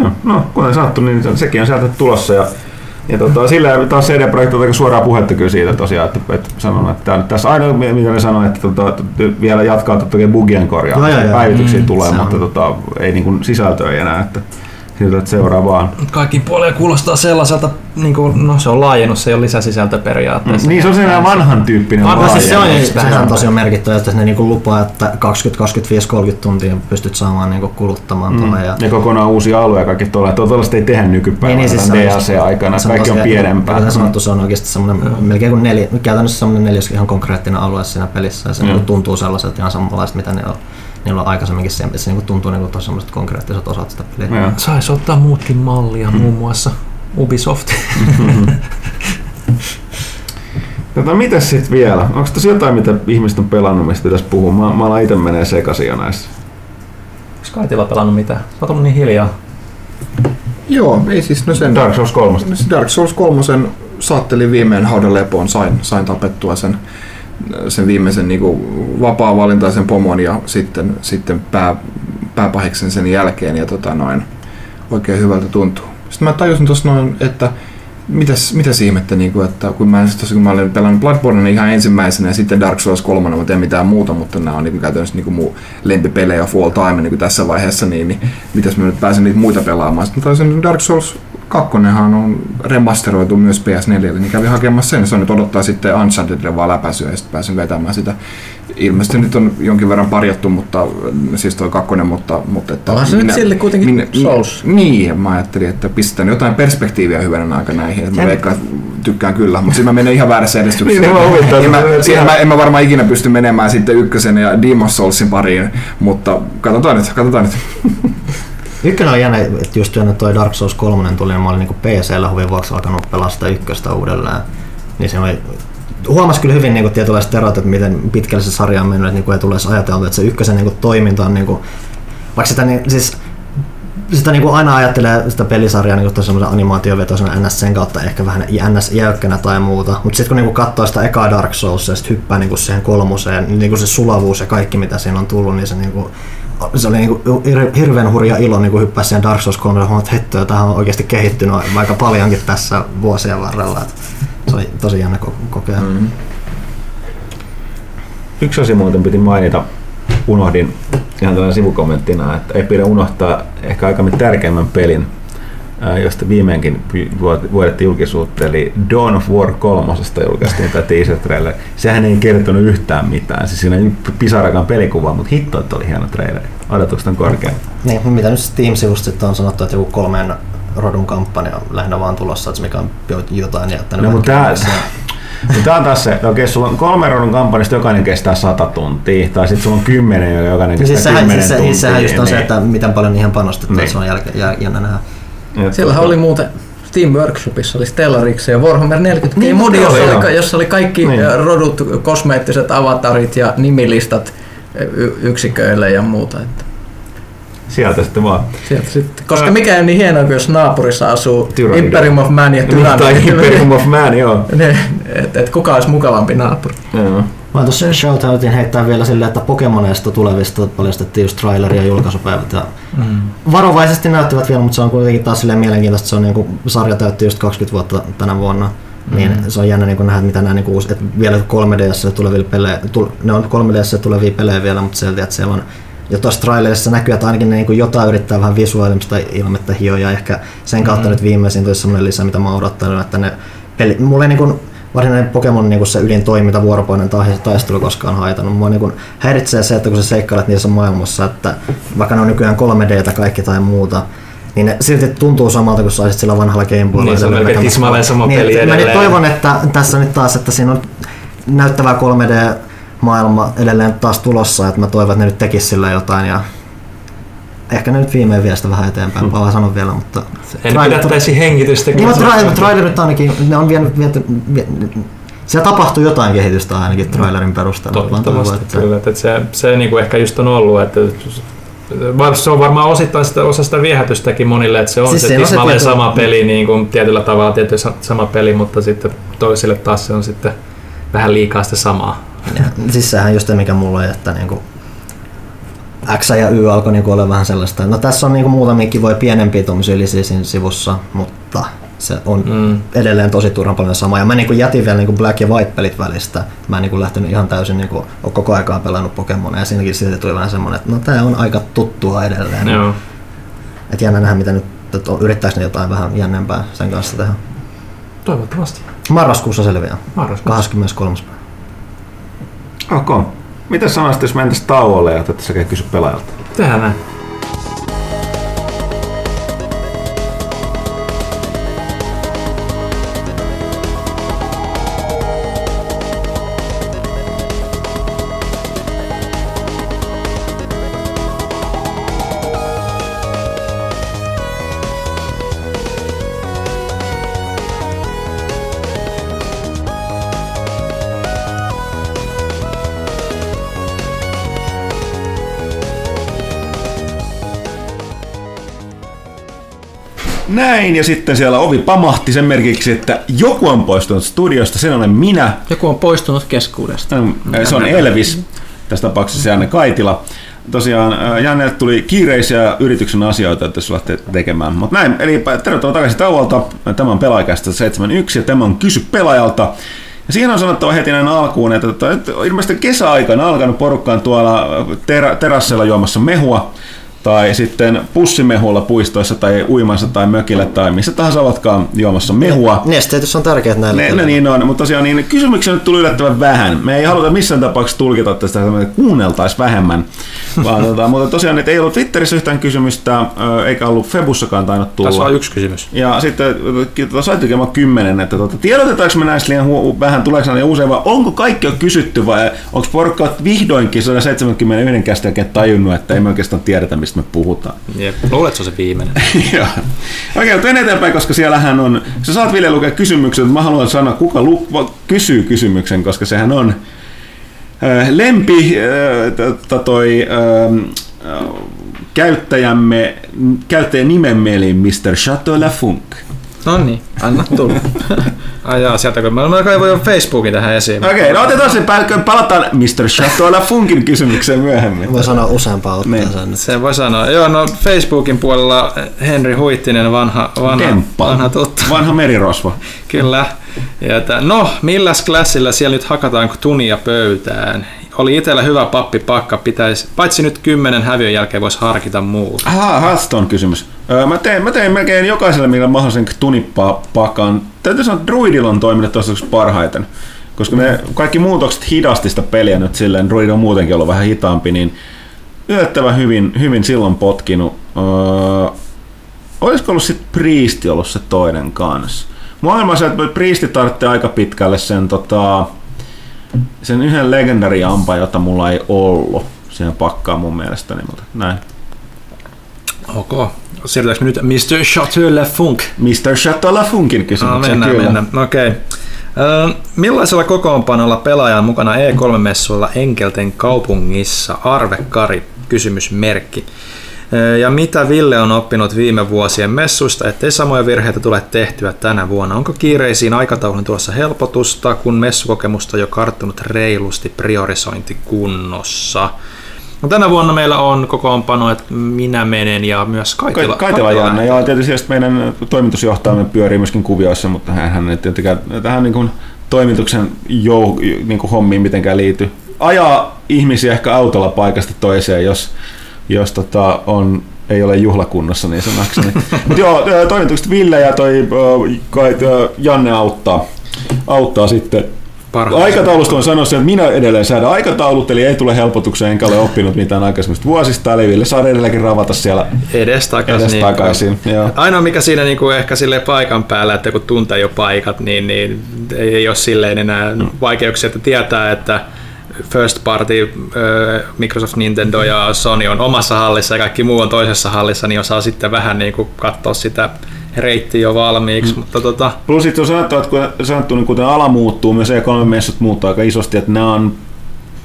No, no, kuten sanottu, niin sekin on sieltä tulossa. Ja, ja tota, sillä taas CD-projekti aika suoraa puhetta kyllä siitä tosiaan, että, että sanon, että tää, nyt tässä ainoa mitä ne sanoi, että tota, vielä jatkaa totta kai bugien joo. päivityksiä Mm, tulee, mutta on. tota, ei niin kuin sisältöä enää. Että, siltä, että seuraa vaan. Kaikki puolia kuulostaa sellaiselta, niin kuin, no se on laajennus, se ei ole lisäsisältö periaatteessa. Niin se on sellainen vanhan tyyppinen Vanha siis se on, sehän on tosiaan merkittävä, että ne niinku lupaa, että 20, 25, 30 tuntia pystyt saamaan niinku kuluttamaan mm. tuolla. Ja, Ja kokonaan uusi alue ja kaikki tuolla. Tuollaista ei tehdä nykypäivänä Niin, niin, siis niin, se on DLC-aikana. se Kaikki on pienempää. Kuten sanottu, se on oikeasti semmoinen, melkein kuin neljä, käytännössä semmoinen neljäs ihan konkreettinen alue siinä pelissä. Ja se Mm. tuntuu sellaiselta ihan samanlaista, mitä niillä on, niillä on aikaisemminkin. Se, se niinku tuntuu niinku tosi semmoiset konkreettiset osat sitä peliä. Joo. Saisi ottaa muutkin mallia, muun muassa Ubisoft. Tota, mitäs sitten vielä? Onko tässä jotain, mitä ihmiset on pelannut, mistä pitäisi puhua? Mä, mä alan itse menee sekaisin jo näissä. Onko Kaitila pelannut mitään? Sä oot ollut niin hiljaa. Joo, ei siis no sen... Dark Souls 3. Dark Souls 3 saattelin viimein haudan lepoon, sain, sain tapettua sen, sen viimeisen niin vapaa-valintaisen pomon ja sitten, sitten pää, pääpahiksen sen jälkeen ja tota noin, oikein hyvältä tuntuu. Sitten mä tajusin tuossa noin, että mitäs, mitäs ihmettä, niin kuin, että kun mä, tossa, kun mä olin pelannut Bloodborne ihan ensimmäisenä ja sitten Dark Souls 3, mä teen mitään muuta, mutta nämä on niin kuin, käytännössä niin kuin mun lempipelejä of all time niin kuin tässä vaiheessa, niin, niin mitäs mä nyt pääsen niitä muita pelaamaan. Sitten mä tajusin, Dark Souls 2 on remasteroitu myös PS4, niin kävin hakemassa sen. Se on nyt odottaa sitten Uncharted vaan läpäisyä ja sitten pääsen vetämään sitä. Ilmeisesti nyt on jonkin verran parjattu, mutta siis toi kakkonen, mutta... mutta että Onhan se nyt sille kuitenkin Souls. Niin, mä ajattelin, että pistetään jotain perspektiiviä hyvänä aika näihin. Mä veikkaan, tykkään kyllä, mutta sitten mä menen ihan väärässä edistyksessä. Niin, mä huvittaa, en, mä, siihen mä, en mä varmaan ikinä pysty menemään sitten ykkösen ja Demon's Soulsin pariin, mutta katsotaan nyt, katsotaan nyt. Ykkönen oli jännä, että just ennen toi Dark Souls 3 tuli, niin mä olin niinku PC-llä huvin vuoksi alkanut pelaa sitä ykköstä uudelleen. Niin se oli, huomasi kyllä hyvin niinku tietynlaiset erot, että miten pitkälle se sarja on mennyt, että niinku ei tule edes ajateltu, että se ykkösen niinku toiminta on niinku, vaikka sitä niin, siis sitä niinku aina ajattelee sitä pelisarjaa tosi semmoisen animaatiovetoisena NS sen kautta ehkä vähän NS jäykkänä tai muuta. Mutta sitten kun niinku katsoo sitä ekaa Dark Souls ja sitten hyppää niinku siihen kolmoseen, niin niinku se sulavuus ja kaikki mitä siinä on tullut, niin se niinku, se oli niinku hir- hirveän hurja ilo niinku hyppää siihen Dark Souls 3 ja huomata, että hetto, on oikeasti kehittynyt aika paljonkin tässä vuosien varrella. Et se oli tosi jännä ko- kokea. Mm. Yksi asia muuten piti mainita, unohdin ihan tällainen sivukommenttina, että ei pidä unohtaa ehkä aika tärkeimmän pelin, josta viimeinkin vuodettiin julkisuutta, eli Dawn of War 3 julkaistiin tämä teaser trailer. Sehän ei kertonut yhtään mitään, siis siinä ei pisarakaan pelikuva, mutta hitto, että oli hieno traileri. Odotukset on korkeat. Niin, mitä nyt Steam-sivusta on sanottu, että joku kolmen rodun kampanja on lähinnä vaan tulossa, että mikä on jo- jotain jättänyt. No, mutta tää, tää on taas se, että okei, sulla on kolme rodun kampanjasta jokainen kestää 100 tuntia, tai sitten sulla on kymmenen, joka jokainen Niin kestää siis sehän, 10 siis se, tuntia. siis sehän just on se, niin. että miten paljon niihin panostettu, Niin. se on jää, jännä nähdä. Siellähän tota- oli muuten Steam Workshopissa oli Stellarix ja Warhammer 40 Niin, niin, modi, jossa, oli, jossa oli kaikki Niin. niin. rodut, kosmeettiset avatarit ja nimilistat y- yksiköille ja muuta. Että Sieltä sitten vaan. sieltä sitten. Koska mikä on niin hienoa, jos naapurissa asuu Tyrannid. Imperium of Man ja Niin, Tyranny. tai Imperium of Man, joo. Ne, et, et kuka olisi mukavampi naapuri. joo. Mä tuossa shoutoutin heittää vielä silleen, että Pokemoneista tulevista paljastettiin just traileri ja julkaisupäivät. Ja Mm. varovaisesti näyttivät vielä, mutta se on kuitenkin taas silleen mielenkiintoista. Se on niinku, sarja täytti just 20 vuotta tänä vuonna. Niin se on jännä niin nähdä, mitä nämä niin uusi, että vielä 3DS tuleville pelejä, tul, ne on 3DS tulevia pelejä vielä, mutta silti, että siellä on jo tuossa trailerissa näkyy, että ainakin ne niin jotain yrittää vähän visuaalimista ilmettä hioa ja ehkä sen kautta nyt viimeisin tulisi semmoinen lisä, mitä mä odottelen, että ne peli, mulla ei niin kuin, varsinainen Pokemon niin se ydintoiminta, vuoropoinen tai taistelu koskaan haitannut. Mua niin häiritsee se, että kun sä seikkailet niissä maailmassa, että vaikka ne on nykyään 3D kaikki tai muuta, niin ne silti tuntuu samalta kuin saisit sillä vanhalla Game Boylla. Niin, se on melkein tismalleen sama niin, peli että Mä edelleen. toivon, että tässä nyt taas, että siinä on näyttävää 3D maailma edelleen taas tulossa, että mä toivon, että ne nyt tekis sillä jotain ja ehkä ne nyt viimein vie sitä vähän eteenpäin, mm. sanon vielä, mutta... En pidättäisi hengitystä. Niin, mutta trailer, trailerit ainakin, ne on vienyt, viety, vie, siellä tapahtuu jotain kehitystä ainakin trailerin perusteella. Toivottavasti että- kyllä, että se, se niinku ehkä just on ollut, että se on varmaan osittain sitä, osa sitä viehätystäkin monille, että se on Siis se se tismalleen tietty- sama peli niin kuin tietyllä tavalla, tietysti sa- sama peli, mutta sitten toisille taas se on sitten vähän liikaa sitä samaa. Ja, siis sehän just se, mikä mulla on, että niinku X ja Y alkoi niinku olla vähän sellaista. No tässä on niinku muutamia kivoja pienempiä tuommoisia siinä sivussa, mutta se on mm. Edelleen tosi turhan paljon sama. Ja mä niinku jätin vielä niinku Black ja White pelit välistä. Mä en niinku lähtenyt ihan täysin niinku, ole koko aikaa pelannut Pokemonia ja siinäkin siitä tuli vähän semmonen, että no tää on aika tuttua edelleen. Joo. Et jännä nähdä mitä nyt että ne jotain vähän jännempää sen kanssa tehdä. Toivottavasti. Marraskuussa selviää. Marraskuussa. 23. päivä. Ok. Mitä sanoisit, jos mentäisiin tauolle ja otettaisiin oikein kysy pelaajalta? Tehdään näin. Näin, ja sitten siellä ovi pamahti sen merkiksi, että joku on poistunut studiosta, sen olen minä. Joku on poistunut keskuudesta. Mm, Se on Elvis, tässä tapauksessa Janne Kaitila. Tosiaan äh, Janne tuli kiireisiä yrityksen asioita, että jos lähtee tekemään. Mutta näin, eli tervetuloa takaisin tauolta. Tämä on Pelaajakästä 71 ja tämä on Kysy pelaajalta. Ja siihen on sanottava heti näin alkuun, että, että, että ilmeisesti kesäaikana alkanut porukkaan tuolla terä, terassilla juomassa mehua tai sitten pussimehulla puistoissa tai uimassa tai mökillä tai missä tahansa ovatkaan juomassa mehua. Nesteytys on tärkeää näille. Ne, ne niin on, mutta tosiaan niin kysymyksiä nyt tuli yllättävän vähän. Me ei haluta missään tapauksessa tulkita tästä, että kuunneltaisiin vähemmän. Vaan, tota, mutta tosiaan että ei ollut Twitterissä yhtään kysymystä, eikä ollut Febussakaan tainnut tulla. Tässä on yksi kysymys. Ja sitten tota, saitte kymmenen, että tota, tiedotetaanko me näistä liian hu- vähän, tuleeko näin usein, vai onko kaikki jo kysytty, vai onko porukka vihdoinkin 171 kästä tajunnut, että ei me oikeastaan tiedetä, mistä me puhutaan. Jep. Luulet, se on se viimeinen. Joo. Okei, mennään eteenpäin, koska siellähän on, sä saat Ville lukea kysymyksen, mutta mä haluan sanoa, kuka lu, kysyy kysymyksen, koska sehän on äh, lempi äh, t- toi äh, äh, käyttäjämme, käyttäjän nimemme eli Mr. Chateau Lafunk. No niin, anna tulla. Ai jaa, sieltä kun mä, mä kaivoin jo Facebookin tähän esiin. Okei, no otetaan se, palataan Mr. Chateau Lafunkin kysymykseen myöhemmin. Voi sanoa useampaa ottaa Niin. sen. Se voi sanoa. Joo, no Facebookin puolella Henri Huittinen, vanha, vanha, Demppa. vanha. Vanha merirosvo. Kyllä. Ja että, no, milläs klassilla siellä nyt hakataan tunia pöytään? Oli itsellä hyvä pappi pakka, pitäisi, paitsi nyt kymmenen häviön jälkeen voisi harkita muuta. Aha, Hearthstone kysymys. Öö, mä, tein, mä tein melkein jokaiselle, millä mahdollisen tunippaa pakan. Täytyy sanoa, että Druidilla on toiminut toistaiseksi parhaiten. Koska ne kaikki muutokset hidasti sitä peliä nyt silleen, Druid on muutenkin ollut vähän hitaampi, niin yllättävän hyvin, hyvin silloin potkinut. Öö, olisiko ollut sitten Priesti ollut se toinen kanssa? Maailma se, että Priesti tarvitsee aika pitkälle sen, tota, sen yhden legendariampa, jota mulla ei ollut siihen pakkaan mun mielestäni, mutta näin. Ok. Siirrytäänkö nyt Mr. Chateau Le Funk? Mr. Chateau Lafunkin No, kysymykseen, mennään, kyllä. mennään. Okei. Ö, Millaisella kokoonpanolla pelaaja on mukana E3-messuilla Enkelten kaupungissa? Arve Kari, kysymysmerkki. Ö, Ja mitä Ville on oppinut viime vuosien messuista, ettei samoja virheitä tule tehtyä tänä vuonna? Onko kiireisiin aikataulun tulossa helpotusta, kun messukokemusta on jo karttunut reilusti priorisointi kunnossa? No, tänä vuonna meillä on kokoonpano, että minä menen ja myös Kaitila. Kai- Kaitila Janne, joo, tietysti meidän toimitusjohtajamme pyörii myöskin kuvioissa, mutta hän ei tietenkään tähän niin kuin toimituksen jou, niin kuin hommiin mitenkään liity. Ajaa ihmisiä ehkä autolla paikasta toiseen, jos, jos tota, on, ei ole juhlakunnossa niin sanakseni. Mutta joo, toimitukset Ville ja toi kai, Janne auttaa, auttaa sitten Parhaaseen. Aikataulusta on sanoa se, että minä edelleen säädän aikataulut, eli ei tule helpotukseen, enkä ole oppinut mitään aikaisemmista vuosista, eli Ville saa edelleenkin ravata siellä Edes takaisin. edes takaisin. Joo. Ainoa mikä siinä niinku ehkä sille paikan päällä, että kun tuntee jo paikat, niin, niin ei, ei ole silleen enää Mm. vaikeuksia, että tietää, että first party, Microsoft, Nintendo ja Sony on omassa hallissa ja kaikki muu on toisessa hallissa, niin osaa sitten vähän niinku katsoa sitä reittiä jo valmiiksi, mm. mutta tota, Plus sitten on sanottu, että kun, sanottu, niin kuten ala muuttuu, myös E3-messut muuttuu aika isosti, että nämä on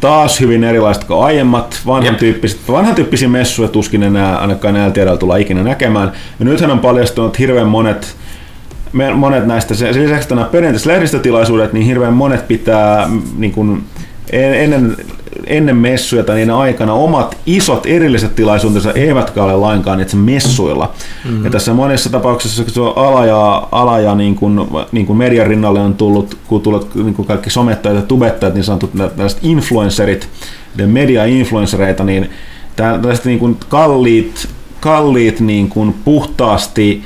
taas hyvin erilaiset kuin aiemmat vanhan, tyyppiset, vanhan tyyppisiä messuja tuskin enää ainakaan näillä tiedoilla tullaan ikinä näkemään. Ja nythän on paljastunut hirveän monet monet näistä, sen lisäksi nämä perinteiset lehdistötilaisuudet, niin hirveän monet pitää mm, niin kuin, ennen, ennen messuja tai niiden aikana omat isot erilliset tilaisuutensa eivätkä ole lainkaan itse messuilla. Mm-hmm. Ja tässä monessa tapauksessa, kun se on ala ja, ala ja niin kuin, niin kuin median rinnalle on tullut, kun tullut niin kuin kaikki somettajat ja tubettajat, niin sanotut tällaiset influencerit, media-influencereita, niin tä- tällaiset niin kuin kalliit kalliit niin kuin puhtaasti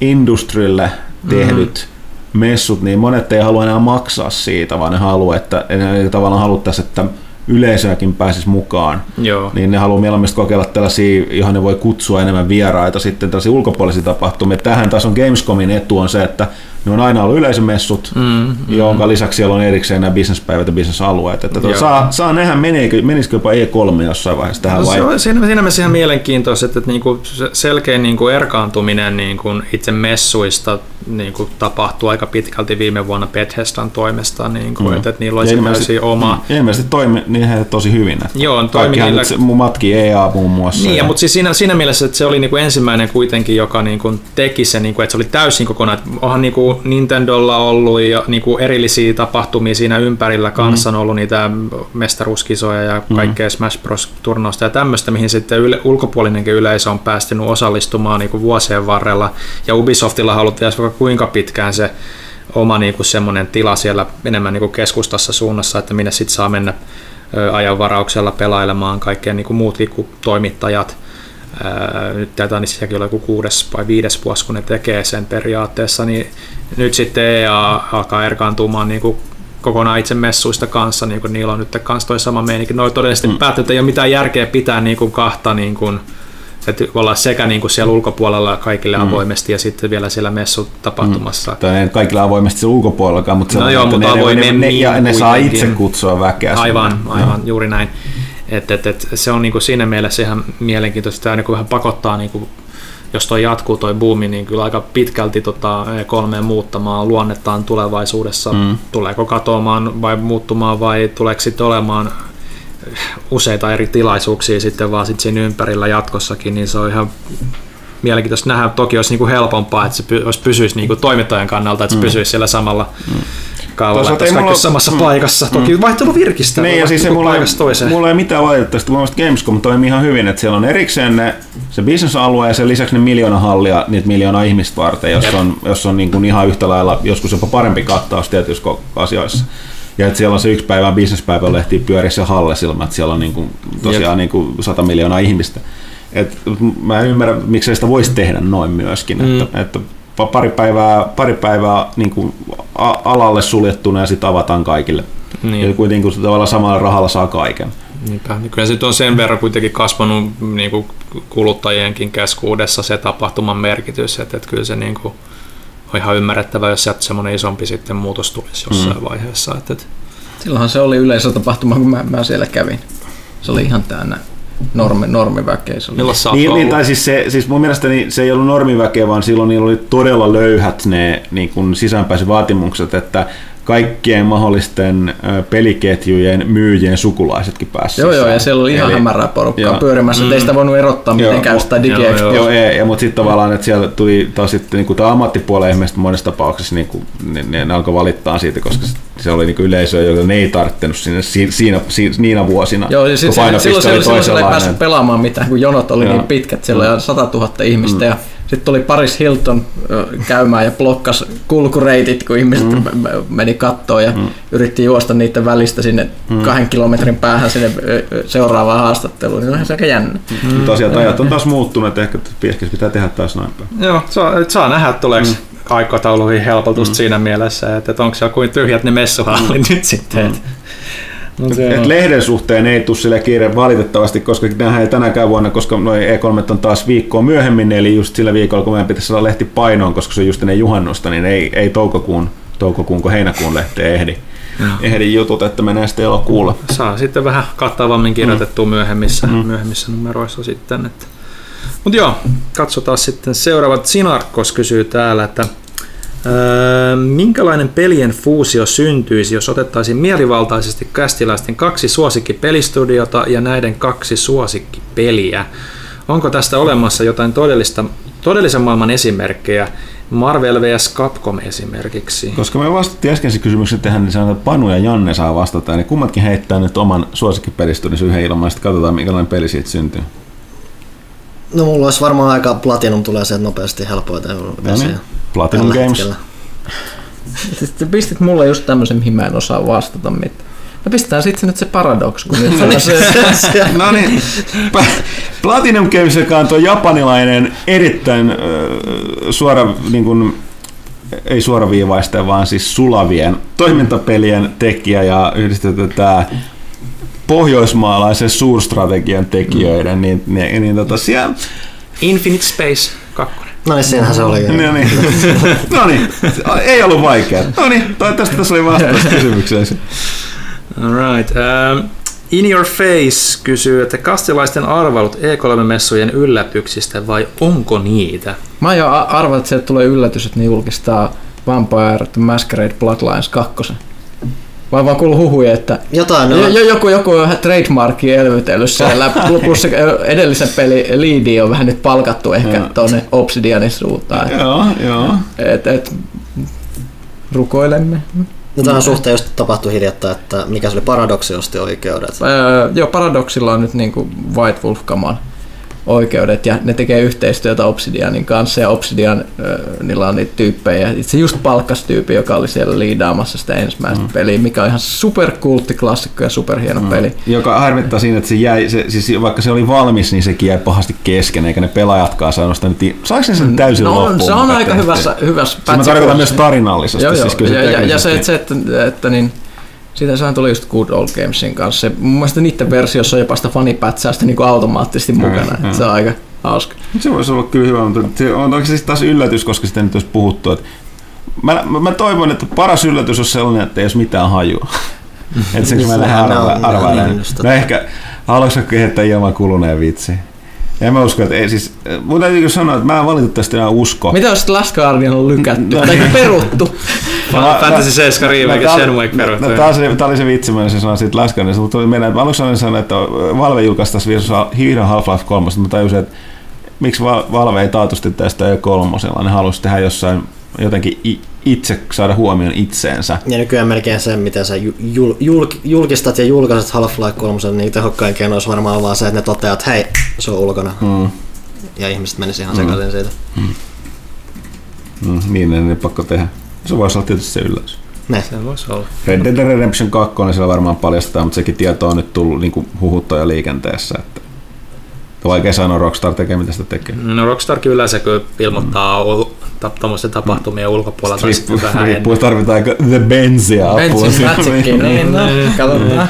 industrille tehdyt mm. Messut, niin monet ei halua enää maksaa siitä, vaan ne haluaa, että ne tavallaan haluttaisiin, että yleisöäkin pääsisi mukaan, Joo. niin ne haluaa mieluummin kokeilla tällaisia, johon ne voi kutsua enemmän vieraita, sitten tällaisia ulkopuolisia tapahtumia. Tähän taas on Gamescomin etu on se, että ne on aina ollut yleisömessut, Mm, mm. jonka lisäksi siellä on erikseen nämä bisnespäivät ja bisnesalueet. Että tuota, saa, saa nähdä, menikö, menisikö jopa E3 jossain vaiheessa tähän No, vai? se on siinä, siinä mielessä ihan mielenkiintoista, että niinku se selkeä niinku erkaantuminen niinku itse messuista niinku tapahtui aika pitkälti viime vuonna Bethesdan toimesta, niinku, Mm. että, että niillä oli Ja se ilmeisesti- täysin oma... Mm, ilmeisesti toimi niin heille tosi hyvin. Että Joo, toimi Kaikkihan niillä- matki EA muun muassa. Niin, ja, ja, mutta siis siinä, siinä mielessä, että se oli niinku ensimmäinen kuitenkin, joka niinku teki se, niinku, että se oli täysin kokonaan. että Onhan niinku Nintendolla ollut ja niinku erillisiä tapahtumia siinä ympärillä kanssa on ollut niitä mestaruuskisoja ja kaikkea Smash Bros. turnausta ja tämmöistä, mihin sitten yle, ulkopuolinenkin yleisö on päästynyt osallistumaan niinku vuosien varrella. Ja Ubisoftilla haluttiin vaikka kuinka pitkään se oma niinku semmoinen tila siellä enemmän niinku keskustassa suunnassa, että minne sitten saa mennä ajanvarauksella pelailemaan kaikkea niin kuin muutkin kuin toimittajat. Ää, Nyt taitaa niin sielläkin olla joku kuudes vai viides vuosi, kun ne tekee sen periaatteessa, niin nyt sitten EA alkaa erkaantumaan niin kuin kokonaan itse messuista kanssa, niin kuin niillä on nyt kanssa toi sama meininki. Noi todellisesti mm. päättyy, että ei ole mitään järkeä pitää niin kuin kahta niin kuin, että olla sekä niin kuin siellä ulkopuolella kaikille avoimesti ja sitten vielä siellä messutapahtumassa. Mm. tai ei kaikilla avoimesti se ulkopuolellakaan, mutta, No joo, että mutta ne, ne, ne, ja ne saa itse kutsua väkeä. sinne. Aivan, Joo. aivan, juuri näin. Et, et, et, se on niinku siinä mielessä ihan mielenkiintoista, tämä niinku vähän pakottaa, niinku, jos toi jatkuu toi buumi, niin kyllä aika pitkälti tota E3 muuttamaan luonnettaan tulevaisuudessa. Mm. Tuleeko katoamaan vai muuttumaan vai tuleeko sitten olemaan useita eri tilaisuuksia sitten vaan sit siinä ympärillä jatkossakin, niin se on ihan mielenkiintoista nähdä. Toki olisi niinku helpompaa, että se py, olisi pysyisi niinku toimittajan kannalta, että se mm. pysyisi siellä samalla mm. Ei olisi mulla- samassa mm. paikassa. Toki vaihtelu virkistää. Niin, ja siis se mulla, ei, paikasta toiseen. mulla ei mitään valitettavasti. Mun mielestä Gamescom toimii ihan hyvin, että siellä on erikseen ne, se bisnesalue ja sen lisäksi ne miljoona hallia niitä miljoona ihmistä varten, jos on, jos on niin kuin ihan yhtä lailla joskus jopa parempi kattaus tietyissä asioissa. Ja että siellä on se yksi päivän bisnespäivän lehti pyörissä halle silmä, että siellä on niin kuin, tosiaan niin kuin 100 miljoonaa ihmistä. Et mä en ymmärrä, miksei sitä voisi tehdä noin myöskin, mm. että, että pari päivää, pari päivää niin kuin a- alalle suljettuna ja sitten avataan kaikille. Niin. Ja kuitenkin kun tavallaan samalla rahalla saa kaiken. Niinpä, niin kyllä se on sen verran kuitenkin kasvanut niin kuin kuluttajienkin keskuudessa se tapahtuman merkitys, että, että kyllä se niin kuin on ihan ymmärrettävä, jos sieltä semmoinen isompi sitten muutos tulisi jossain mm. vaiheessa. Että, että Silloinhan se oli yleisötapahtuma, kun mä, mä siellä kävin. Se oli ihan täynnä normi, normiväkeä. Se oli. Niin, niin, tai siis, se, siis mun mielestäni se ei ollut normiväkeä, vaan silloin niillä oli todella löyhät ne niin kuin sisäänpääsyvaatimukset, että kaikkien mahdollisten peliketjujen myyjien sukulaisetkin pääsivät. Joo, joo, ja siellä oli ihan Eli- hämärää porukkaa joo. pyörimässä, mm. ei sitä voinut erottaa Joo. mitenkään sitä Joo, digi joo. Joo, ei, ja, mutta sitten tavallaan, että siellä tuli taas sitten niin tämä ammattipuolen ihmiset monessa tapauksessa niin kuin, ne, ne, ne, alkoi valittaa siitä, koska se oli niin yleisö, joka ne ei tarttunut sinne si- siinä, siinä, niinä vuosina. Joo, ja kun sit, se, silloin, silloin, silloin siellä ei päässyt pelaamaan mitään, kun jonot oli Joo. niin pitkät, siellä oli 100 000 ihmistä mm. ja sitten tuli Paris Hilton käymään ja blokkas kulkureitit, kun ihmiset mm. meni kattoon ja mm. yritti juosta niiden välistä sinne mm. kahden kilometrin päähän sinne seuraavaan haastatteluun. Niin se aika jännä. Mm. Tosiaan ajat on taas muuttunut, että ehkä pieskis pitää tehdä taas näin päin. Joo, saa, saa nähdä, tuleeko mm. Aikatauluihin helpotusta mm. siinä mielessä, että, että onko siellä kuin tyhjät ne messuhallit nyt sitten. Mm. No, se Et on. lehden suhteen ei tule sille kiire valitettavasti, koska nähdään ei tänäkään vuonna, koska noin E3 on taas viikkoa myöhemmin, eli just sillä viikolla, kun meidän pitäisi saada lehti painoon, koska se on just ennen juhannusta, niin ei, ei toukokuun, toukokuun kuin heinäkuun lehteen ehdi, ehdi jutut, että menee sitten elokuulla. saa sitten vähän kattavammin kirjoitettua mm. myöhemmissä, mm. myöhemmissä numeroissa sitten. Että. Mutta joo, katsotaan sitten seuraavat. Sinarkos kysyy täällä, että minkälainen pelien fuusio syntyisi, jos otettaisiin mielivaltaisesti kästiläisten kaksi suosikkipelistudiota ja näiden kaksi suosikkipeliä? Onko tästä olemassa jotain todellista, todellisen maailman esimerkkejä? Marvel vs. Capcom esimerkiksi. Koska me vastattiin äskeisen kysymyksen tähän, niin sanotaan, että Panu ja Janne saa vastata, niin kummatkin heittää nyt oman suosikkipelistudinsa yhden ilman, sitten katsotaan, minkälainen peli siitä syntyy. No mulla olisi varmaan aika Platinum tulee sieltä nopeasti helpoiten. No niin, Platinum Games. hetkellä. Sitten pistit mulle just tämmöisen, mihin mä en osaa vastata mitään. No pistetään sitten nyt se paradox, kun nyt on se, No niin, Platinum Games, joka on tuo japanilainen erittäin äh, suora, niin kuin, ei suoraviivaisten, vaan siis sulavien toimintapelien tekijä ja yhdistetty tämä pohjoismaalaisen suurstrategian tekijöiden, niin, niin, niin tota, siellä, Infinite Space 2. No niin, siinähän se oli. No niin. no niin, ei ollut vaikea. No niin, toivottavasti tässä oli vastaus kysymykseen. Alright. Um, In Your Face kysyy, että kastilaisten arvailut E3-messujen yllätyksistä vai onko niitä? Mä jo arvan, että sieltä tulee yllätys, että ne julkistaa Vampire The Masquerade Bloodlines 2. Vai vaan kuuluu huhuja, että Jotain, no, jo, jo, joku, joku on vähän trademarkia elvytellyt siellä, plus se edellisen peli Leadi on vähän nyt palkattu ehkä Joo. tuonne Obsidianin suuntaan. Joo, joo. Et, et, rukoilemme. no tähän suhteen just tapahtui hiljattain, että mikä se oli paradoksi osti oikeudet. Öö, joo, Paradoxilla on nyt niinku White Wolf kaman oikeudet ja ne tekee yhteistyötä Obsidianin kanssa ja Obsidian niillä on niitä tyyppejä. Se just palkkas tyyppi, joka oli siellä liidaamassa sitä ensimmäistä mm. peliä, mikä on ihan superkultti klassikko ja superhieno mm. peli. Joka harmittaa siinä, että se jäi, se, siis vaikka se oli valmis, niin sekin jäi pahasti kesken, eikä ne pelaajatkaan saanut sitä. Nyt, saako ne sen täysin no, loppuun? se on aika hyvässä, hyvässä Siis mä tarkoitan myös tarinallisesti. Joo, joo. Siis ja, ja, ja, se, että, se, että, että niin, siitä sehän tuli just Good Old Gamesin kanssa. Se, mun mielestä niiden versiossa on jopa sitä fanipätsäystä niin automaattisesti mukana. mm. Se on aika hauska. Se voisi olla kyllä hyvä, mutta se on oikeasti taas yllätys, koska sitä nyt olisi puhuttu. Että mä, mä, mä, toivon, että paras yllätys on sellainen, että ei olisi mitään hajua. että sen mä lähden Sehän on- arva, no, arvailemaan. niin just, No ehkä, haluaisitko kehittää ilman kuluneen vitsi? En mä usko, että ei siis, mun täytyy sanoa, että mä en valitettavasti enää usko. Mitä jos Last Guardian on lykätty No tai niin. peruttu? Final Fantasy 7 remake tää- Shenmue peruttu. No, tää, oli, se vitsi, mä sen sanoin siitä Laskanissa, mutta tuli meidän, että aluksi olin sanonut, että Valve julkaistaisi vielä Hero Half-Life 3, mutta mä tajusin, että miksi Val- Valve ei taatusti tästä jo kolmosella, ne halusi tehdä jossain jotenkin itse saada huomioon itseensä. Ja nykyään melkein se, miten sä jul, jul, julkistat ja julkaiset Half-Life 3, niin tehokkain keino olisi varmaan vaan se, että ne toteaa, että hei, se on ulkona. Mm. Ja ihmiset menisi ihan sekaisin siitä. Mm, niin, ne, ne pakko tehdä. Se voisi olla tietysti se yllätys. Ne. Se voisi olla. Red Dead Redemption 2 niin siellä varmaan paljastetaan, mutta sekin tieto on nyt tullut niin huhuttua jo liikenteessä. Että vaikea sanoa, Rockstar tekee mitä sitä tekee. No Rockstarkin yleensä kyllä ilmoittaa mm. tuommoisten tapahtumien ulkopuolella tai Riippuu, sitten vähän riippuu tarvitaanko The Benzia apua. Benzin Magickin, niin no, katsotaan.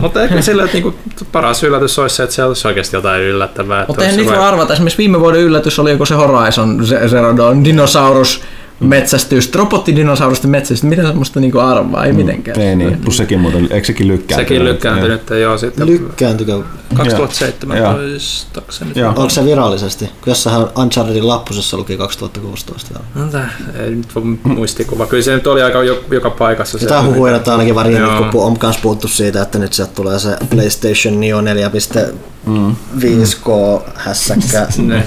Mutta ehkä sillä, että niinku paras yllätys olisi se, että siellä olisi oikeasti jotain yllättävää. Mutta eihän niitä voi arvata. Esimerkiksi viime vuoden yllätys oli joku se Horizon Ze- Zero Dawn dinosaurus metsästys, robottidinosaurustin metsästys, mitä semmoista niinku arvaa, ei mitenkään. Ei niin, plus sekin muuten, eikö sekin lykkääntynyt? Sekin lykkääntynyt, joo. Sitten Lykkääntykö? 2017 se nyt Joo. on. Onko se virallisesti? Jossain Unchartedin lappusessa luki 2016 vielä. No tää, ei nyt muistikuva. Kyllä se nyt oli aika jo- joka paikassa. se, Sitä että- huhuja, että ainakin varin, Joo. kun on myös puhuttu siitä, että nyt sieltä tulee se PlayStation Neo 4.5K hässäkkä.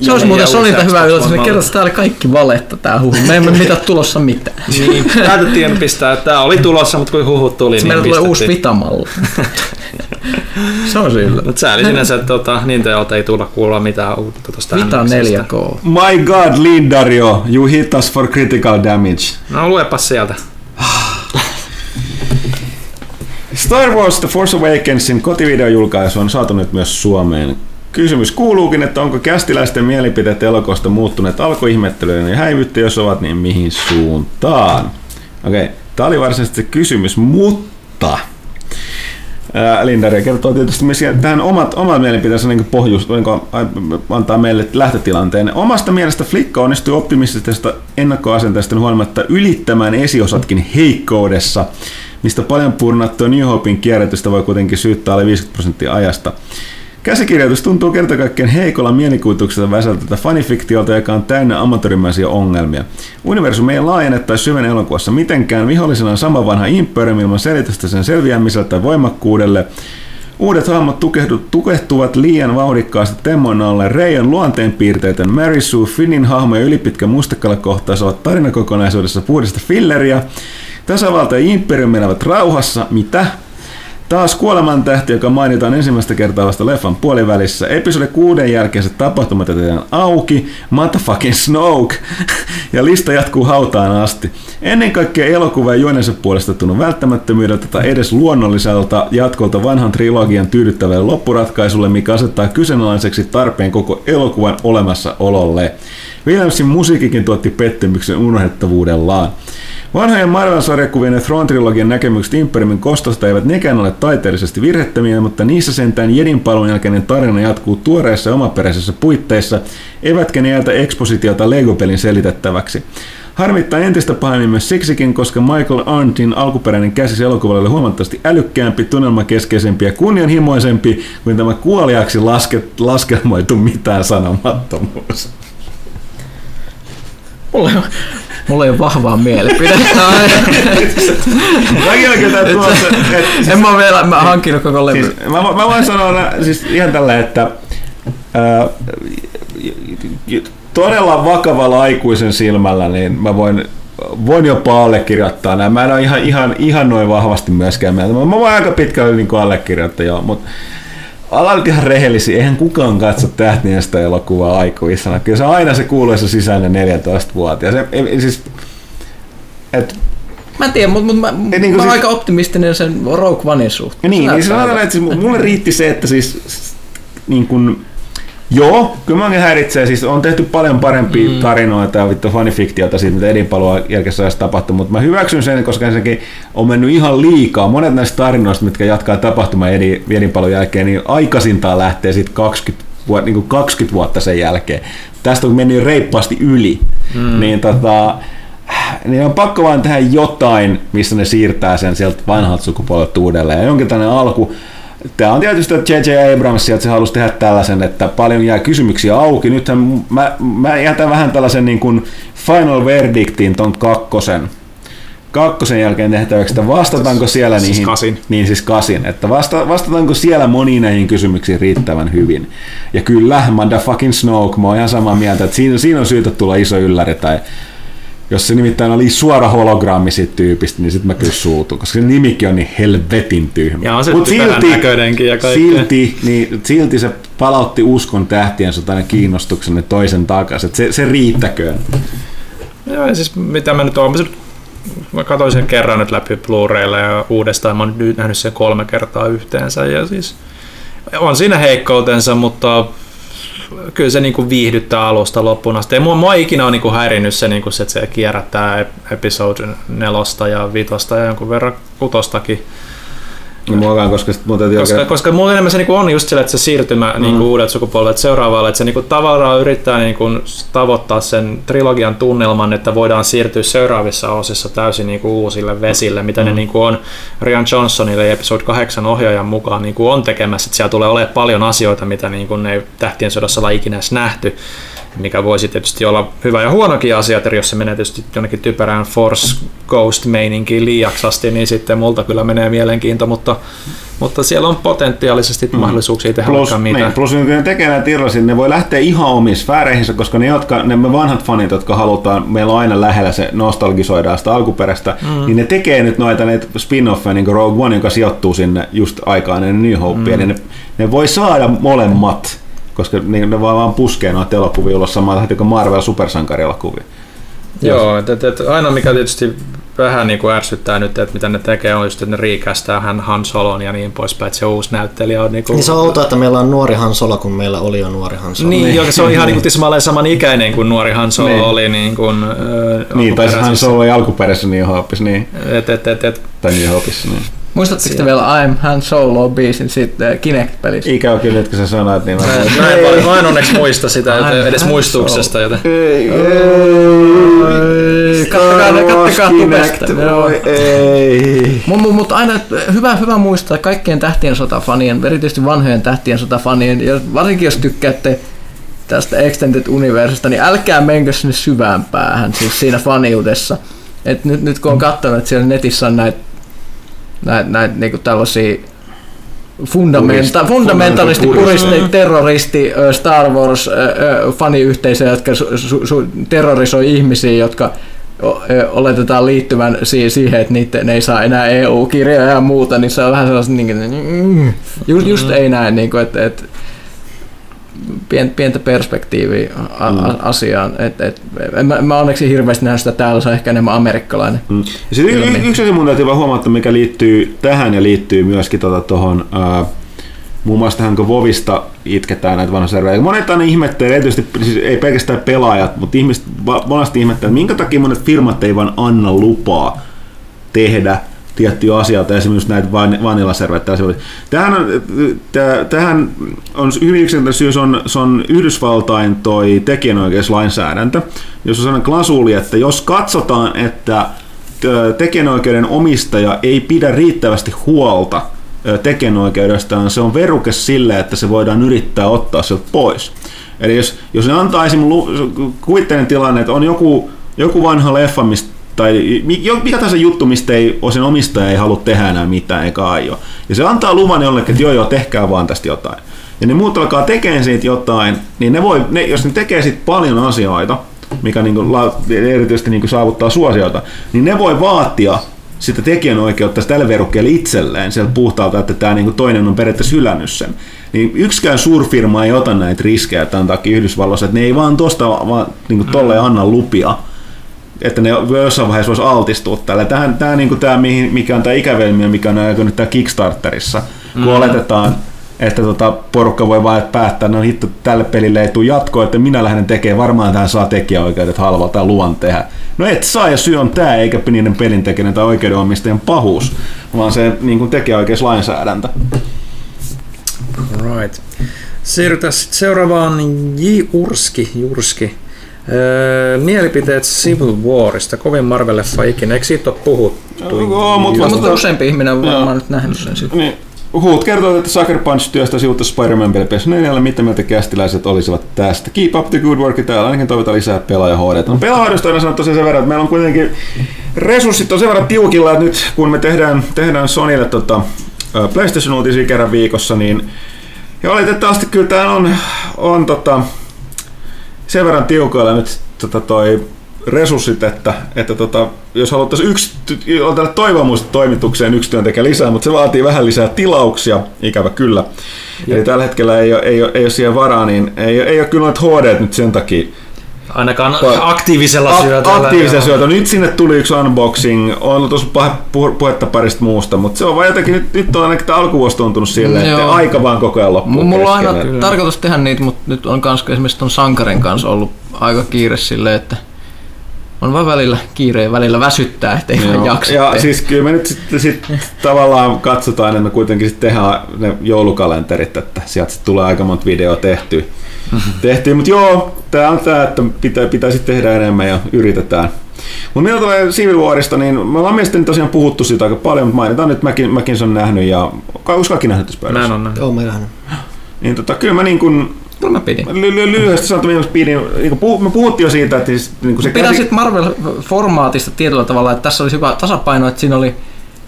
Se olisi muuten Sonilta hyvä yllätys, että One kerrot, että tää oli kaikki valetta tää huhu. Me emme mitä tulossa mitään. Niin, päätettiin pistää, että tämä oli tulossa, mutta kun huhut tuli, Niin niin meillä tulee uusi vitamalli. se on yllätys. Mutta sääli sinänsä, että tota, Nintenolta ei tulla kuulla mitään uutta tuosta Vita NX:stä. 4K. My god, Lindario, you hit us for critical damage. No luepas sieltä. Star Wars The Force Awakensin kotivideojulkaisu on saatu nyt myös Suomeen. Kysymys kuuluukin, että onko kästiläisten mielipiteet elokuvasta muuttuneet alkuihmettelyyn ja häivytty, jos ovat, niin mihin suuntaan? Okei, okay, tämä oli varsinaisesti se kysymys, mutta Ää, Lindari kertoo tietysti myös tähän omat, omat mielipiteensä niin pohjus, niin antaa meille lähtötilanteen. Omasta mielestä Flikka onnistui optimistisesta ennakkoasenteesta huolimatta ylittämään esiosatkin heikkoudessa, mistä paljon purnattua New Hopein kierrätystä voi kuitenkin syyttää alle 50 prosenttia ajasta. Käsikirjoitus tuntuu kerta kaikkiaan heikolla mielikuvituksella väsältältä fanifiktiolta, joka on täynnä amatöörimäisiä ongelmia. Universumi ei laajene tai syvene elokuvassa mitenkään. Vihollisena on sama vanha Imperium ilman selitystä sen selviämiselle tai voimakkuudelle. Uudet hahmot tukehtuvat liian vauhdikkaasti temmoina ollen Reijan luonteenpiirteetön Mary Sue Finnin hahmo ja ylipitkä mustekalakohtaus ovat tarinakokonaisuudessa puhdista filleriä. Tasavalta ja Imperium elävät rauhassa, mitä? Taas kuolemantähti, joka mainitaan ensimmäistä kertaa vasta leffan puolivälissä. Episode kuuden jälkeiset tapahtumat jätetään auki. Motherfucking Snoke. ja lista jatkuu hautaan asti. Ennen kaikkea elokuva ja juonensa puolesta tunnu välttämättömyydeltä tai edes luonnolliselta jatkolta vanhan trilogian tyydyttävälle loppuratkaisulle, mikä asettaa kyseenalaiseksi tarpeen koko elokuvan olemassaololle. Williamsin musiikikin tuotti pettymyksen unohdettavuudellaan. Vanhojen Marvel-sarjakuvien ja Thrawn-trilogian näkemykset Imperiumin kostosta eivät nekään ole taiteellisesti virhettömiä, mutta niissä sentään Jedin palun jälkeinen tarina jatkuu tuoreissa ja omaperäisissä puitteissa, eivätkä ne jätä ekspositiota Lego-pelin selitettäväksi. Harmittaa entistä pahemmin myös siksikin, koska Michael Arndtin alkuperäinen käsis elokuvalle oli huomattavasti älykkäämpi, tunnelmakeskeisempi ja kunnianhimoisempi kuin tämä kuoliaksi laske, laskelmoitu mitään sanomattomuus. Mulla ei, mulla ei ole vahvaa mielipidettä. Mäkin oikein tää tuossa, että en mä vielä mä hankkinut koko levy. Siis, mä, mä voin sanoa siis ihan tällä, että ää, todella vakavalla aikuisen silmällä, niin mä voin, voin jopa allekirjoittaa nämä. Mä en ole ihan, ihan, ihan noin vahvasti myöskään mieltä. Mä, mä voin aika pitkälle niin allekirjoittaa, joo, mutta Ollaan nyt ihan rehellisiä, eihän kukaan katso tähtien sitä elokuvaa aikuisena. Kyllä se on aina se kuuluisa sisäinen 14-vuotias. Se, ei- siis, et, Mä en tiedä, mutta mut mä, niin mä oon siis- aika optimistinen sen Rogue Onein suhteen. Niin, niin näyttää sanotaan, hyvältä. että siis mulle riitti se, että siis niin kun, joo, kyllä mäkin häiritsee, siis on tehty paljon parempia mm. tarinoita ja vittu fanifiktiota siitä, mitä Edinpalua jälkeisessä tapahtui, mutta mä hyväksyn sen, koska sekin on mennyt ihan liikaa. Monet näistä tarinoista, mitkä jatkaa tapahtumaa Edin, Edinpalun jälkeen, niin aikaisintaan lähtee sitten 20 vuotta, niin kuin 20 vuotta sen jälkeen. Tästä on mennyt reippaasti yli. Mm. Niin tota, niin on pakko vaan tehdä jotain, missä ne siirtää sen sieltä vanhalta sukupolvelta uudelleen. Ja jonkin tällainen alku. Tämä on tietysti että J.J. Abrams sieltä se halusi tehdä tällaisen, että paljon jää kysymyksiä auki. Nythän mä, mä jätän vähän tällaisen niin kuin final verdictin ton kakkosen kakkosen jälkeen tehtäväksi, että vastataanko siellä Siis niihin... kasin. Niin siis kasin, että vasta, vastataanko siellä moniin näihin kysymyksiin riittävän hyvin. Ja kyllä, motherfucking Snoke, mä oon ihan samaa mieltä, että siinä, siinä on syytä tulla iso ylläri tai jos se nimittäin oli suora hologrammi siitä tyypistä, niin sitten mä kyllä suutun, koska se nimikin on niin helvetin tyhmä. Ja on se Mut näköinenkin ja silti, niin, silti se palautti uskon tähtien sotaan ja kiinnostuksen ne toisen takaisin. Se, se riittäköön. Joo, ja siis mitä mä nyt oon, mä, katsoin sen kerran nyt läpi Blu-raylla ja uudestaan mä oon nyt nähnyt sen kolme kertaa yhteensä ja siis on siinä heikkoutensa, mutta kyllä se niinku viihdyttää alusta loppuun asti. Ei mua, mua ikinä ole niinku häirinnyt se, niinku se, että se kierrättää ep- episode nelosta ja vitosta ja jonkun verran kutostakin. No muokaan, koska sit mun täytyy Koska, oikein... koska mulla enemmän se niinku on just sillä, että se siirtymä mm. niinku uudet sukupolvet seuraavalle, että se niinku tavallaan yrittää niinku tavoittaa sen trilogian tunnelman, että voidaan siirtyä seuraavissa osissa täysin niinku uusille vesille, mitä mm. ne niinku on Rian Johnsonille ja Episode 8 ohjaajan mukaan niinku on tekemässä, että siellä tulee olemaan paljon asioita, mitä niinku ne ei tähtien sodassa olla ikinä edes nähty mikä voisi tietysti olla hyvä ja huonokin asia, että jos se menee tietysti jonnekin typerään Force Ghost-meininkiin liiaksi asti, niin sitten multa kyllä menee mielenkiinto, mutta, mutta siellä on potentiaalisesti mm. mahdollisuuksia tehdä Plus, vaikka mitä. niin, plus kun ne tekee näitä irrallisia, ne voi lähteä ihan omiin sfääreihinsä, koska ne, jotka, ne me vanhat fanit, jotka halutaan, meillä on aina lähellä se nostalgisoidaan sitä alkuperäistä, mm. niin ne tekee nyt noita näitä spin-offeja, niin kuin Rogue One, joka sijoittuu sinne just aikaan ennen New Hopea, mm. niin ne, ne voi saada molemmat, koska ne, ne vaan, vaan puskee noita elokuvia ulos samalla tahtia kuin Marvel supersankarielokuvia. Joo, että et, et aina mikä tietysti vähän niin kuin ärsyttää nyt, että mitä ne tekee, on just, että ne riikästää hän Han Solon ja niin poispäin, että se uusi näyttelijä on niin kuin... Niin se on outoa, että meillä on nuori Han Solo, kun meillä oli jo nuori Han Solo. Niin, joka se on ihan niin kuin tismalleen saman ikäinen kuin nuori Han Solo Niin. oli niin kuin, ö, Niin, tai se Han. Solo ei alkuperäisessä New Hopeissa, niin, Et, et, et, et, tai New Hopeissa, niin. Muistatteko te vielä I'm Han Solo biisin sitten Kinect-pelissä? Ikävä kyllä, että kun sä sanoit, niin mä Mä en, mä en, paljon- mä en onneksi muista sitä edes ai, muistuksesta, joten Ei, Ei, Kattokaa. Joo. Voi ei. Mutta mut aina hyvä, hyvä muistaa kaikkien tähtien sotafanien, erityisesti vanhojen tähtien sotafanien, ja varsinkin jos tykkäätte tästä Extended Universesta, niin älkää menkö sinne syvään päähän, siis siinä faniudessa. Et nyt, nyt kun on katsonut, että siellä netissä on näitä näit, näit, niinku tällaisia fundamenta, fundamentalisti, purist- puristi, terroristi, Star Wars faniyhteisöjä, jotka su, su, terrorisoi ihmisiä, jotka oletetaan liittyvän si- siihen, että niitä, ne ei saa enää EU-kirjoja ja muuta, niin se on vähän sellaista, niin mm, just, just ei näin, niin kuin, että, että pientä perspektiiviä a- a- asiaan. Et, et, en mä, mä onneksi hirveästi näe sitä täällä, se on ehkä enemmän amerikkalainen. Mm. Ja sitten y- y- yksi asia mun täytyy vaan huomata, mikä liittyy tähän ja liittyy myöskin tuohon tota, muun muassa tähän, kun Vovista itketään näitä vanhoja serverejä. Monet aina ihmettelee, erityisesti siis ei pelkästään pelaajat, mutta ihmiset monesti ihmettelee, että minkä takia monet firmat ei vaan anna lupaa tehdä tiettyjä asioita, esimerkiksi näitä van- vanilaservereitä. Tähän on, tä- tähän on hyvin yksinkertainen syy, se on, se on Yhdysvaltain toi tekijänoikeuslainsäädäntö, jos on sellainen klasuuli, että jos katsotaan, että tekijänoikeuden omistaja ei pidä riittävästi huolta tekijänoikeudestaan, se on veruke sille, että se voidaan yrittää ottaa sieltä pois. Eli jos, jos ne antaa esimerkiksi, kuvittelen tilanne, että on joku, joku vanha leffa, mistä tai mikä tahansa juttu, mistä ei, sen omistaja ei halua tehdä enää mitään eikä aio. Ja se antaa luvan jollekin, että joo joo, tehkää vaan tästä jotain. Ja ne muut alkaa tekemään siitä jotain, niin ne voi, ne, jos ne tekee siitä paljon asioita, mikä la, erityisesti niinku saavuttaa suosioita, niin ne voi vaatia sitä tekijänoikeutta tälle verukkeelle itselleen sieltä puhtaalta, että tämä niinku toinen on periaatteessa hylännyt sen. Niin yksikään suurfirma ei ota näitä riskejä tämän takia Yhdysvalloissa, että ne ei vaan tuosta vaan niinku tolleen anna lupia että ne jossain vaiheessa voisi altistua tälle. Tähän, tämä, niin kuin tämä, mihin- mikä on tämä ikävelmiö, mikä on nyt tämä Kickstarterissa, kun mm. oletetaan, että tota, porukka voi vain päättää, no hitto, tälle pelille ei tule jatkoa, että minä lähden tekemään, varmaan tähän saa tekijäoikeudet halvalla tai luvan tehdä. No et saa, ja syy on tämä, eikä niiden pelintekijän tai oikeudenomistajien pahuus, vaan se niin kuin tekijäoikeuslainsäädäntö. Right. Siirrytään sitten seuraavaan J. Urski. Jurski. Öö, mielipiteet Civil Warista, kovin Marvel-leffa ikinä, eikö siitä ole puhuttu? Joo, mut vasta- mutta useampi ihminen on Joo. varmaan nyt nähnyt sen sitten. Niin. Huut kertoo, että Sucker Punch työstä sivuutta Spider-Man peli PS4, mitä mieltä kästiläiset olisivat tästä. Keep up the good work, täällä ainakin toivotaan lisää pelaaja HD. No pelaajahoidosta aina sanoa tosiaan sen verran, että meillä on kuitenkin resurssit on sen verran tiukilla, että nyt kun me tehdään, tehdään Sonylle tota, PlayStation-uutisia kerran viikossa, niin ja valitettavasti kyllä tämä on, on tota, sen verran tiukoilla nyt tota, toi resurssit, että, että tota, jos haluttaisiin yksi, on toivomusta toimitukseen yksi työntekijä lisää, mutta se vaatii vähän lisää tilauksia, ikävä kyllä. Eli tällä hetkellä ei ole, ei ole, ei ole siihen varaa, niin ei, ei ole kyllä noita HD nyt sen takia Ainakaan aktiivisella Ak- syötöllä. aktiivisia joo. syötä. Nyt sinne tuli yksi unboxing, on ollut tuossa puhetta parista muusta, mutta se on vaan jotenkin, nyt, nyt on ainakin tämä alkuvuosi tuntunut silleen, että Joo. aika vaan koko ajan loppuu Mulla on aina tarkoitus tehdä niitä, mutta nyt on kans esimerkiksi ton Sankarin kanssa ollut aika kiire silleen, että on vaan välillä kiire ja välillä väsyttää, ettei vaan Joo. jaksa Ja tehdä. siis kyllä me nyt sitten sit tavallaan katsotaan, että me kuitenkin sitten tehdään ne joulukalenterit, että sieltä sit tulee aika monta videoa tehtyä. tehtyä. Mutta joo, tämä on tämä, että pitää, pitäisi tehdä enemmän ja yritetään. Mutta mitä tulee Civil Warista, niin me ollaan mielestäni tosiaan puhuttu siitä aika paljon, mutta mainitaan nyt, mäkin, mäkin sen nähnyt ja onko kaikki nähnyt tässä Mä en ole nähnyt. Joo, mä nähnyt. Niin tota, kyllä mä niin kuin, Kyllä mä pidin. ly- ly- lyhyesti sanottuna minä pidin, niin puhu, me puhuttiin jo siitä, että siis, niin kuin se Pidän käsi- sitten Marvel-formaatista tietyllä tavalla, että tässä oli hyvä tasapaino, että siinä oli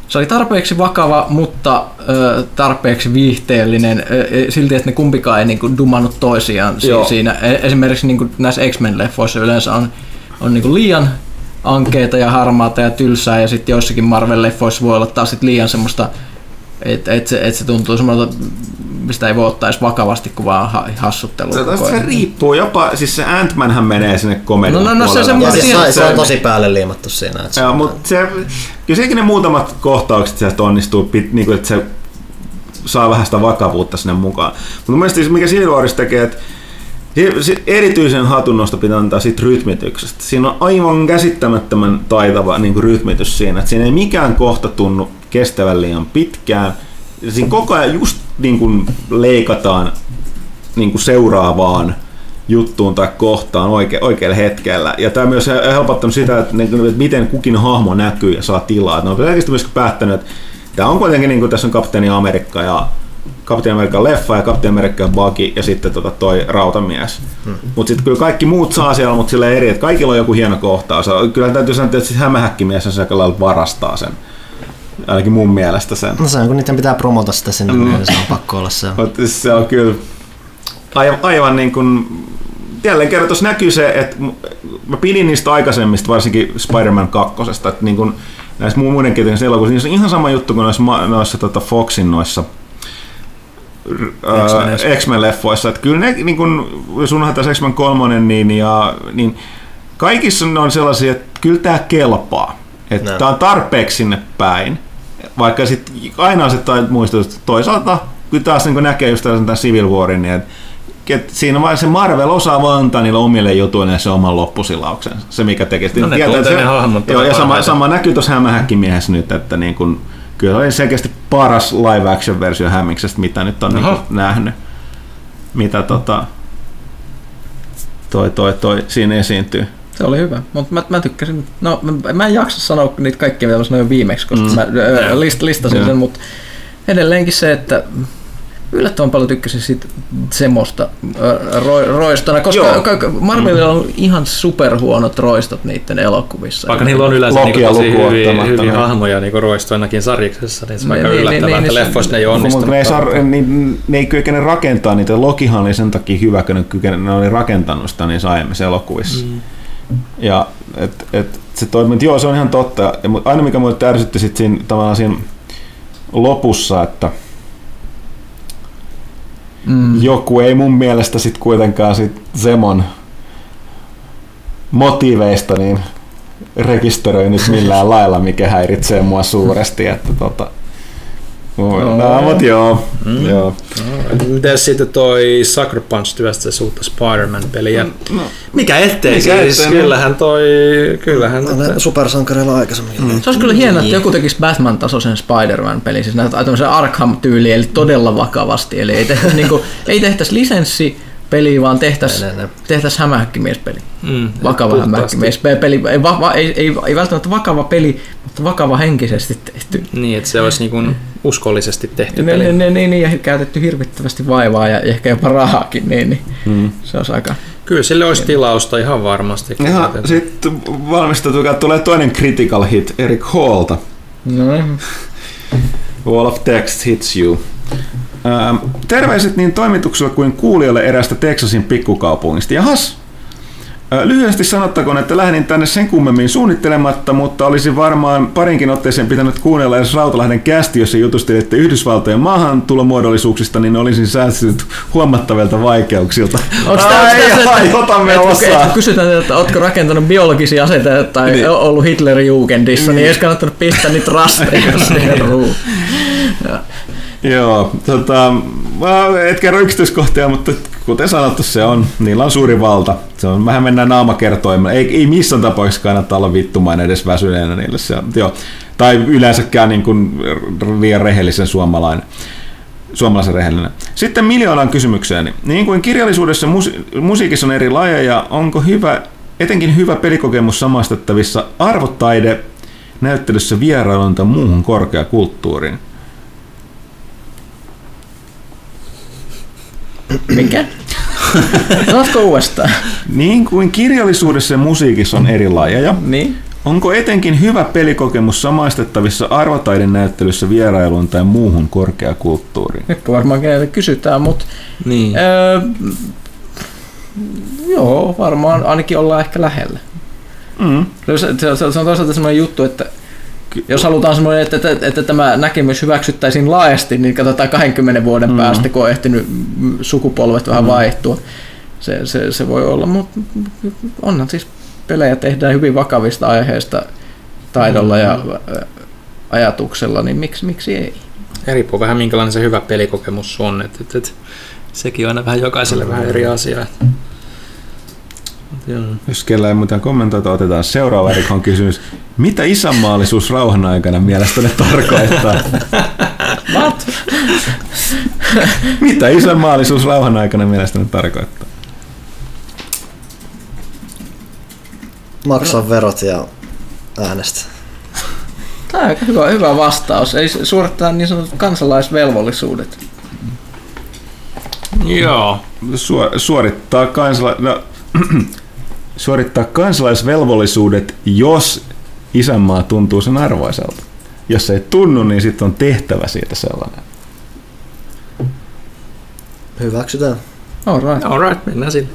se oli tarpeeksi vakava, mutta ö, tarpeeksi viihteellinen, ö, ö, silti että ne kumpikaan ei niinku dumannut toisiaan si- siinä. E- Esimerkiksi niinku näissä X-Men-leffoissa yleensä on, on niinku liian ankeita ja harmaata ja tylsää, ja sitten joissakin Marvel-leffoissa voi olla taas sit liian semmoista, että et se, et se tuntuu semmoista, mistä ei voi ottaa edes vakavasti, kun vaan ha- hassuttelua. Se, se riippuu jopa, siis se Ant-Manhän menee sinne komedian No, no, no, se- se Ja siis se, se on se- tosi päälle liimattu siinä. Että se, Joo, mutta se, kyllä sekin ne muutamat kohtaukset sieltä onnistuu, pit, niin kuin, että se saa vähän sitä vakavuutta sinne mukaan. Mutta mun mielestä siis mikä Civil Warissa tekee, että se- se erityisen hatunnosto pitää antaa siitä rytmityksestä. Siinä on aivan käsittämättömän taitava niin kuin rytmitys siinä, että siinä ei mikään kohta tunnu kestävän liian pitkään. Ja siinä koko ajan just niin kuin leikataan niin kuin seuraavaan juttuun tai kohtaan oike, oikealla hetkellä. Ja tämä myös helpottanut sitä, että, niin kuin, että miten kukin hahmo näkyy ja saa tilaa. Ne on selkeästi myös päättänyt, että tämä on kuitenkin, niin kuin tässä on Kapteeni Amerikka ja Kapteeni Amerikan leffa ja Kapteeni Amerikka Bucky ja sitten tota toi Rautamies. Hmm. Mutta sitten kyllä kaikki muut saa siellä, mutta sille eri, että kaikilla on joku hieno kohtaus. Kyllä täytyy sanoa, että siis hämähäkkimies on se, lailla varastaa sen. Ainakin mun mielestä sen. no se on, kun niiden pitää promota sitä sinne, mm. niin se on pakko olla se. Mutta se on kyllä aivan, aivan niin kuin jälleen kerran tuossa näkyy se, että mä pidin niistä aikaisemmista, varsinkin Spider-Man 2, että niin kun näissä mu- muiden ketjujen elokuvissa, niissä on ihan sama juttu kuin noissa, noissa tota Foxin noissa ää, X-Men-leffoissa. Että kyllä ne, niin kun, jos unohdetaan tässä X-Men 3, niin, ja, niin kaikissa ne on sellaisia, että kyllä tämä kelpaa. Että Joo. tämä on tarpeeksi sinne päin. Vaikka sitten aina on se muistutus, että toisaalta kyllä taas niin näkee just tämän Civil Warin, niin että et siinä vaiheessa se Marvel osaa vaan antaa niille omille jutuille se oman loppusilauksen. Se mikä tekee. No ne Tietää, se- ne Joo, ja sama, sama näkyy tuossa Hämähäkkimiehessä nyt, että niin kun, kyllä oli selkeästi paras live action versio Hämmiksestä, mitä nyt on niin nähnyt. Mitä tota, toi, toi, toi siinä esiintyy. Se oli hyvä, mutta mä, mä tykkäsin. No mä, mä en jaksa sanoa niitä kaikkia, mitä mä sanoin viimeksi, koska Mm. mm. mä ö, list, listasin sen, mutta edelleenkin se, että yllättävän paljon tykkäsin siitä semmoista ö, ro, roistona, koska Joo. Marvelilla on ihan superhuonot roistot niiden elokuvissa. Vaikka niillä on yleensä niinku Lokia tosi hyviä, hyviä niin. hahmoja niinku roistoinakin sarjiksessa, niin se on Niin, aika niin, yllättävää, niin, että niin, leffoissa ne ei se- onnistunut. Mutta ne ei, saa, niin, ne ei kykene rakentaa niitä. Lokihan oli sen takia hyvä, kun ne, kykene, ne oli rakentanut sitä niissä aiemmissa elokuvissa. Mm. Ja et, et, se toimi, mutta joo, se on ihan totta. Ja, aina mikä mulle ärsytti sit siinä, tavallaan siinä lopussa, että Mm. joku ei mun mielestä sit kuitenkaan sit Zemon motiiveista niin rekisteröinyt millään lailla, mikä häiritsee mua suuresti. Että tota, no, mut joo, mm. joo. Miten sitten toi Sucker Punch työstä se uutta Spider-Man-peli? Ja No, mikä ettei Mikä siis, ettei, no. kyllähän toi, kyllähän No, näitä supersankareilla aikaisemmin. Mm. Se olisi kyllä hienoa, että joku tekisi Batman-tasoisen Spider-Man-pelin, siis näitä tämmöisen Arkham-tyyliin, eli todella vakavasti. Eli ei, tehtäisi, niinku, ei tehtäisi lisenssipeliä, vaan tehtäisiin Ne, ne, ne. tehtäis hämähäkkimiespeli. mm, Vakava hämähäkkimiespeli. Ei, va, va, ei, ei, ei, välttämättä vakava peli, mutta vakava henkisesti tehty. Niin, että se olisi niin uskollisesti tehty Niin, peli. niin, niin, niin, ja käytetty hirvittävästi vaivaa ja ehkä jopa rahaakin, niin, niin mm. se olisi aika... Kyllä sille olisi tilausta ihan varmasti. Ja sitten valmistautukaa, tulee toinen critical hit Eric Hallta. No, Wall of Text hits you. Ähm, terveiset niin toimitukselle kuin kuulijoille erästä Texasin pikkukaupungista. Jahas, Lyhyesti sanottakoon, että lähdin tänne sen kummemmin suunnittelematta, mutta olisi varmaan parinkin otteeseen pitänyt kuunnella edes Rautalahden kästi, jos jutustelitte Yhdysvaltojen maahantulomuodollisuuksista, niin olisin säästynyt huomattavilta vaikeuksilta. Onko tämä otamme että, osaa. että kysytään, että ootko rakentanut biologisia aseita tai Niin. niin. ollut Hitlerin jugendissa, niin ei olisi kannattanut pistää niitä rasteja siihen ruuhun. Joo, tota, mä et kerro yksityiskohtia, mutta kuten sanottu, se on, niillä on suuri valta. Se on, vähän mennään naamakertoimella. Ei, ei missään tapauksessa kannata olla vittumainen edes väsyneenä niille. Se, joo. Tai yleensäkään niin kuin liian rehellisen suomalainen. Suomalaisen rehellinen. Sitten miljoonan kysymykseeni. Niin kuin kirjallisuudessa musi- musiikissa on eri lajeja, onko hyvä, etenkin hyvä pelikokemus samastettavissa arvotaide näyttelyssä vierailun tai muuhun korkeakulttuuriin? Mikä? Sanotko uudestaan? Niin kuin kirjallisuudessa ja musiikissa on eri lajeja, Niin. onko etenkin hyvä pelikokemus samaistettavissa arvotaiden näyttelyssä vierailuun tai muuhun korkeakulttuuriin? Nyt varmaan keneltä kysytään, mutta Niin. öö, joo, varmaan ainakin ollaan ehkä lähellä. Mm. Se, se, se, se on toisaalta semmoinen juttu, että jos halutaan semmoinen, että, että, että tämä näkemys hyväksyttäisiin laajasti, niin katsotaan 20 vuoden Mm. päästä, kun on ehtinyt sukupolvet vähän Mm. vaihtua. Se, se, se voi olla, mutta onhan siis pelejä tehdään hyvin vakavista aiheista taidolla Mm. ja ä, ajatuksella, niin miksi, miksi ei? Riippuu vähän minkälainen se hyvä pelikokemus on. Et, et, et, sekin on aina vähän jokaiselle vähän eri asia. Et. Jos kellä ei mitään kommentoita, otetaan seuraava Erikon kysymys. Mitä isänmaallisuus rauhan aikana mielestäni tarkoittaa? What? Mitä isänmaallisuus rauhan aikana mielestäni tarkoittaa? Maksaa verot ja äänestä. Tämä on hyvä, hyvä vastaus. Ei su- suorittaa niin sanotut kansalaisvelvollisuudet. Joo. Suor- suorittaa, kansala- no, suorittaa kansalaisvelvollisuudet, jos isänmaa tuntuu sen arvoiselta. Jos ei tunnu, niin sitten on tehtävä siitä sellainen. Hyväksytään. All right. Alright, mennään sinne.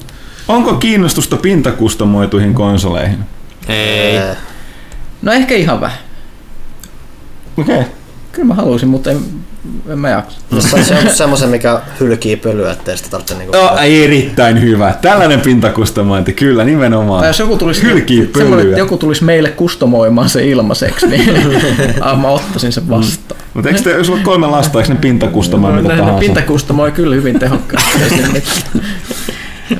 Onko kiinnostusta pintakustomoituihin konsoleihin? Ei. No ehkä ihan vähän. Okei. Okay. Kyllä mä haluaisin, mutta en, en mä jaksa. Se on semmoisen, mikä hylkii pölyä, ettei sitä tarvitse niinku... No, erittäin hyvä. Tällainen pintakustomointi, kyllä nimenomaan. Tai jos joku tulisi, Hylkii semmoinen, että pölyä. joku tulisi meille kustomoimaan se ilmaiseksi, niin ah, mä ottaisin sen vastaan. Mutta eikö te, jos sulla kolme lasta, eikö ne pintakustomoja mitä Ne- ne tahansa? Pintakustomoi kyllä hyvin tehokkaasti.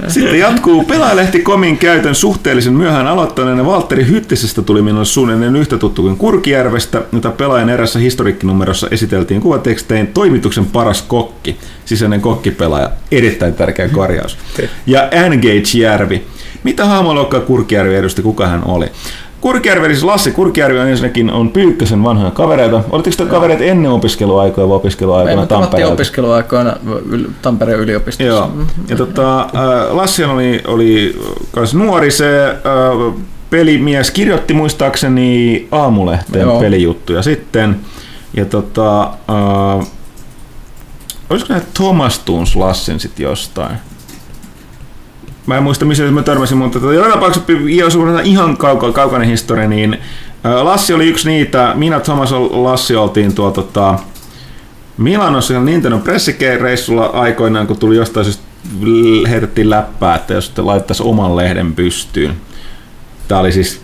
Sitten jatkuu. Pelaajalehti Komin käytön suhteellisen myöhään aloittaneena Valtteri Hyttisestä tuli minulle suunnilleen yhtä tuttu kuin Kurkijärvestä, jota pelaajan erässä historiikkinumerossa esiteltiin kuvatekstein toimituksen paras kokki, sisäinen kokkipelaaja. Erittäin tärkeä korjaus. Ja Engage Järvi. Mitä hahmoluokkaa Kurkijärvi edusti, kuka hän oli? Kurkijärvi, siis Lassi Kurkijärvi on ensinnäkin on Pyykkösen vanhoja kavereita. Olitteko te kavereita ennen opiskeluaikoja vai opiskeluaikoina tavattiin Tampereelta? opiskeluaikoina Tampereen yliopistossa. Joo. Ja tota, äh, Lassi oli, oli kans nuori, se äh, pelimies kirjoitti muistaakseni aamulehteen Joo. pelijuttuja sitten. Ja tota, äh, olisiko näitä Thomas Tunes Lassin sitten jostain? Mä en muista missä mä törmäsin, mutta tota, joka tapauksessa jos ihan kauka, kaukainen historia, niin Lassi oli yksi niitä, minä Thomas Lassi oltiin tuo tota, Milanossa Nintendo pressikereissulla aikoinaan, kun tuli jostain syystä heitettiin läppää, että jos te laittaisi oman lehden pystyyn. Tämä oli siis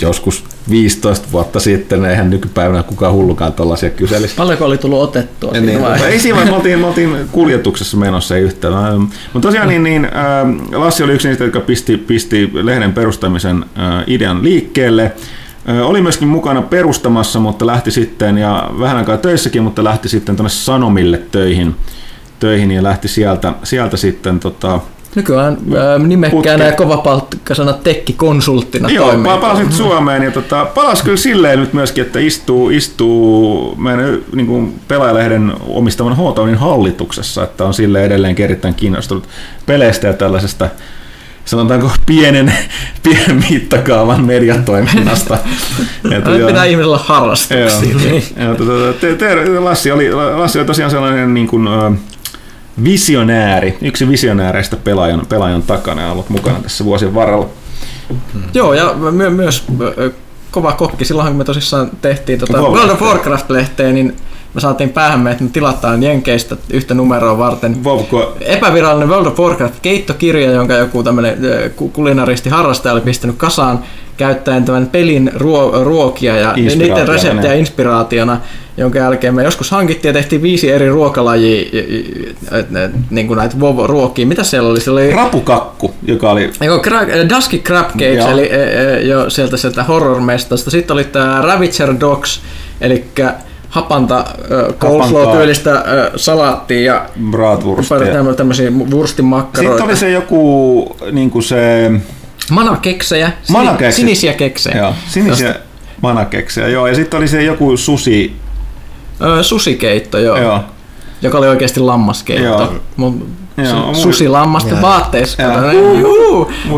joskus 15 vuotta sitten, eihän nykypäivänä kukaan hullukaan tällaisia kyselisi. Paljonko oli tullut otettua siinä niin, vaiheessa? mutta ei siinä me oltiin, me oltiin kuljetuksessa menossa ei yhtään. Mutta tosiaan niin, niin ähm, Lassi oli yksi niistä, jotka pisti, pisti lehden perustamisen äh, idean liikkeelle. Äh, oli myöskin mukana perustamassa, mutta lähti sitten, ja vähän aikaa töissäkin, mutta lähti sitten tuonne Sanomille töihin, töihin ja lähti sieltä, sieltä sitten tota, Nykyään ää, nimekkäänä Putke- ja kovapalkkasena tekkikonsulttina Joo, toimii. pa- palasin Suomeen ja tota, palas kyllä silleen nyt myöskin, että istuu, istuu meidän niin kuin pelaajalehden omistavan H-Townin hallituksessa, että on sille edelleen erittäin kiinnostunut peleistä ja tällaisesta sanotaanko pienen, pienen mittakaavan mediatoiminnasta. No, nyt pitää ihmisellä Joo. harrastuksia. Ja tota, te, te, Lassi, oli, Lassi oli tosiaan sellainen niin kuin, ö, visionääri, yksi visionääreistä pelaajan, pelaajan takana ja ollut mukana tässä vuosien varrella. Joo, ja my- myös kova kokki. Silloin kun me tosissaan tehtiin tota Kova World of kokki. Warcraft-lehteen, niin me saatiin päähämme, että me tilataan Jenkeistä yhtä numeroa varten. Vovko, Epävirallinen World of Warcraft keittokirja, jonka joku tämmöinen kulinaristi harrastaja oli pistänyt kasaan käyttäen tämän pelin ruo- ruokia ja niiden reseptejä niin. inspiraationa, jonka jälkeen me joskus hankittiin ja tehtiin viisi eri ruokalajia, niin kuin näitä WoW-ruokia. Mitä siellä oli? Siellä oli rapukakku, joka oli Eikö, Cra- Dusky Crab Cakes, Joo. eli e, e, jo sieltä sieltä horror-mestasta. Sitten oli tämä Ravager Dogs, eli hapanta ö, coleslaw-tyylistä ö, salaattia ja bratwurstia. tämmöisiä wurstimakkaroita. Sitten oli se joku niin kuin se Manakeksejä, sini- Manakeksit. sinisiä keksejä. joo, sinisiä manakeksejä, joo, ja sitten oli se joku susi, Ö, susikeitto, joo, joo, joka oli oikeasti lammaskeitto. Joo. Mun, Joo, su- mun- susi lammasten Joo. vaatteissa.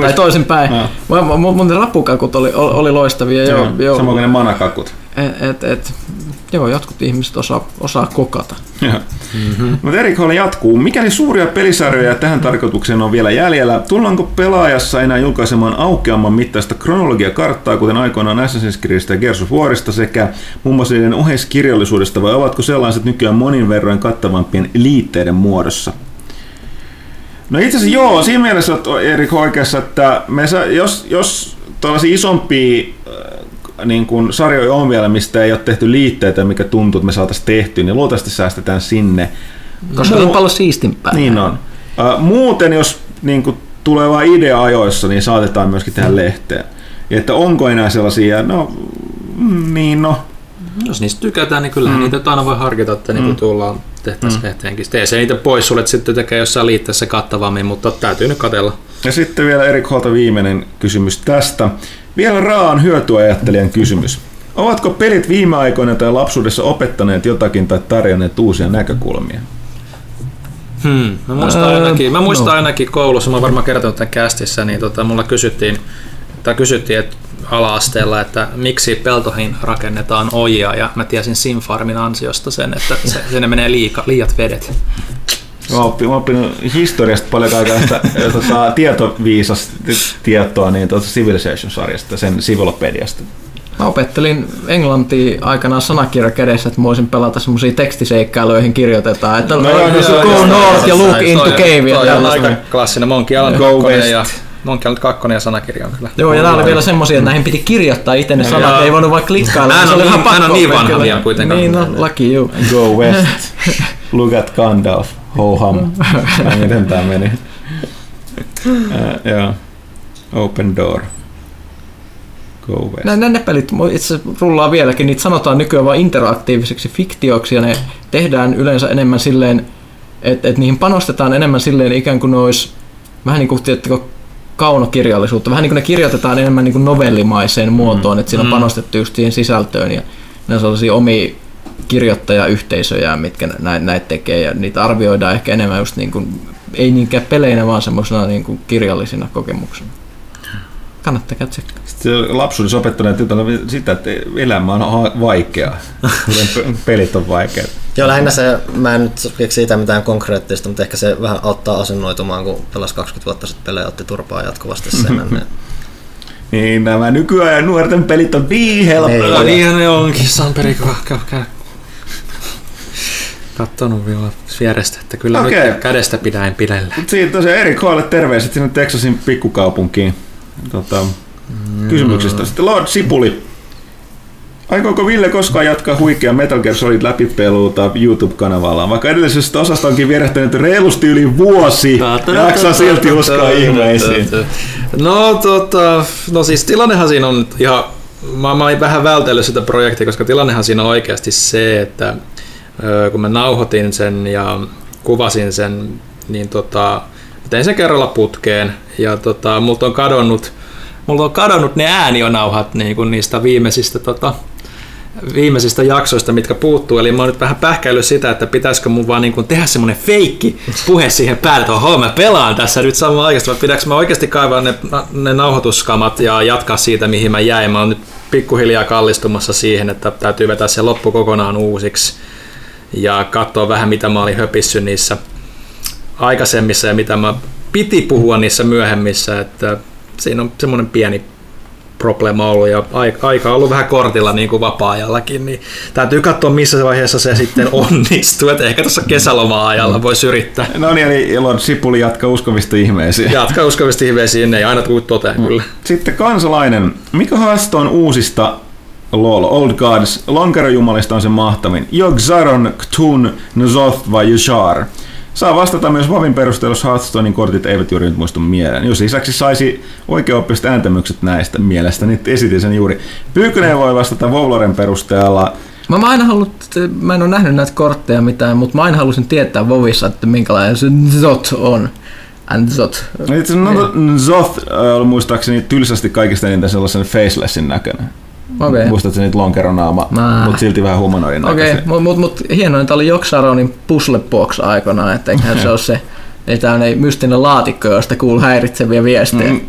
Tai toisinpäin. Mun mun rapukakut oli, oli loistavia. Joo, joo, joo. samoin kuin ne manakakut. Et, et, joo, jotkut ihmiset osaa, osaa kokata. Mm-hmm. Mutta Erik Holli jatkuu. Mikäli suuria pelisarjoja tähän tarkoitukseen on vielä jäljellä, tullaanko pelaajassa enää julkaisemaan aukeamman mittaista kronologiakarttaa, kuten aikoinaan Assassin's Creedistä ja Gears of Warista sekä muun muassa niiden oheiskirjallisuudesta, vai ovatko sellaiset nykyään monin verroin kattavampien liitteiden muodossa? No itse asiassa joo, siinä mielessä olet Erik oikeassa, että me sa- jos, jos tuollaisia isompia niin kuin sarjoja on vielä, mistä ei ole tehty liitteitä, mikä tuntuu, että me saataisiin tehty, niin luultavasti säästetään sinne. Koska se on paljon siistimpää. Niin on. Äh, Muuten, jos niin kuin, tulee vain idea ajoissa, niin saatetaan myöskin tehdä lehteen. Ja että onko enää sellaisia, no mm, niin no, Jos niistä tykätään, niin kyllähän mm. niitä aina voi harkita, että mm. niinku tullaan tehtäisiin mm. lehteenkin. Tee se niitä pois, sulle sitten tekee jossain liitteessä kattavammin, mutta täytyy nyt katella. Ja sitten vielä Erik Holta viimeinen kysymys tästä. Vielä raan hyötyajattelijan kysymys. Ovatko pelit viime aikoina tai lapsuudessa opettaneet jotakin tai tarjonneet uusia näkökulmia? Hmm. Mä muistan, ainakin, mä muistan no. ainakin koulussa, mä oon varmaan kertonut tämän kästissä, niin tota, mulla kysyttiin, tai kysyttiin että ala-asteella, että miksi peltoihin rakennetaan ojia, ja mä tiesin Sinfarmin ansiosta sen, että se, sinne menee liika, liiat vedet. Mä oon mä oppinut historiasta paljon kaikenlaista tota, tietoviisasta tietoa niin tuota Civilization-sarjasta, sen Civilopediasta. Mä opettelin englantia aikanaan sanakirja kädessä, että mä voisin pelata semmosia tekstiseikkailuja, joihin kirjoitetaan, että No no, joo, go north ja look into cave. ja Toi on aika klassinen Monkey Island Go 2 west. ja Monkey Island 2 ja sanakirja on kyllä. Joo, ja nämä oli vielä semmosia, että näihin piti kirjoittaa itse ne sanat, ei voinut vaan klikkailla. Mä en se oo oli niin- ihan pakko niin vanha vielä kuitenkaan. Niin, no, laki, juu. Go west, look at Gandalf, ho. Tai miten tää meni? Uh, joo. Open door. Go west. Nä, ne, ne pelit itse rullaa vieläkin, niitä sanotaan nykyään vain interaktiiviseksi fiktioksi ja ne tehdään yleensä enemmän silleen, että et niihin panostetaan enemmän silleen ikään kuin ne olisi vähän niin kuin tiedättekö, kaunokirjallisuutta, vähän niin kuin ne kirjoitetaan enemmän niin kuin novellimaiseen muotoon, että siinä on Mm. panostettu just siihen sisältöön ja ne on sellaisia omia kirjoittajayhteisöjä, mitkä näitä näit tekee ja niitä arvioidaan ehkä enemmän just niin kuin, ei niinkään peleinä, vaan semmoisena niin kuin kirjallisina kokemuksena. Kannattaa tsekkaa. Sitten lapsuudessa opettaneet sitä, että elämä on vaikeaa, kuten pe- pelit on vaikeat. Joo, lähinnä se, mä en nyt keksi siitä mitään konkreettista, mutta ehkä se vähän auttaa asennoitumaan, kun pelasi 20 vuotta sitten pelejä, otti turpaa jatkuvasti sen. niin Niin nämä nykyajan nuorten pelit on niin helppoja. No niinhän ne onkin, Samperi, kun käy, käy. Kattonut vielä vierestä, että kyllä Okei. nyt kädestä pidäen pidellä. Mut Siitä tosiaan Erik Hoille terveiset sinne Texasin pikkukaupunkiin tota, kysymyksistä. Sitten Lord Sipuli. Aikooko Ville koskaan jatkaa huikea Metal Gear Solid läpipeluuta YouTube-kanavallaan? Vaikka edellisestä osasta onkin vierähtänyt reilusti yli vuosi, jaksaa silti uskoa ihmeisiin. No, tota, no siis tilannehan siinä on ihan, mä, mä olin vähän vältellyt sitä projektia, koska tilannehan siinä on oikeasti se, että kun mä nauhoitin sen ja kuvasin sen, niin tota, tein sen kerralla putkeen ja tota, multa on kadonnut, multa on kadonnut ne ääniönauhat niin kuin niistä viimeisistä tota, viimeisistä jaksoista, mitkä puuttuu. Eli mä oon nyt vähän pähkäillyt sitä, että pitäisikö mun vaan niin kuin tehdä semmonen feikki puhe siihen päälle, että oho, mä pelaan tässä nyt samaan oikeasti, vai pitääkö mä oikeasti kaivaa ne, ne nauhoituskamat ja jatkaa siitä, mihin mä jäin. Mä oon nyt pikkuhiljaa kallistumassa siihen, että täytyy vetää se loppu kokonaan uusiksi ja katsoa vähän, mitä mä olin höpissyt niissä aikaisemmissa ja mitä mä piti puhua niissä myöhemmissä, että siinä on semmoinen pieni probleema ollut ja aika, on ollut vähän kortilla niin kuin vapaa-ajallakin, niin täytyy katsoa missä vaiheessa se sitten onnistuu, että ehkä tuossa kesäloma-ajalla voisi yrittää. No niin, eli Lord Sipuli jatkaa uskovista ihmeisiin. Jatka uskovasti hivesiin, ei aina tule toteen kyllä. Sitten kansalainen. Mikä haasto on uusista LOL, Old Gods, lonkerojumalista on se mahtavin. Yogg-Saron, Ktun, N'Zoth vai Yushar? Saa vastata myös Vavin perusteella, jos Hearthstonein kortit eivät juuri nyt muistu mieleen. Jos lisäksi saisi oikeaoppiset ääntämykset näistä mielestä, niin esitin sen juuri. Pyykkönen voi vastata Vovloren perusteella. Mä, mä aina halunnut, mä en ole nähnyt näitä kortteja mitään, mutta mä aina halusin tietää Vovissa, että minkälainen se Zot on. No, N'Zoth äh, oli muistaakseni tylsästi kaikista eniten sellaisen facelessin näköinen. Okei. Muistatko niitä lonkeronaama, Mä- mutta silti vähän humonoidin Okei, näköisiä. mutta mut, mut, hienoa, että oli Joksaronin puzzlebox aikanaan, että eiköhän se ole se ei tämmöinen mystinen laatikko, josta kuuluu häiritseviä viestejä. Mm.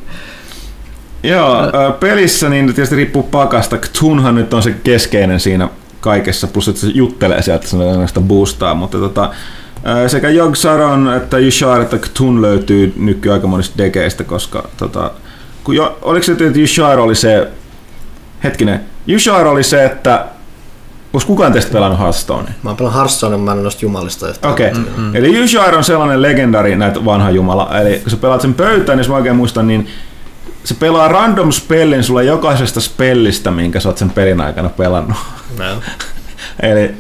Joo, pelissä niin tietysti riippuu pakasta. Ktunhan nyt on se keskeinen siinä kaikessa, plus että se juttelee sieltä, se on boostaa, mutta tota, sekä Yogg-Saron että Yushar että Ktun löytyy nykyään aika monista degeistä, koska tota, kun jo, oliko se, että Yushar oli se, hetkinen, Yushar oli se, että Onko kukaan teistä pelannut Hearthstonea? Mä oon pelannut Hearthstone, mä en ole noista jumalista. Okei. Okay. Mm-hmm. Eli Yushar on sellainen legendari näitä vanha jumala. Eli kun sä pelaat sen pöytään, niin jos mä oikein muistan, niin se pelaa random spellin sulle jokaisesta spellistä, minkä sä oot sen pelin aikana pelannut. No. Eli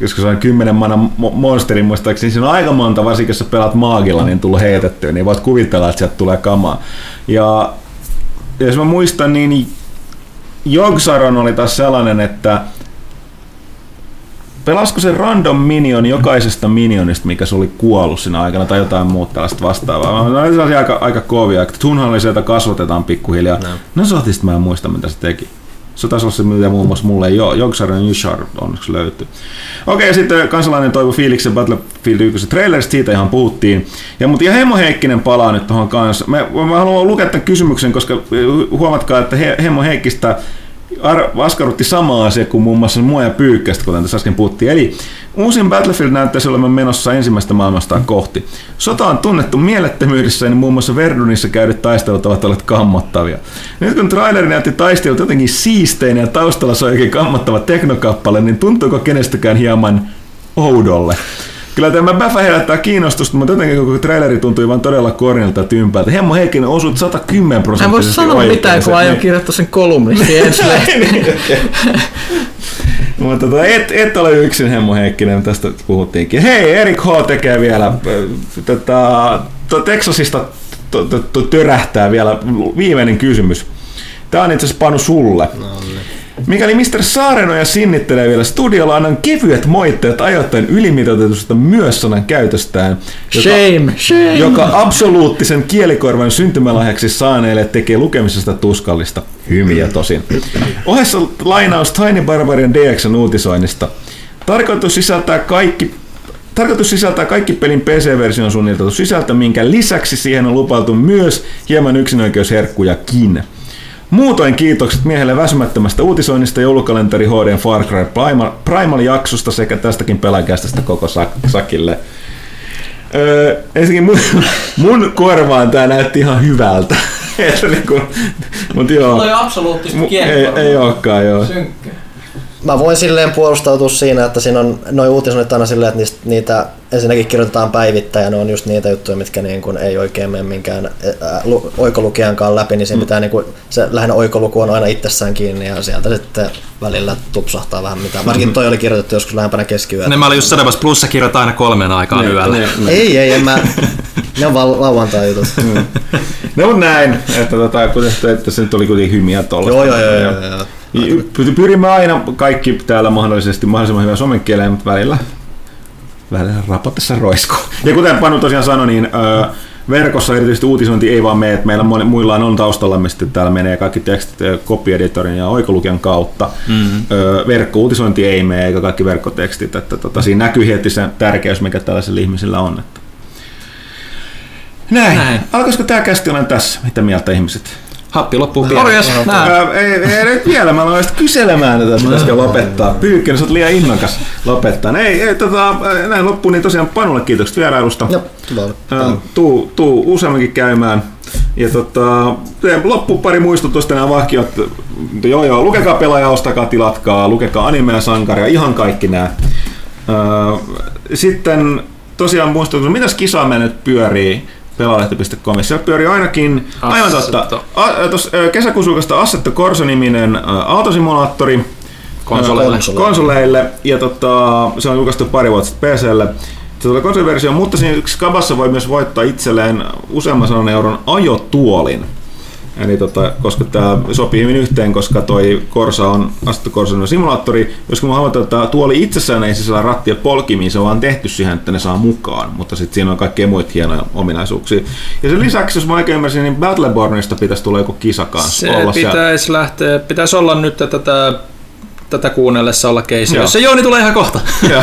koska se on kymmenen mana mo- monsteri muistaakseni, siinä on aika monta, varsinkin jos sä pelaat maagilla, niin tullut heitettyä, niin voit kuvitella, että sieltä tulee kamaa. Ja jos mä muistan, niin Jogsaron oli taas sellainen, että Pelasko se random minion jokaisesta minionista, mikä se oli kuollut siinä aikana, tai jotain muuta tällaista vastaavaa? No, se oli aika, aika kovia. Tunhan oli se, kasvatetaan pikkuhiljaa. No. No Sotista mä en muista, mitä se teki. Se taisi olla se, mitä muun muassa mulle ei ole. Jogsaren Yushar onneksi löytyy. Okei, sitten kansalainen Toivo Fiiliksen Battlefield 1 trailerista, siitä ihan puhuttiin. Ja, mutta ja Hemmo Heikkinen palaa nyt tuohon kanssa. Mä, mä haluan lukea tämän kysymyksen, koska huomatkaa, että He, Hemmo Heikkistä ar- askarrutti sama asia kuin muun muassa mua ja Pyykkästä, kuten tässä äsken puhuttiin. Eli Uusin Battlefield näyttäisi olevan menossa ensimmäistä maailmastaan kohti. Sota on tunnettu mielettömyydessä ja muun muassa Verdunissa käydyt taistelut ovat olleet kammottavia. Nyt kun traileri näytti taistelut jotenkin siisteinen ja taustalla soikin kammottava teknokappale, niin tuntuuko kenestäkään hieman oudolle? Kyllä tämä Baffa herättää kiinnostusta, mutta jotenkin koko traileri tuntui vaan todella kornilta ja tympäältä. Hemmo Heikkinen osut 110 Mä en voi prosenttisesti sanoa oikein mitään, kun aion Niin. kirjoittaa sen kolumnisti ensi Mutta tota, et, et ole yksin Hemmo Heikkinen, tästä puhuttiinkin. Hei, Erik H. tekee vielä, tota, to Texasista to, to, to, törähtää vielä viimeinen kysymys. Tämä on itse asiassa Panu sulle. Mikäli Mr. Saarenoja sinnittelee vielä studiolla, annan kevyet moitteet ajoittain ylimitoitetusta myös sanan käytöstään, joka, Shame, shame. joka absoluuttisen kielikorvan syntymälahjaksi saaneille tekee lukemisesta tuskallista. Hymiä tosin. Ohessa lainaus Tiny Barbarian DXn uutisoinnista. Tarkoitus sisältää kaikki Tarkoitus sisältää kaikki pelin PC-version suunniteltu sisältö, minkä lisäksi siihen on lupailtu myös hieman yksinoikeusherkkujakin. Muutoin kiitokset miehelle väsymättömästä uutisoinnista joulukalenteri HD Far Cry Primal, Primal-jaksosta sekä tästäkin pelaajakästästä koko sak- sakille. Öö, ensinnäkin mun, mun korvaan tää näytti ihan hyvältä. Että niinku, mut joo. Toi absoluuttista Mu- ei, ei olekaan joo. Synkkä. Mä voin silleen puolustautua siinä, että siinä on noin uutisoinnit aina silleen, että niistä, niitä ensinnäkin kirjoitetaan päivittäin ja ne on just niitä juttuja, mitkä niin kuin ei oikein mene minkään ää, lu- oikolukijankaan läpi, niin siinä pitää niin kuin, se lähinnä oikoluku on aina itsessään kiinni ja sieltä sitten välillä tupsahtaa vähän mitä. Varsinkin toi oli kirjoitettu joskus lähempänä keskiyötä. Ne mä olin just sanomassa, plussa kirjoittaa aina kolmeen aikaan yöllä. Ei, ei, en mä. Ne on vaan lauantai jutut. No mut näin, että tota, kuten sitä, että se nyt oli kuitenkin hymiä tolla. Joo, joo, joo, joo, joo. Py- Pyrimme aina kaikki täällä mahdollisesti mahdollisimman hyvän suomen kieleen, mutta välillä, välillä rapatessa roiskuu. Ja kuten Panu tosiaan sanoi, niin öö, verkossa erityisesti uutisointi ei vaan mene, että meillä muillaan on taustalla, mistä täällä menee kaikki tekstit ö, copy-editorin ja oikolukijan kautta. Mm-hmm. Öö, verkkouutisointi ei mene, eikä kaikki verkkotekstit. Että tota, siinä näkyy heti se tärkeys, mikä tällaisilla ihmisillä on. Että. Näin. Näin. Alkaisiko tämä kästi olla tässä? Mitä mieltä ihmiset? Happi loppuu pian. Morjes, ei, ei, nyt vielä, mä aloin kyselemään tätä, että pitäisikö lopettaa. Pyykkönen, sä oot liian innokas lopettaa. Ei, ei tota, näin loppuun, niin tosiaan Panulle kiitokset vierailusta. Joo, tuu, tuu useamminkin käymään. Ja tota, loppu pari muistutusta nämä vakiot. Joo joo, lukekaa pelaaja, ostakaa, tilatkaa, lukekaa animea, sankaria, ihan kaikki nämä. Sitten tosiaan muistutus, mitäs kisaa me nyt pyörii pelaalehti.com. Siellä pyörii ainakin, aivan totta, Assetto. a, tos, ö, kesäkuun sulkasta Assetto Corso-niminen ä, autosimulaattori Konsoleille. konsoleille. Ja tota, se on julkaistu pari vuotta sitten PClle. Se tulee konsoliversio, mutta siinä yksi kabassa voi myös voittaa itselleen useamman sadan euron ajotuolin. Eli tota, koska tämä sopii hyvin yhteen, koska toi Corsa on Assetto Corsa simulaattori, jos kun mä huomataan, että tuoli itsessään ei sisällä rattia polkimiin, se on vaan tehty siihen, että ne saa mukaan, mutta sitten siinä on kaikkea muita hienoja ominaisuuksia. Ja sen lisäksi, jos mä oikein ymmärsin, niin Battlebornista pitäisi tulla joku kisa kanssa. Se olla siellä. pitäisi lähteä, pitäisi olla nyt tätä, tätä kuunnellessa olla keisi. Joo. Se Jooni tulee ihan kohta. Ja,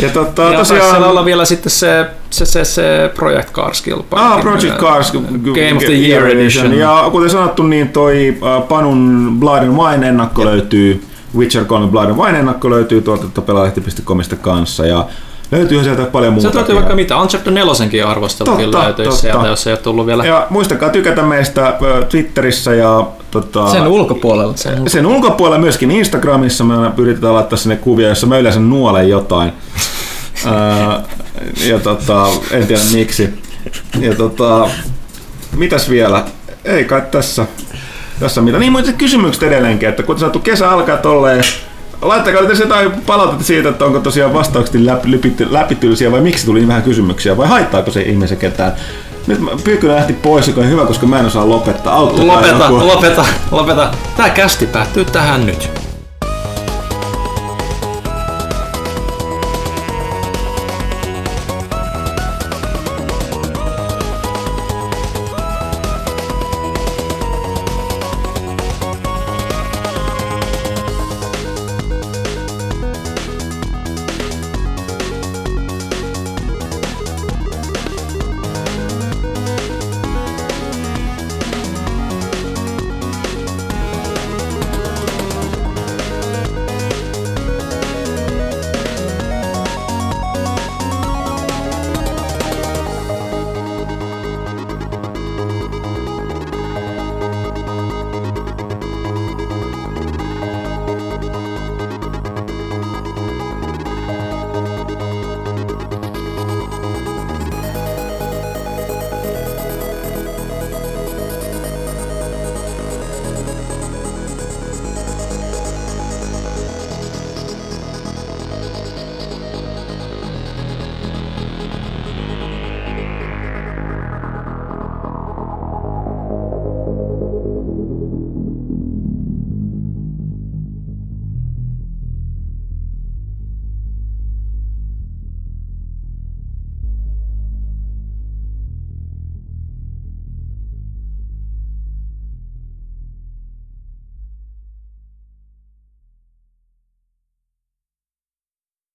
ja tota, Ja tosiaan... olla vielä sitten se, se, se, se Project Cars kilpailu. Ah, Project Cars Game of the Year Edition. Ja kuten sanottu, niin toi äh, Panun Blood and Wine ennakko löytyy, Witcher 3 Blood and Wine ennakko löytyy tuolta pelaalehti.comista kanssa. Ja löytyy sieltä paljon muuta. Sieltä löytyy vaikka mitä. Uncharted 4 arvostelukin Totta, löytyisi totta. sieltä, jos ei ole tullut vielä. Ja muistakaa tykätä meistä Twitterissä ja tota, Sen ulkopuolella. Sen sen ulkopuolella myöskin Instagramissa me yritetään laittaa sinne kuvia, jossa mä yleensä nuolen jotain. Ja tota, en tiedä miksi. Ja tota, mitäs vielä? Ei kai tässä, tässä mitä. Niin muuten kysymykset edelleenkin, että kun sanottu kesä alkaa tolleen, Laittakaa nyt jotain palautetta siitä, että onko tosiaan vastaukset läpi, läpi, läpitylisiä vai miksi tuli niin vähän kysymyksiä vai haittaako se ihmisen ketään. Nyt Pyykkönen lähti pois, joka on hyvä, koska mä en osaa lopettaa. Auttakaa Lopeta, joku. lopeta, lopeta. Tää kästi päättyy tähän nyt.